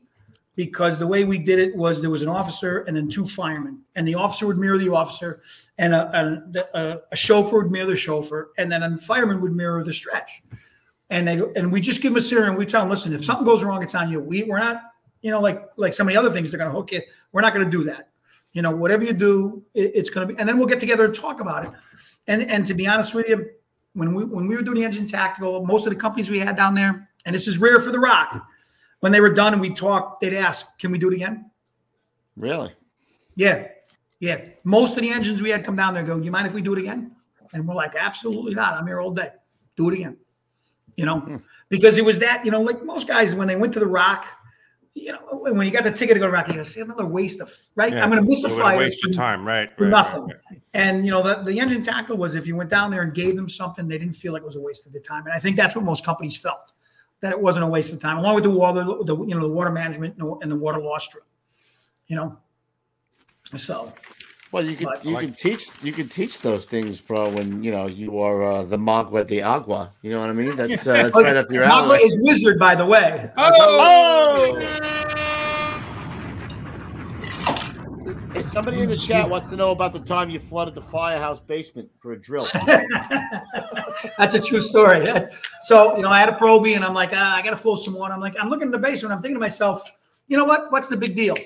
because the way we did it was there was an officer and then two firemen, and the officer would mirror the officer, and a, a, a chauffeur would mirror the chauffeur, and then a fireman would mirror the stretch. And they and we just give them a scenario and we tell them, listen, if something goes wrong, it's on you. We we're not, you know, like like of the other things they're going to hook you. We're not going to do that. You know, whatever you do, it, it's going to be, and then we'll get together and talk about it. And and to be honest with you, when we when we were doing the engine tactical, most of the companies we had down there, and this is rare for the Rock, when they were done and we talked, they'd ask, "Can we do it again?" Really? Yeah, yeah. Most of the engines we had come down there go, "You mind if we do it again?" And we're like, "Absolutely not. I'm here all day. Do it again." You know, hmm. because it was that. You know, like most guys when they went to the Rock. You know, when you got the ticket to go to Rock, you "See, another waste of right." Yeah, I'm going to miss a fire. Waste your time, right? right, nothing. right, right. And you know, the, the engine tackle was if you went down there and gave them something, they didn't feel like it was a waste of the time. And I think that's what most companies felt that it wasn't a waste of time, along with the water, the you know, the water management and the, and the water loss strip. You know, so Well, you can But- you can teach you can teach those things, bro. When you know you are uh, the magua de agua. You know what I mean? That's, uh, that's right up your Magua alley. is wizard, by the way. Oh! Hey, somebody in the chat wants to know about the time you flooded the firehouse basement for a drill. (laughs) That's a true story. So, you know, I had a probie, and I'm like, ah, I got to flow some water. I'm like, I'm looking in the basement. I'm thinking to myself, you know what? What's the big deal?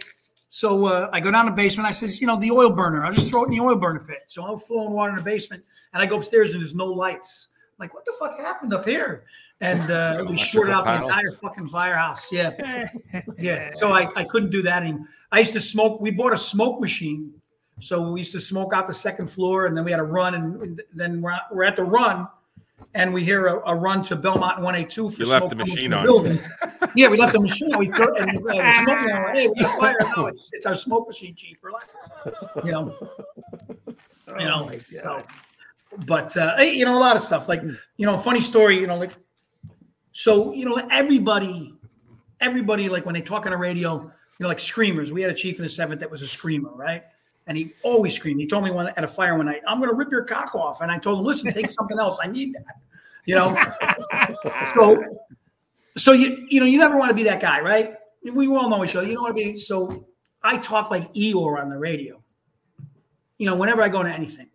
So uh, I go down to the basement. I says, you know, the oil burner. I'll just throw it in the oil burner pit. So I'm flowing water in the basement and I go upstairs and there's no lights. I'm like, what the fuck happened up here? And uh, (laughs) we shorted out the entire fucking firehouse. Yeah. (laughs) Yeah. So I, I couldn't do that anymore. I used to smoke. We bought a smoke machine. So we used to smoke out the second floor and then we had a run. And, and then we're, we're at the run and we hear a, a run to Belmont 182 for You left the machine from on. building. yeah, we left the machine. on. We throw, and we had a smoke machine. Hey, we got fire. No, it's, it's our smoke machine, chief. Relax. You know. You know. so- but uh, you know a lot of stuff like you know funny story you know like so you know everybody everybody like when they talk on the radio you know like screamers we had a chief in the seventh that was a screamer right and he always screamed. He told me one at a fire one night i'm going to rip your cock off. And i told him listen take something else. I need that. You know? (laughs) So so you you know you never want to be that guy right? We all know each other. You don't want to be so i talk like eeyore on the radio. You know whenever i go into anything.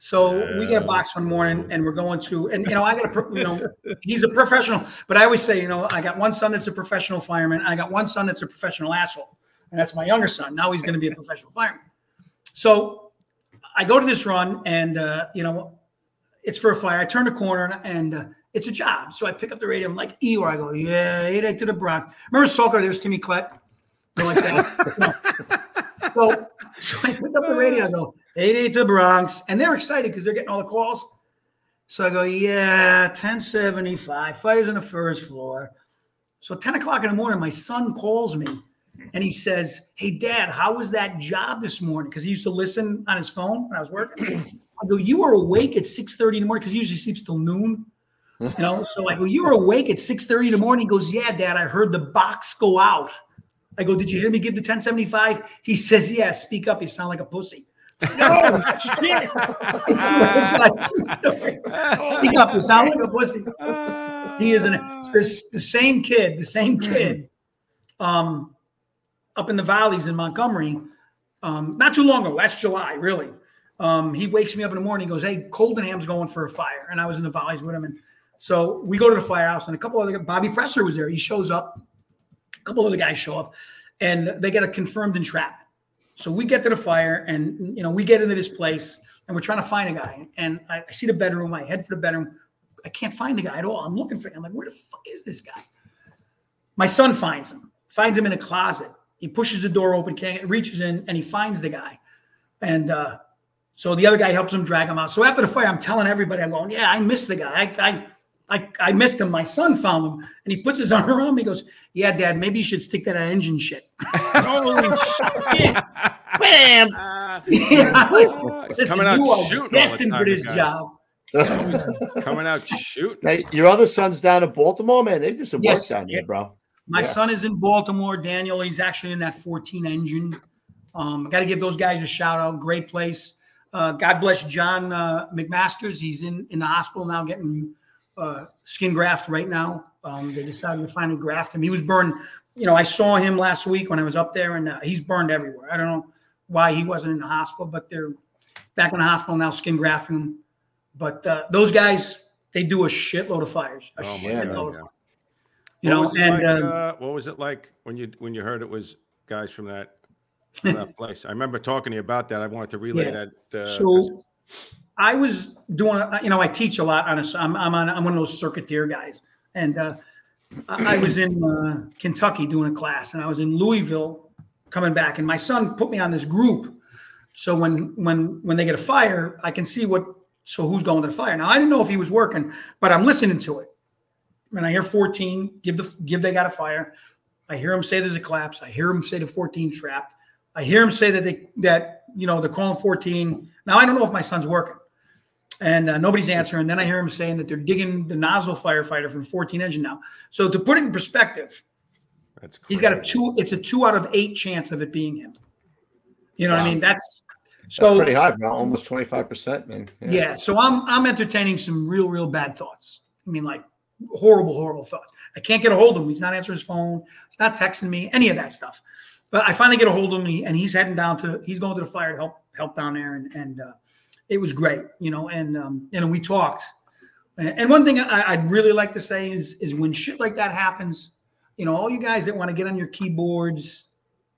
So we get a box one morning and we're going to, and you know, I got a, you know, he's a professional, but I always say, you know, I got one son that's a professional fireman. I got one son that's a professional asshole. And that's my younger son. Now he's going to be a professional fireman. So I go to this run and, uh, you know, it's for a fire. I turn the corner and, uh, it's a job. So I pick up the radio. I'm like, Eeyore. I go, yeah, 8 to the Bronx. Remember Sulker? There's Timmy Klett. Like that. (laughs) So, so I pick up the radio. I go, 88 to the Bronx. And they're excited because they're getting all the calls. So I go, yeah, 1075. Fire's on the first floor. So 10 o'clock in the morning, my son calls me and he says, Hey, dad, how was that job this morning? Because he used to listen on his phone when I was working. (clears throat) I go, You were awake at 6:30 in the morning because he usually sleeps till noon. You know, so I go, You were awake at 6:30 in the morning. He goes, Yeah, dad, I heard the box go out. I go, Did you hear me give the 1075? He says, Yeah, speak up. You sound like a pussy. No shit. I swear to God, true story. Speak up. You sound like a pussy. He is an the same kid, the same kid, um, up in the valleys in Montgomery. Um, not too long ago, last July, really. Um, he wakes me up in the morning. He goes, "Hey, Coldenham's going for a fire," and I was in the valleys with him. And so we go to the firehouse, and a couple other Bobby Presser was there. He shows up. A couple other guys show up, and they get a confirmed entrapment. So we get to the fire, and you know we get into this place, and we're trying to find a guy. And I, I see the bedroom. I head for the bedroom. I can't find the guy at all. I'm looking for him. I'm like, where the fuck is this guy? My son finds him. Finds him in a closet. He pushes the door open, can't reaches in, and he finds the guy. And uh, so the other guy helps him drag him out. So after the fire, I'm telling everybody, I'm going, yeah, I missed the guy. I, I, I, I missed him. My son found him, and he puts his (laughs) arm around me. He goes, yeah, Dad, maybe you should stick that on engine shit. (laughs) Holy shit. Bam. yeah, like, He's listen, coming out you are shooting all the destined for this job. Coming out shooting. Hey, your other son's down in Baltimore, man. They do some Yes. work down there, bro. My Yeah. son is in Baltimore. Daniel, he's actually in that 14 engine. Um, Got to give those guys a shout out. Great place. Uh, God bless John uh, McMasters. He's in in the hospital now, getting uh, skin graft right now. Um, they decided to finally graft him. He was burned. You know, I saw him last week when I was up there, and uh, he's burned everywhere. I don't know why he wasn't in the hospital, but they're back in the hospital now, skin grafting him. But uh, those guys, they do a shitload of fires. A Oh, shitload God, of fires. You What know, and like, um, uh, what was it like when you when you heard it was guys from that (laughs) from that place? I remember talking to you about that. I wanted to relay Yeah. that. Uh, so I was doing, a- you know, I teach a lot on a, I'm, I'm on, I'm one of those circuiteer guys. And uh, I, I was in uh, Kentucky doing a class and I was in Louisville coming back and my son put me on this group. So when, when, when they get a fire, I can see what, so who's going to the fire. Now I didn't know if he was working, but I'm listening to it. And I hear 14, give the, give they got a fire. I hear him say there's a collapse. I hear him say the 14 trapped. I hear him say that they that you know they're calling 14. Now I don't know if my son's working, and uh, nobody's answering. Then I hear him saying that they're digging the nozzle firefighter from 14 engine now. So to put it in perspective, That's he's got a two. It's a two out of eight chance of it being him. You know what I mean? That's That's so pretty high, bro. Almost twenty five percent, man. yeah. So I'm I'm entertaining some real real bad thoughts. I mean like horrible horrible thoughts. I can't get a hold of him. He's not answering his phone. He's not texting me. Any of that stuff. But I finally get a hold of him, and he's heading down to he's going to the fire to help help down there, and and uh, it was great, you know. And um, and we talked. And one thing I, I'd really like to say is is when shit like that happens, you know, all you guys that want to get on your keyboards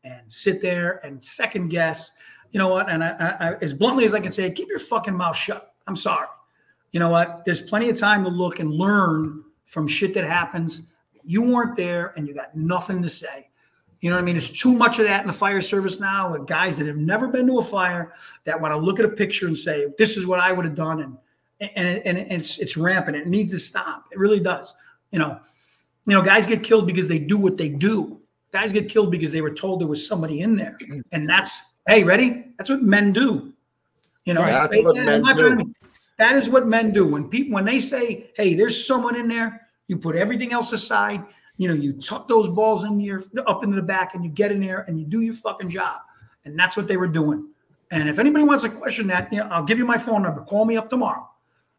and sit there and second guess, you know what? And I, I, as bluntly as I can say, keep your fucking mouth shut. I'm sorry. You know what? There's plenty of time to look and learn from shit that happens. You weren't there and you got nothing to say. You know what I mean? It's too much of that in the fire service now with guys that have never been to a fire that want to look at a picture and say, this is what I would have done. And, and, and it's, it's rampant. It needs to stop. It really does. You know, you know, guys get killed because they do what they do. Guys get killed because they were told there was somebody in there. And that's, hey, ready? That's what men do. You know, Right, They- what I'm men not trying do. to that is what men do. When people when they say, "Hey, there's someone in there," you put everything else aside. You know, you tuck those balls in your up into the back, and you get in there and you do your fucking job. And that's what they were doing. And if anybody wants to question that, you know, I'll give you my phone number. Call me up tomorrow.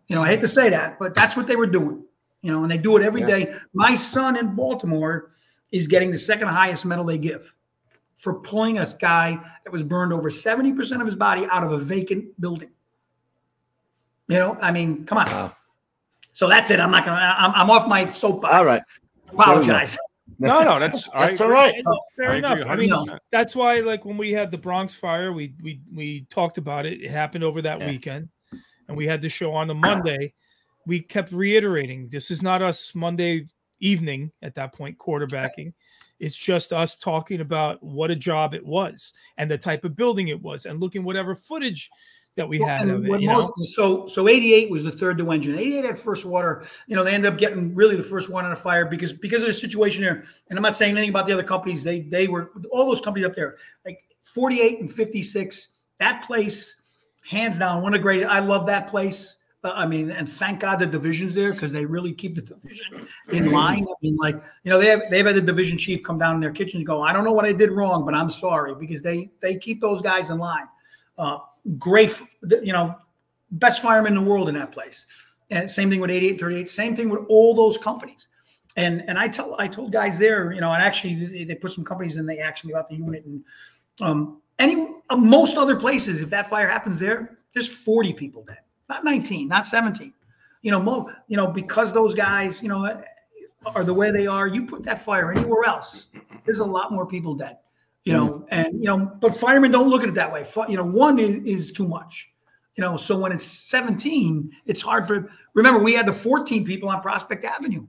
You know, I hate to say that, but that's what they were doing. You know, and they do it every Yeah. day. My son in Baltimore is getting the second highest medal they give for pulling a guy that was burned over 70% of his body out of a vacant building. You know, I mean, come on. So that's it. I'm not gonna. I'm, I'm off my soapbox. All right. Apologize. No, no, that's That's I all agree. Fair I enough. I mean, 100%. that's why, like, when we had the Bronx fire, we we we talked about it. It happened over that weekend, and we had the show on the Monday. We kept reiterating, this is not us Monday evening at that point quarterbacking. It's just us talking about what a job it was and the type of building it was, and looking whatever footage that we Well, had of it. what You know? most- so so 88 was the third due engine. 88 had first water. You know, they ended up getting really the first one on a fire because because of the situation there. And I'm not saying anything about the other companies. They they were all those companies up there, like 48 and 56. That place, hands down, one of the great. I love that place. Uh, I mean, and thank God the division's there because they really keep the division in line. I mean, like you know, they have they've had the division chief come down in their kitchen and go, I don't know what I did wrong, but I'm sorry because they they keep those guys in line. Uh, great, you know, best firemen in the world in that place. And same thing with 88 38, same thing with all those companies. And and I tell I told guys there, you know, and actually they, they put some companies and they asked me about the unit and um any uh, most other places, if that fire happens there, there's 40 people dead, not 19, not 17. You know, mo, you know, because those guys, you know, are the way they are, you put that fire anywhere else, there's a lot more people dead you know, mm. and you know, but firemen don't look at it that way. You know, one is, is too much, you know. So when it's 17, it's hard for. Remember, we had the 14 people on Prospect Avenue.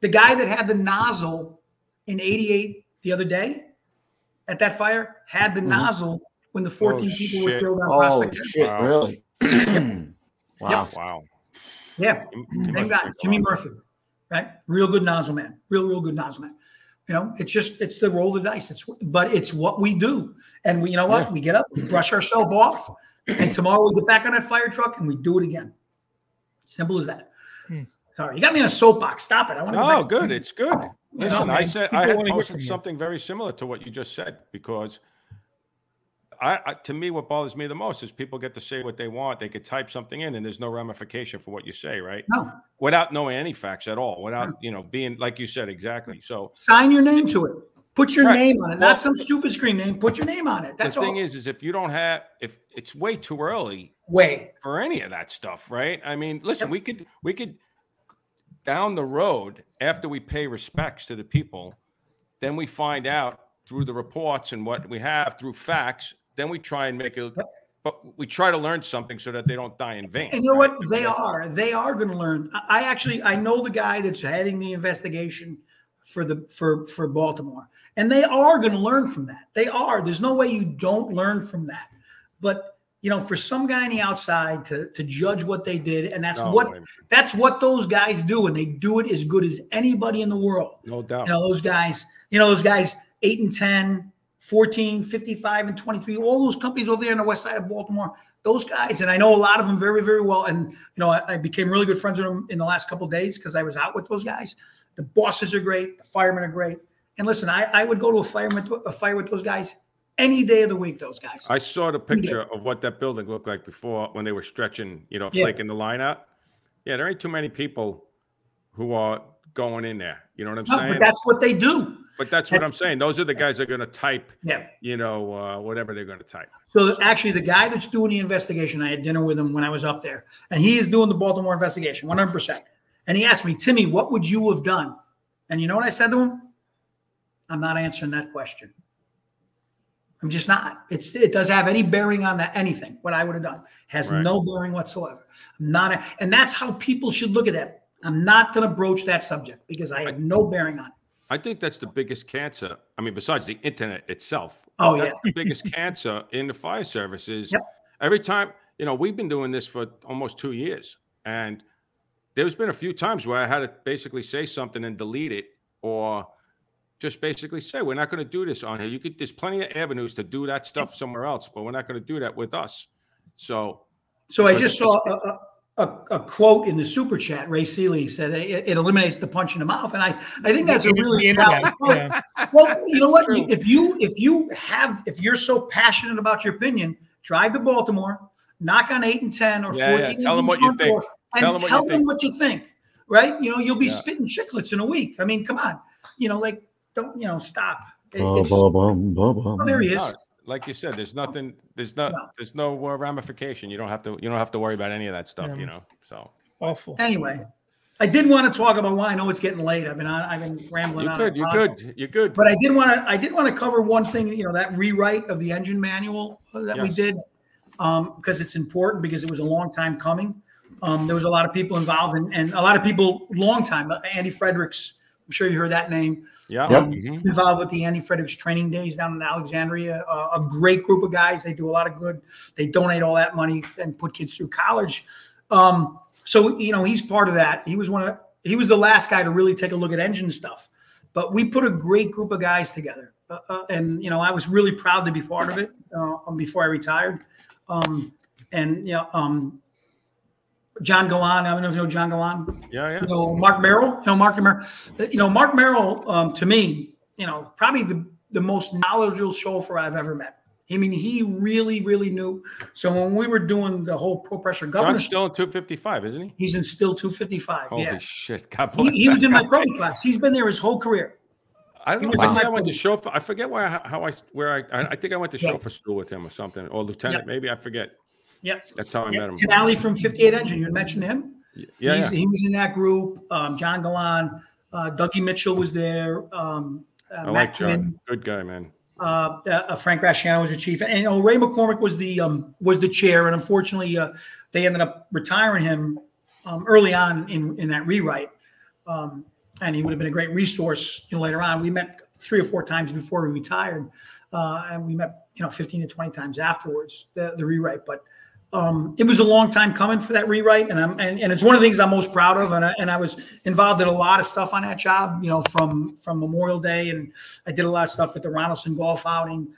The guy that had the nozzle in 88 the other day at that fire had the mm-hmm. nozzle when the 14 people were killed on Oh Prospect shit! Avenue. Really? (clears throat) wow. Wow. Yeah, He same guy, drink Jimmy lot. Murphy, right? Real good nozzle man, real real good nozzle man. You know, it's just it's the roll of the dice. It's but it's what we do, and we you know what Yeah. we get up, we brush ourselves off, and tomorrow we get back on that fire truck and we do it again. Simple as that. Hmm. Sorry, you got me on a soapbox. Stop it. I want to. No, good. It's good. You know, I said people I had wanna posted something very similar to what you just said because I, I to me, what bothers me the most is people get to say what they want. They could type something in, and there's no ramification for what you say, right? No. Without knowing any facts at all, without you know being like you said exactly. So Sign your name to it. Put your Right. name on it, not some stupid screen name. Put your name on it. That's the all. thing is, is if you don't have, if it's way too early, way for any of that stuff, right? I mean, listen, we could, we could down the road after we pay respects to the people, then we find out through the reports and what we have through facts. Then we try and make it, but we try to learn something so that they don't die in vain. And you know right? what? They are. They are going to learn. I actually I know the guy that's heading the investigation for the for for Baltimore, and they are going to learn from that. They are. There's no way you don't learn from that. But you know, for some guy on the outside to to judge what they did, and that's No what that's what those guys do, and they do it as good as anybody in the world. No doubt. You know, those guys, you know, those guys, 8 and 10, 14, 55 and 23, all those companies over there on the west side of Baltimore, those guys, and I know a lot of them very, very well. And, you know, I, I became really good friends with them in the last couple of days because I was out with those guys. The bosses are great. The firemen are great. And listen, I, I would go to a fire, with, a fire with those guys any day of the week, those guys. I saw the picture of what that building looked like before when they were stretching, you know, Yeah. flaking the line out. Yeah, there ain't too many people who are going in there. You know what I'm No, saying? but that's what they do. But that's what That's- I'm saying. Those are the guys that are going to type, Yeah. you know, uh, whatever they're going to type. So actually, the guy that's doing the investigation, I had dinner with him when I was up there, and he is doing the Baltimore investigation, one hundred percent. And he asked me, Timmy, what would you have done? And you know what I said to him? I'm not answering that question. I'm just not. It's it does have any bearing on that anything. What I would have done has Right. no bearing whatsoever. I'm not, a- and that's how people should look at it. I'm not going to broach that subject because I have no bearing on it. I think that's the biggest cancer. I mean, besides the internet itself. Oh, that's yeah. the biggest cancer in the fire service is every time, you know, we've been doing this for almost two years. And there's been a few times where I had to basically say something and delete it or just basically say, we're not going to do this on here. You could, there's plenty of avenues to do that stuff somewhere else, but we're not going to do that with us. So, So I just saw a, a, a quote in the super chat. Ray Seeley said it, it eliminates the punch in the mouth, and I, I think that's a really internet, valid point. yeah. Well, you know what? If you if you have if you're so passionate about your opinion, drive to Baltimore, knock on eight and ten or Yeah, yeah. fourteen, Tell them what you think. and Tell tell, them what you them think. what you think. Right? You know, you'll be Yeah. spitting chiclets in a week. I mean, come on. You know, like don't you know? Stop. It- Bum, it's- bum, bum, bum, bum. Oh, there he is. No, like you said, there's nothing, there's no, there's no uh, ramification. You don't have to, you don't have to worry about any of that stuff, Yeah. you know? So Awful. Anyway, I did want to talk about why I know it's getting late. I've been on, I've been rambling you're on. good. You're about- good. You're good. But I did want to I did want to cover one thing, you know, that rewrite of the engine manual that we did um, because it's important because it was a long time coming. Um, there was a lot of people involved and, and a lot of people long time. uh, Andy Fredericks, I'm sure you heard that name. Yeah. Um, Mhm. Involved with the Andy Fredericks training days down in Alexandria. Uh, a great group of guys. They do a lot of good. They donate all that money and put kids through college. Um, so you know he's part of that. He was one of he was the last guy to really take a look at engine stuff. But we put a great group of guys together, uh, uh, and you know I was really proud to be part of it uh, um, before I retired. Um, and you know, um, John Galan, I don't know if you know John Galan. Yeah, yeah. You know Mark Merrill. You know Mark Merrill. You know Mark Merrill. Um, to me, you know probably the the most knowledgeable chauffeur I've ever met. I mean, he really, really knew. So when we were doing the whole pro pressure governor, John's still in 255, isn't he? he's in still 255. Holy yeah. shit. God He, bless he was in my pro class. He's been there his whole career. I don't know. I think I went to chauffeur. I forget where I, how I where I I think I went to Yeah. chauffeur school with him or something or lieutenant Yeah. maybe I forget. Yep. That's how I Yeah, met him. Canali from 58 Engine. You had mentioned him. Yeah, yeah. He was in that group. Um, John Galan, uh, Dougie Mitchell was there. Um, uh, I Matt like John. Quinn, Good guy, man. uh, uh, Frank Rasciano was the chief, and Ray McCormick was the um, was the chair. And unfortunately, uh, they ended up retiring him um, early on in in that rewrite. Um, and he would have been a great resource you know, later on. We met three or four times before we retired, uh, and we met you know 15 to 20 times afterwards the, the rewrite. But um, it was a long time coming for that rewrite, and I'm and, and it's one of the things I'm most proud of. And I, and I was involved in a lot of stuff on that job, you know, from from Memorial Day, and I did a lot of stuff at the Ronaldson Golf outing.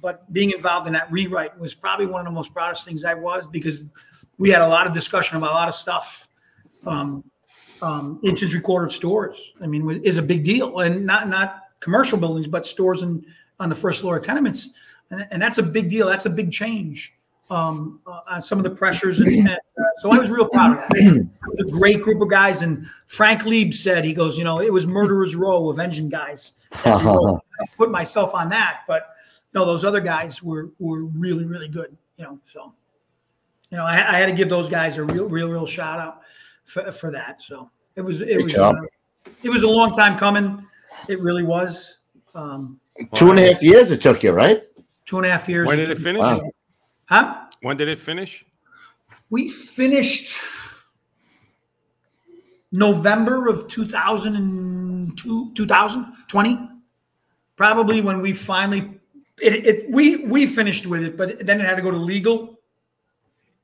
But being involved in that rewrite was probably one of the most proudest things I was because we had a lot of discussion about a lot of stuff. Um, um, inches recorded stores. I mean, is a big deal, and not not commercial buildings, but stores and on the first floor of tenements. and, and that's a big deal. That's a big change um, uh, on some of the pressures. And, and, uh, so I was real proud of that. It was a great group of guys. And Frank Lieb said, he goes, you know, it was murderer's row of engine guys. (laughs) that we. I put myself on that, but no, those other guys were were really really good. You know, so you know I, I had to give those guys a real real real shout out for, for that. So it was it Good was job. uh, it was a long time coming. It really was. Um, Two and a half years it took you, right? two and a half years. When did it finish? Wow. Huh? When did it finish? We finished November of 2002, 2020, probably when we finally it, it we we finished with it, but then it had to go to legal.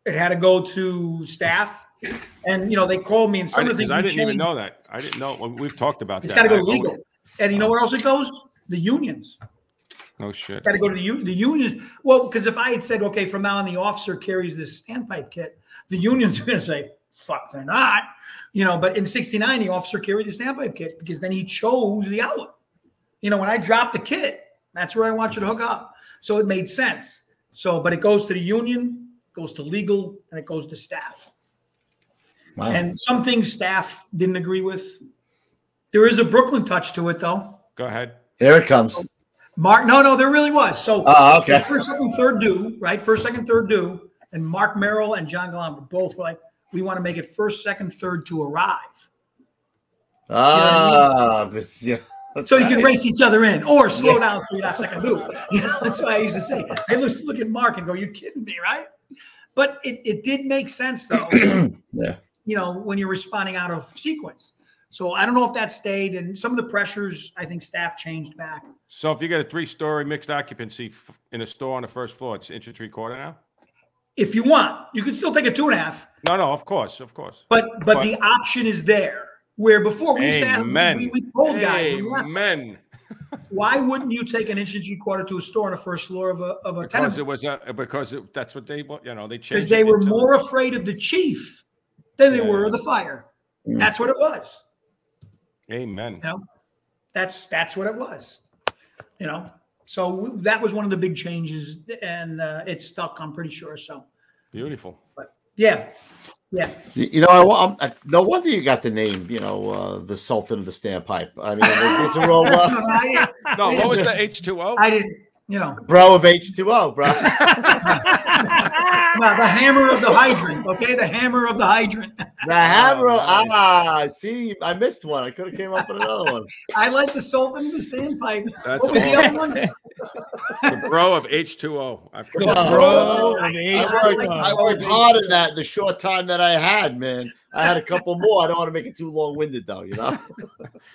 It had to go to staff, and you know they called me and I, some of the didn't- I didn't even know that. I didn't know. We've talked about It's that. It's got to go I- legal, and you know uh-huh. where else it goes? The unions. No shit. Got to go to the u- the unions. Well, because if I had said, okay, from now on the officer carries this standpipe kit, the unions are going to say, fuck, they're not. You know, but in '69, the officer carried the standpipe kit because then he chose the outlet. You know, when I dropped the kit, that's where I want you to hook up. So it made sense. So, but it goes to the union, goes to legal, and it goes to staff. Wow. And some things staff didn't agree with. There is a Brooklyn touch to it, though. Go ahead. Here it comes. Mark, no, no, there really was. So, Oh, okay. so first, second, third due, right? First, second, third due, and Mark Merrill and John Galan were both like, we want to make it first, second, third to arrive, Ah, but- yeah. so you can race each other in or slow Yeah. down so you have second. (laughs) You know, that's what I used to say. I look, look at Mark and go, "You kidding me, right?" But it, it did make sense though. (clears throat) Yeah. you know, when you're responding out of sequence. So I don't know if that stayed, and some of the pressures I think staff changed back. So if you get a three-story mixed occupancy f- in a store on the first floor, it's inch and three quarter now. If you want, you can still take a two and a half. No, no, of course, of course. But but the option is there. Where before we used to have, we, we told guys, we Amen. why wouldn't you take an inch and three quarter to a store on the first floor of a of a Because tenement? it was a, because it, that's what they you know they changed. Because they were into- more afraid of the chief than they were of the fire. Mm. That's what it was. Amen. You know, that's that's what it was. You know, so w- that was one of the big changes, and uh, it stuck. I'm pretty sure. So Beautiful. But yeah, yeah. You you know, I, wa- I'm, no wonder you got the name. You know, uh, the Sultan of the Standpipe. I mean, these are all (laughs) No, uh, no, I No, what was the H two O? I didn't. You know, bro of H two O, bro. (laughs) no, the hammer of the hydrant. Okay, the hammer of the hydrant. (laughs) The hammer. Ah, see, I missed one. I could have came up with another one. (laughs) I like the Sultan of the standpipe. That's what was the other one? (laughs) The bro of H two O. The bro of I H2O. I worked hard in that the short time that I had, man. I had a couple more. I don't want to make it too long winded, though. You know. (laughs)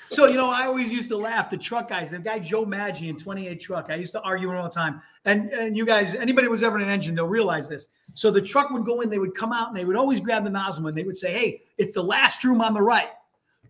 So you know, I always used to laugh. The truck guys, the guy Joe Maggi in 28 truck. I used to argue with him all the time. And and you guys, anybody who was ever in an engine, they'll realize this. So the truck would go in, they would come out, and they would always grab the nozzle and they would say, "Hey, it's the last room on the right."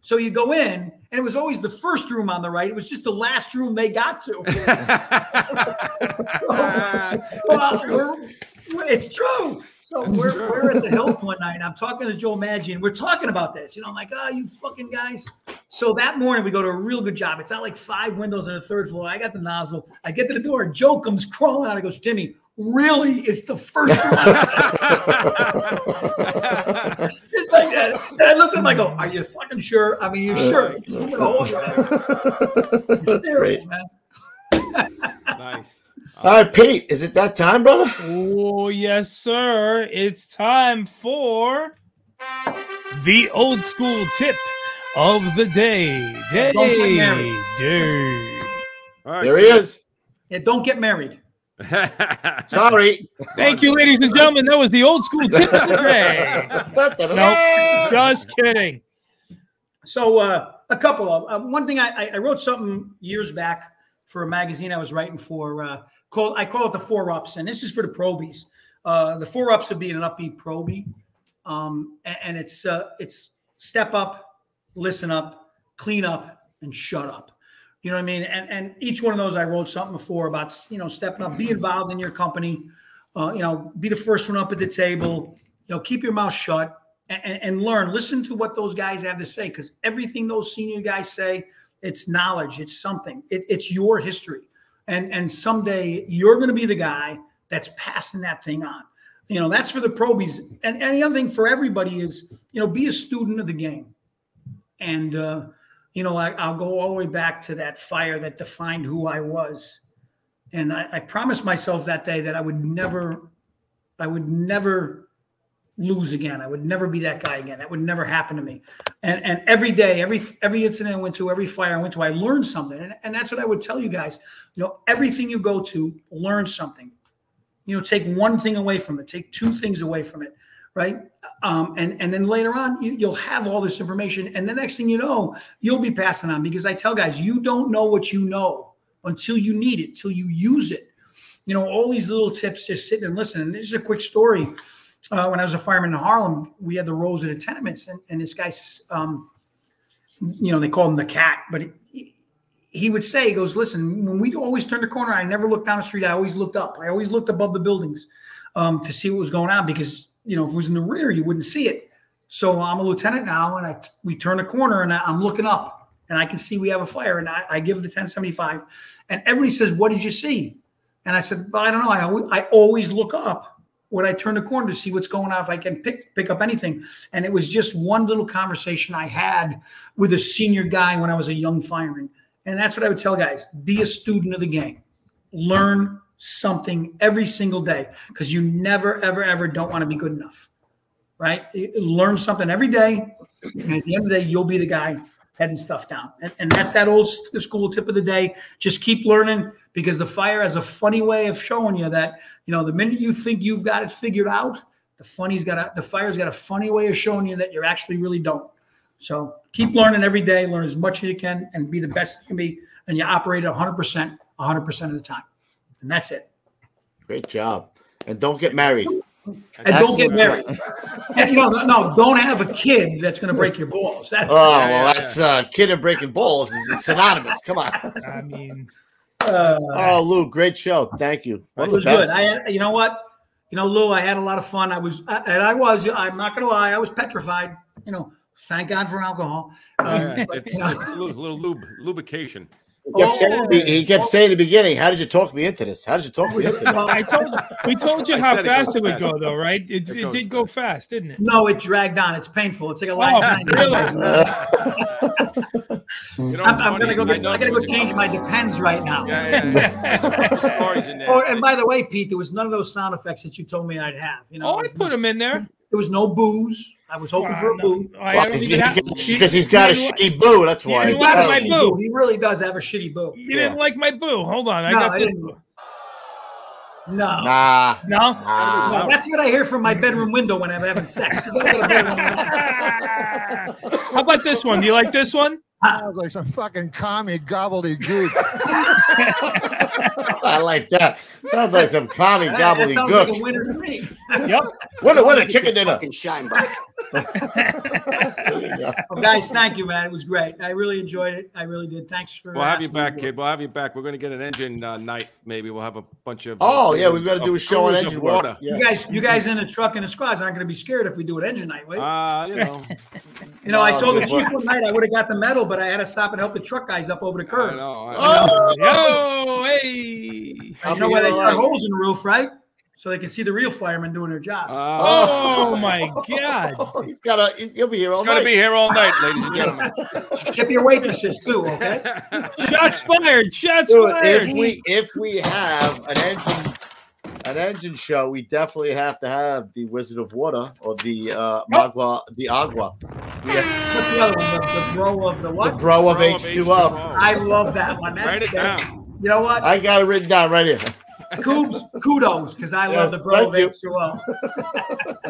So you go in, and it was always the first room on the right. It was just the last room they got to. (laughs) (laughs) well, we're, we're- it's true. So we're, we're at the Hilton one night, and I'm talking to Joe Maggi, and we're talking about this. You know, I'm like, oh, you fucking guys. So that morning, we go to a real good job. It's not like five windows on the third floor. I got the nozzle. I get to the door. Joe comes crawling out. He goes, Timmy, really? It's the first one. (laughs) Just like that. And I looked at him. I go, are you fucking sure? I mean, you're sure? You just look at the whole guy. That's great. man. nice. All right, Pete. Is it that time, brother? Oh, yes, sir. It's time for the old school tip of the day. Day. Don't get married. Day. All right, There he is. Yeah, don't get married. (laughs) Sorry. Thank you, ladies and gentlemen. That was the old school tip of the day. (laughs) nope, just kidding. So uh, a couple of uh, one thing I, I- I wrote something years back for a magazine I was writing for. Uh, called I call it the four ups, and this is for the probies. Uh, the four ups of being an upbeat probie, um, a- and, it's uh, it's step up, listen up, clean up, and shut up. You know what I mean? And and each one of those I wrote something before about you know stepping up, be involved in your company. Uh, you know, be the first one up at the table. You know, keep your mouth shut and, and, and learn. Listen to what those guys have to say because everything those senior guys say, it's knowledge. It's something. It, it's your history. And and someday you're going to be the guy that's passing that thing on. You know, that's for the probies. And, and the other thing for everybody is, you know, be a student of the game. And, uh, you know, I, I'll go all the way back to that fire that defined who I was. And I, I promised myself that day that I would never, I would never lose again. I would never be that guy again. That would never happen to me. And and every day, every every incident I went to, every fire I went to, I learned something. And, and that's what I would tell you guys. You know, everything you go to, learn something. You know, take one thing away from it, take two things away from it, right? Um, and and then later on, you, you'll have all this information, and the next thing you know, you'll be passing on. Because I tell guys, you don't know what you know until you need it, till you use it. You know, all these little tips, just sit and listen. And this is a quick story uh, when I was a fireman in Harlem, we had the rows of the tenements, and, and this guy, um, you know, they called him the cat, but he, he would say, he goes, listen, when we always turned the corner, I never looked down the street. I always looked up. I always looked above the buildings um, to see what was going on because, you know, if it was in the rear, you wouldn't see it. So I'm a lieutenant now, and I we turn a corner, and I, I'm looking up, and I can see we have a fire, and I, I give the 1075, and everybody says, "What did you see?" And I said, "Well, I don't know. I I always look up when I turn the corner to see what's going on, if I can pick pick up anything." And it was just one little conversation I had with a senior guy when I was a young fireman, and that's what I would tell guys: be a student of the game, learn something every single day, because you never, ever, ever don't want to be good enough right? Learn something every day, and at the end of the day, you'll be the guy heading stuff down. And, and that's that old school tip of the day. Just keep learning because the fire has a funny way of showing you that you know the minute you think you've got it figured out, the funny's got a, the fire's got a funny way of showing you that you're actually really don't. So keep learning every day, learn as much as you can, and be the best you can be. And you operate at 100 percent, 100 percent of the time, and that's it. Great job. And don't get married. And don't get married. (laughs) And, you know, no, no, don't have a kid that's going to break your balls. That's, Oh, well, that's uh, kid and breaking balls is synonymous. Come on. I mean, Uh, Oh, Lou, great show. Thank you. One it was good. I, had- you know what, you know, Lou, I had a lot of fun. I was, I- and I was, I'm not going to lie, I was petrified. You know, thank God for alcohol. Um, Yeah, but, it's, you know, it's a little, little lube, lubrication. He kept, saying, he, he kept oh. saying in the beginning, "How did you talk me into this? How did you talk me into this?" (laughs) I told we told you I how said it fast it would fast. go, though, right? It, It it, goes did go fast, didn't it? no, it dragged on. It's painful. It's like a oh, line. Oh, behind really? (laughs) You know, I'm, I'm gonna go. Get, know I gotta go change my depends right now. Yeah, yeah, yeah. (laughs) There's a couple stories in there. Oh, and by the way, Pete, there was none of those sound effects that you told me I'd have. You know, Oh, I put them in there. There was no booze. I was hoping for a boo. Well, 'cause he's, because he's got a shitty boo. That's why. You He's got a my shitty boo. boo. He really does have a shitty boo. You didn't like my boo. Hold on, I No, got I this. didn't. No. Nah. No. Nah. No, that's what I hear from my bedroom window when I'm having sex. You gotta get a better one. How about this one? Do you like this one? Sounds like some fucking commie gobbledygook. I like that. Sounds like some commie That, that sounds like a gobbledygook. winner to me. Yep. What a what a chicken dinner. Fucking shine back. (laughs) Well, guys, thank you, man. It was great. I really enjoyed it. I really did. Thanks for. We'll have you back, kid. We'll have you back. We're going to get an engine uh, night. Maybe we'll have a bunch of. Oh, uh, yeah, we've gotta do a of show on cruise of engine work. water. Yeah. You guys, you guys in the truck and the squads aren't going to be scared if we do an engine night, wait. Uh, you know. You know, I No, told the chief work. one night I would have got the medal, but I had to stop and help the truck guys up over the curb. I know. I- Oh, Yo, hey. And you know why they cut holes in the roof, right? So they can see the real firemen doing their job. Ah. Oh my God. (laughs) He's got a. He'll be here all He's going to night. be here all night, ladies and (laughs) gentlemen. Tip your waitresses too, okay? Shots fired. Shots Dude, fired. if we if we have an engine an engine show, we definitely have to have the Wizard of Water or the uh Magua the Agua. We have What's the other one? The, the bro of the the what? bro of Bro of H2O. I love that one. That's Write it that- down. You know what? I got it written down right here. Kudos, kudos, because I Yeah, love the bro of you. H2O.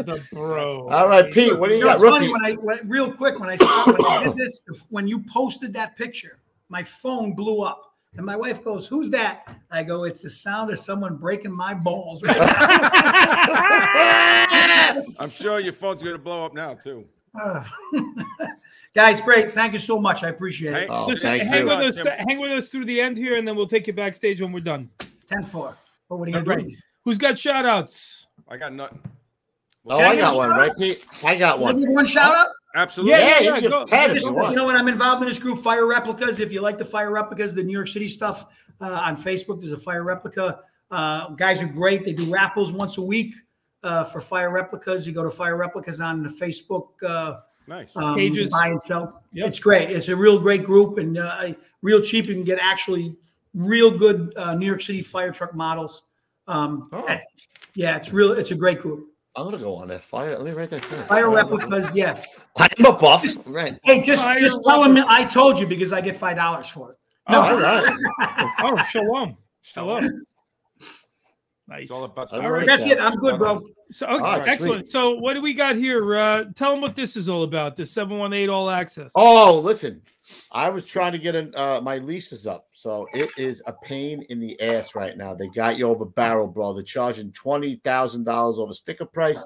the bro. All right, Pete, what do you You know, got? it's funny Rookie. when I when, real quick when I saw when I did this when you posted that picture, my phone blew up. And my wife goes, "Who's that?" I go, "It's the sound of someone breaking my balls." Right. (laughs) (laughs) I'm sure your phone's going to blow up now, too. (laughs) Guys, great. Thank you so much. I appreciate it. Oh, Listen, thank hang you. with us. Hang with us through the end here, and then we'll take you backstage when we're done. 10 4. What are you going right. Who's got shout outs? I got nothing. Oh, I got one, right, Pete? I got Want to one. give one shout out? Absolutely. Yeah, yeah, yeah, go- Ted, This- if you you know what? I'm involved in this group, Fire Replicas. If you like the Fire Replicas, the New York City stuff uh, on Facebook, there's a Fire Replica. Uh, guys are great. They do raffles once a week uh, for Fire Replicas. You go to Fire Replicas on the Facebook uh, Nice. um, Pages. buy and sell. It's great. It's a real great group and uh, real cheap. You can get actually real good uh, New York City fire truck models. Um, Oh. at- yeah, it's real. It's a great group. I'm gonna go on that fire. Let me write that down. Fire replicas, yeah. I'm a buff. Right. Hey, just Fire just tell them I told you because I get five dollars for it. No, Oh, all right. (laughs) oh, shalom. Shalom. Nice. It's all about All All right. right, that's it. I'm good, bro. So okay, Ah, excellent. So what do we got here? Uh, tell them what this is all about. The seven one eight all access. Oh, listen, I was trying to get an, uh, my leases up, so it is a pain in the ass right now. They got you over barrel, bro. They're charging twenty thousand dollars over sticker price.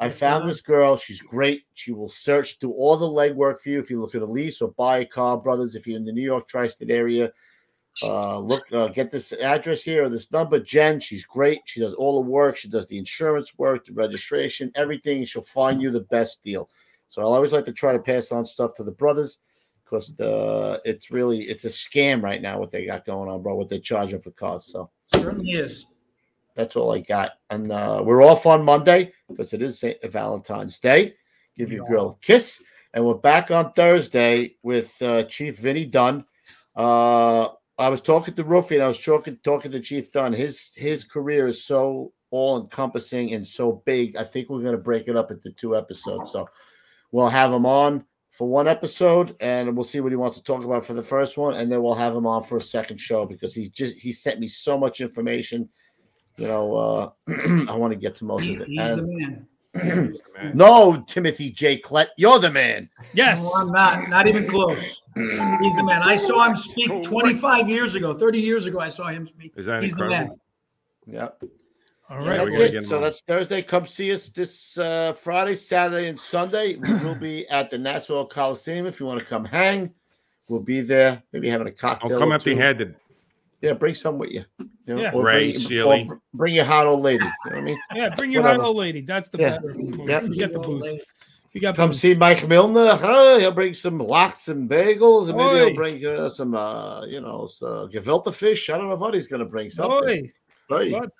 I found this girl. She's great. She will search do all the legwork for you if you look at a lease or buy a car, brothers. If you're in the New York tri-state area, uh, look, uh, get this address here or this number. Jen, she's great. She does all the work. She does the insurance work, the registration, everything. She'll find you the best deal. So I always like to try to pass on stuff to the brothers because the it's really it's a scam right now what they got going on, bro. What they're charging for cars. So Certainly is. that's all I got. And uh, we're off on Monday because it is St. Valentine's Day. Give your girl a kiss. And we're back on Thursday with uh, Chief Vinny Dunn. Uh, I was talking to Ruffy and I was talking talking to Chief Dunn. His his career is so all encompassing and so big. I think we're gonna break it up into two episodes. So we'll have him on for one episode and we'll see what he wants to talk about for the first one, and then we'll have him on for a second show because he's just he sent me so much information. You know, uh, (clears throat) I want to get to most He- of it. he's And- the man. no, Timothy J. Klett, you're the man. Yes. No, I'm not. Not even close. He's the man. I saw him speak 25 years ago, 30 years ago. I saw him speak. Is that He's the incredible? man. Yep. All Yeah, right. we that's it. So on. that's Thursday. Come see us this uh, Friday, Saturday, and Sunday. We will be at the Nassau Coliseum. If you want to come hang, we'll be there. Maybe having a cocktail. Don't come empty-handed. Yeah, bring some with you. you know, Yeah. Ray, bring, bring your hot old lady. You know what I mean? Yeah, bring your Whatever. hot old lady. That's the Yeah. better. Yep. Forget the booze. You got Come booze. see Mike Milner. Huh? He'll bring some lox and bagels, and maybe Oi. he'll bring uh, some, uh, you know, so gefilte fish. I don't know what he's going to bring. Something. Oi. Hey, What?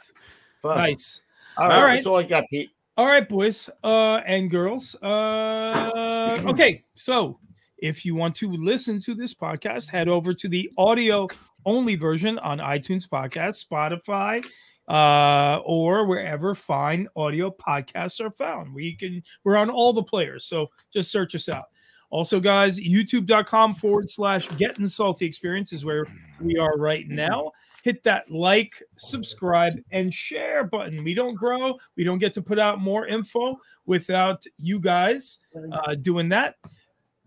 Fun. Nice. All right, All right. that's all I got, Pete. All right, boys uh, and girls. Uh, okay, so if you want to listen to this podcast, head over to the audio only version on iTunes Podcast, Spotify, uh, or wherever fine audio podcasts are found. We can we're on all the players, so just search us out. Also, guys, youtube.com forward slash getting salty experience is where we are right now. Hit that like, subscribe, and share button. We don't grow, we don't get to put out more info without you guys uh, doing that.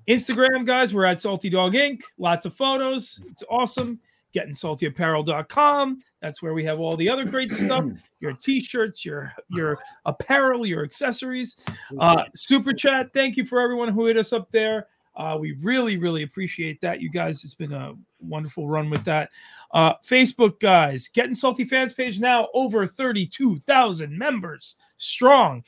Instagram, guys, we're at Salty Dog Inc. Lots of photos. It's awesome. GettingSaltyApparel.com. That's where we have all the other great (clears throat) stuff. Your t-shirts, your your apparel, your accessories. Uh, super chat. Thank you for everyone who hit us up there. Uh, we really, really appreciate that. You guys, it's been a wonderful run with that. Uh, Facebook, guys, Getting Salty fans page now over 32,000 members strong.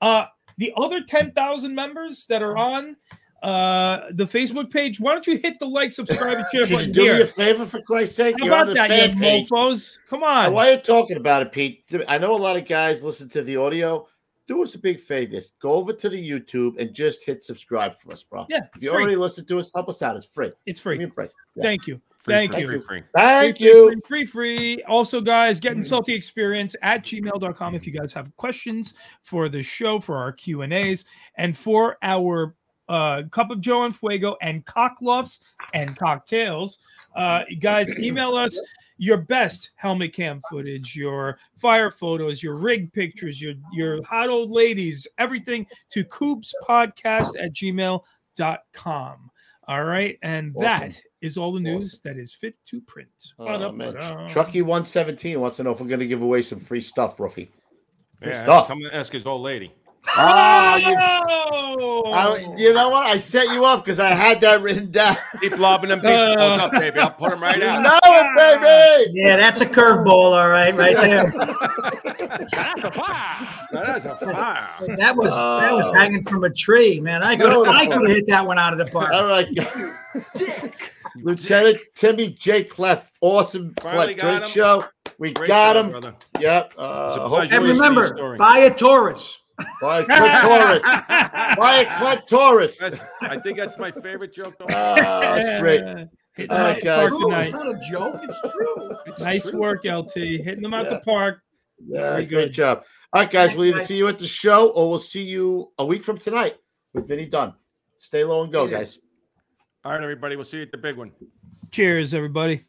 Uh, the other 10,000 members that are on uh, the Facebook page, why don't you hit the like, subscribe, and share button do me a favor for Christ's sake? How You're on about the that, fan you page. mofos? Come Now, on. Why are you talking about it, Pete? I know a lot of guys listen to the audio. Do us a big favor. Go over to the YouTube and just hit subscribe for us, bro. Yeah, If you free. already listened to us, help us out. It's free. It's free. Give me a break. Yeah. Thank you. Free, Thank free, you. free, free. Thank free, you. Free, free, free. Also, guys, getting salty experience at gmail.com if you guys have questions for the show, for our Q and A's, and for our uh, cup of Joe and Fuego and cockluffs and cocktails. Uh, guys, email us your best helmet cam footage, your fire photos, your rig pictures, your your hot old ladies, everything to coopspodcast at gmail.com. All right. And that is all the news that is fit to print. Oh, man. Ba-da-ba-da. Chucky one seventeen wants to know if we're going to give away some free stuff, Ruffy. Free Yeah, stuff. come and ask his old lady. Ah, you, Oh! I- you know what? I set you up because I had that written down. Keep lobbing them big balls up, (laughs) baby. I'll put them right You out. know it, baby. Yeah, that's a curveball, all right, right there. That is a fire. That was that was Oh. hanging from a tree, man. I could I could have hit that one out of the park. All right. Lieutenant Timmy J. Klett, awesome Finally Klett got him. show. We Great got job, him. brother. Yep. Uh, pleasure hopefully, And listening to your remember, story. buy a Taurus. Buy a clitoris. (laughs) buy a clitoris. That's, I think that's my favorite joke. Ah, that's great. Hitting All them right, out the guys. park True, it's not a joke. It's true. Nice work, LT. Hitting them out Yeah. the park. Yeah, Very great good. job. All right, guys. Thanks, We'll either guys. see you at the show or we'll see you a week from tonight with Vinny Dunn. Stay low and go, guys. All right, everybody. We'll see you at the big one. Cheers, everybody.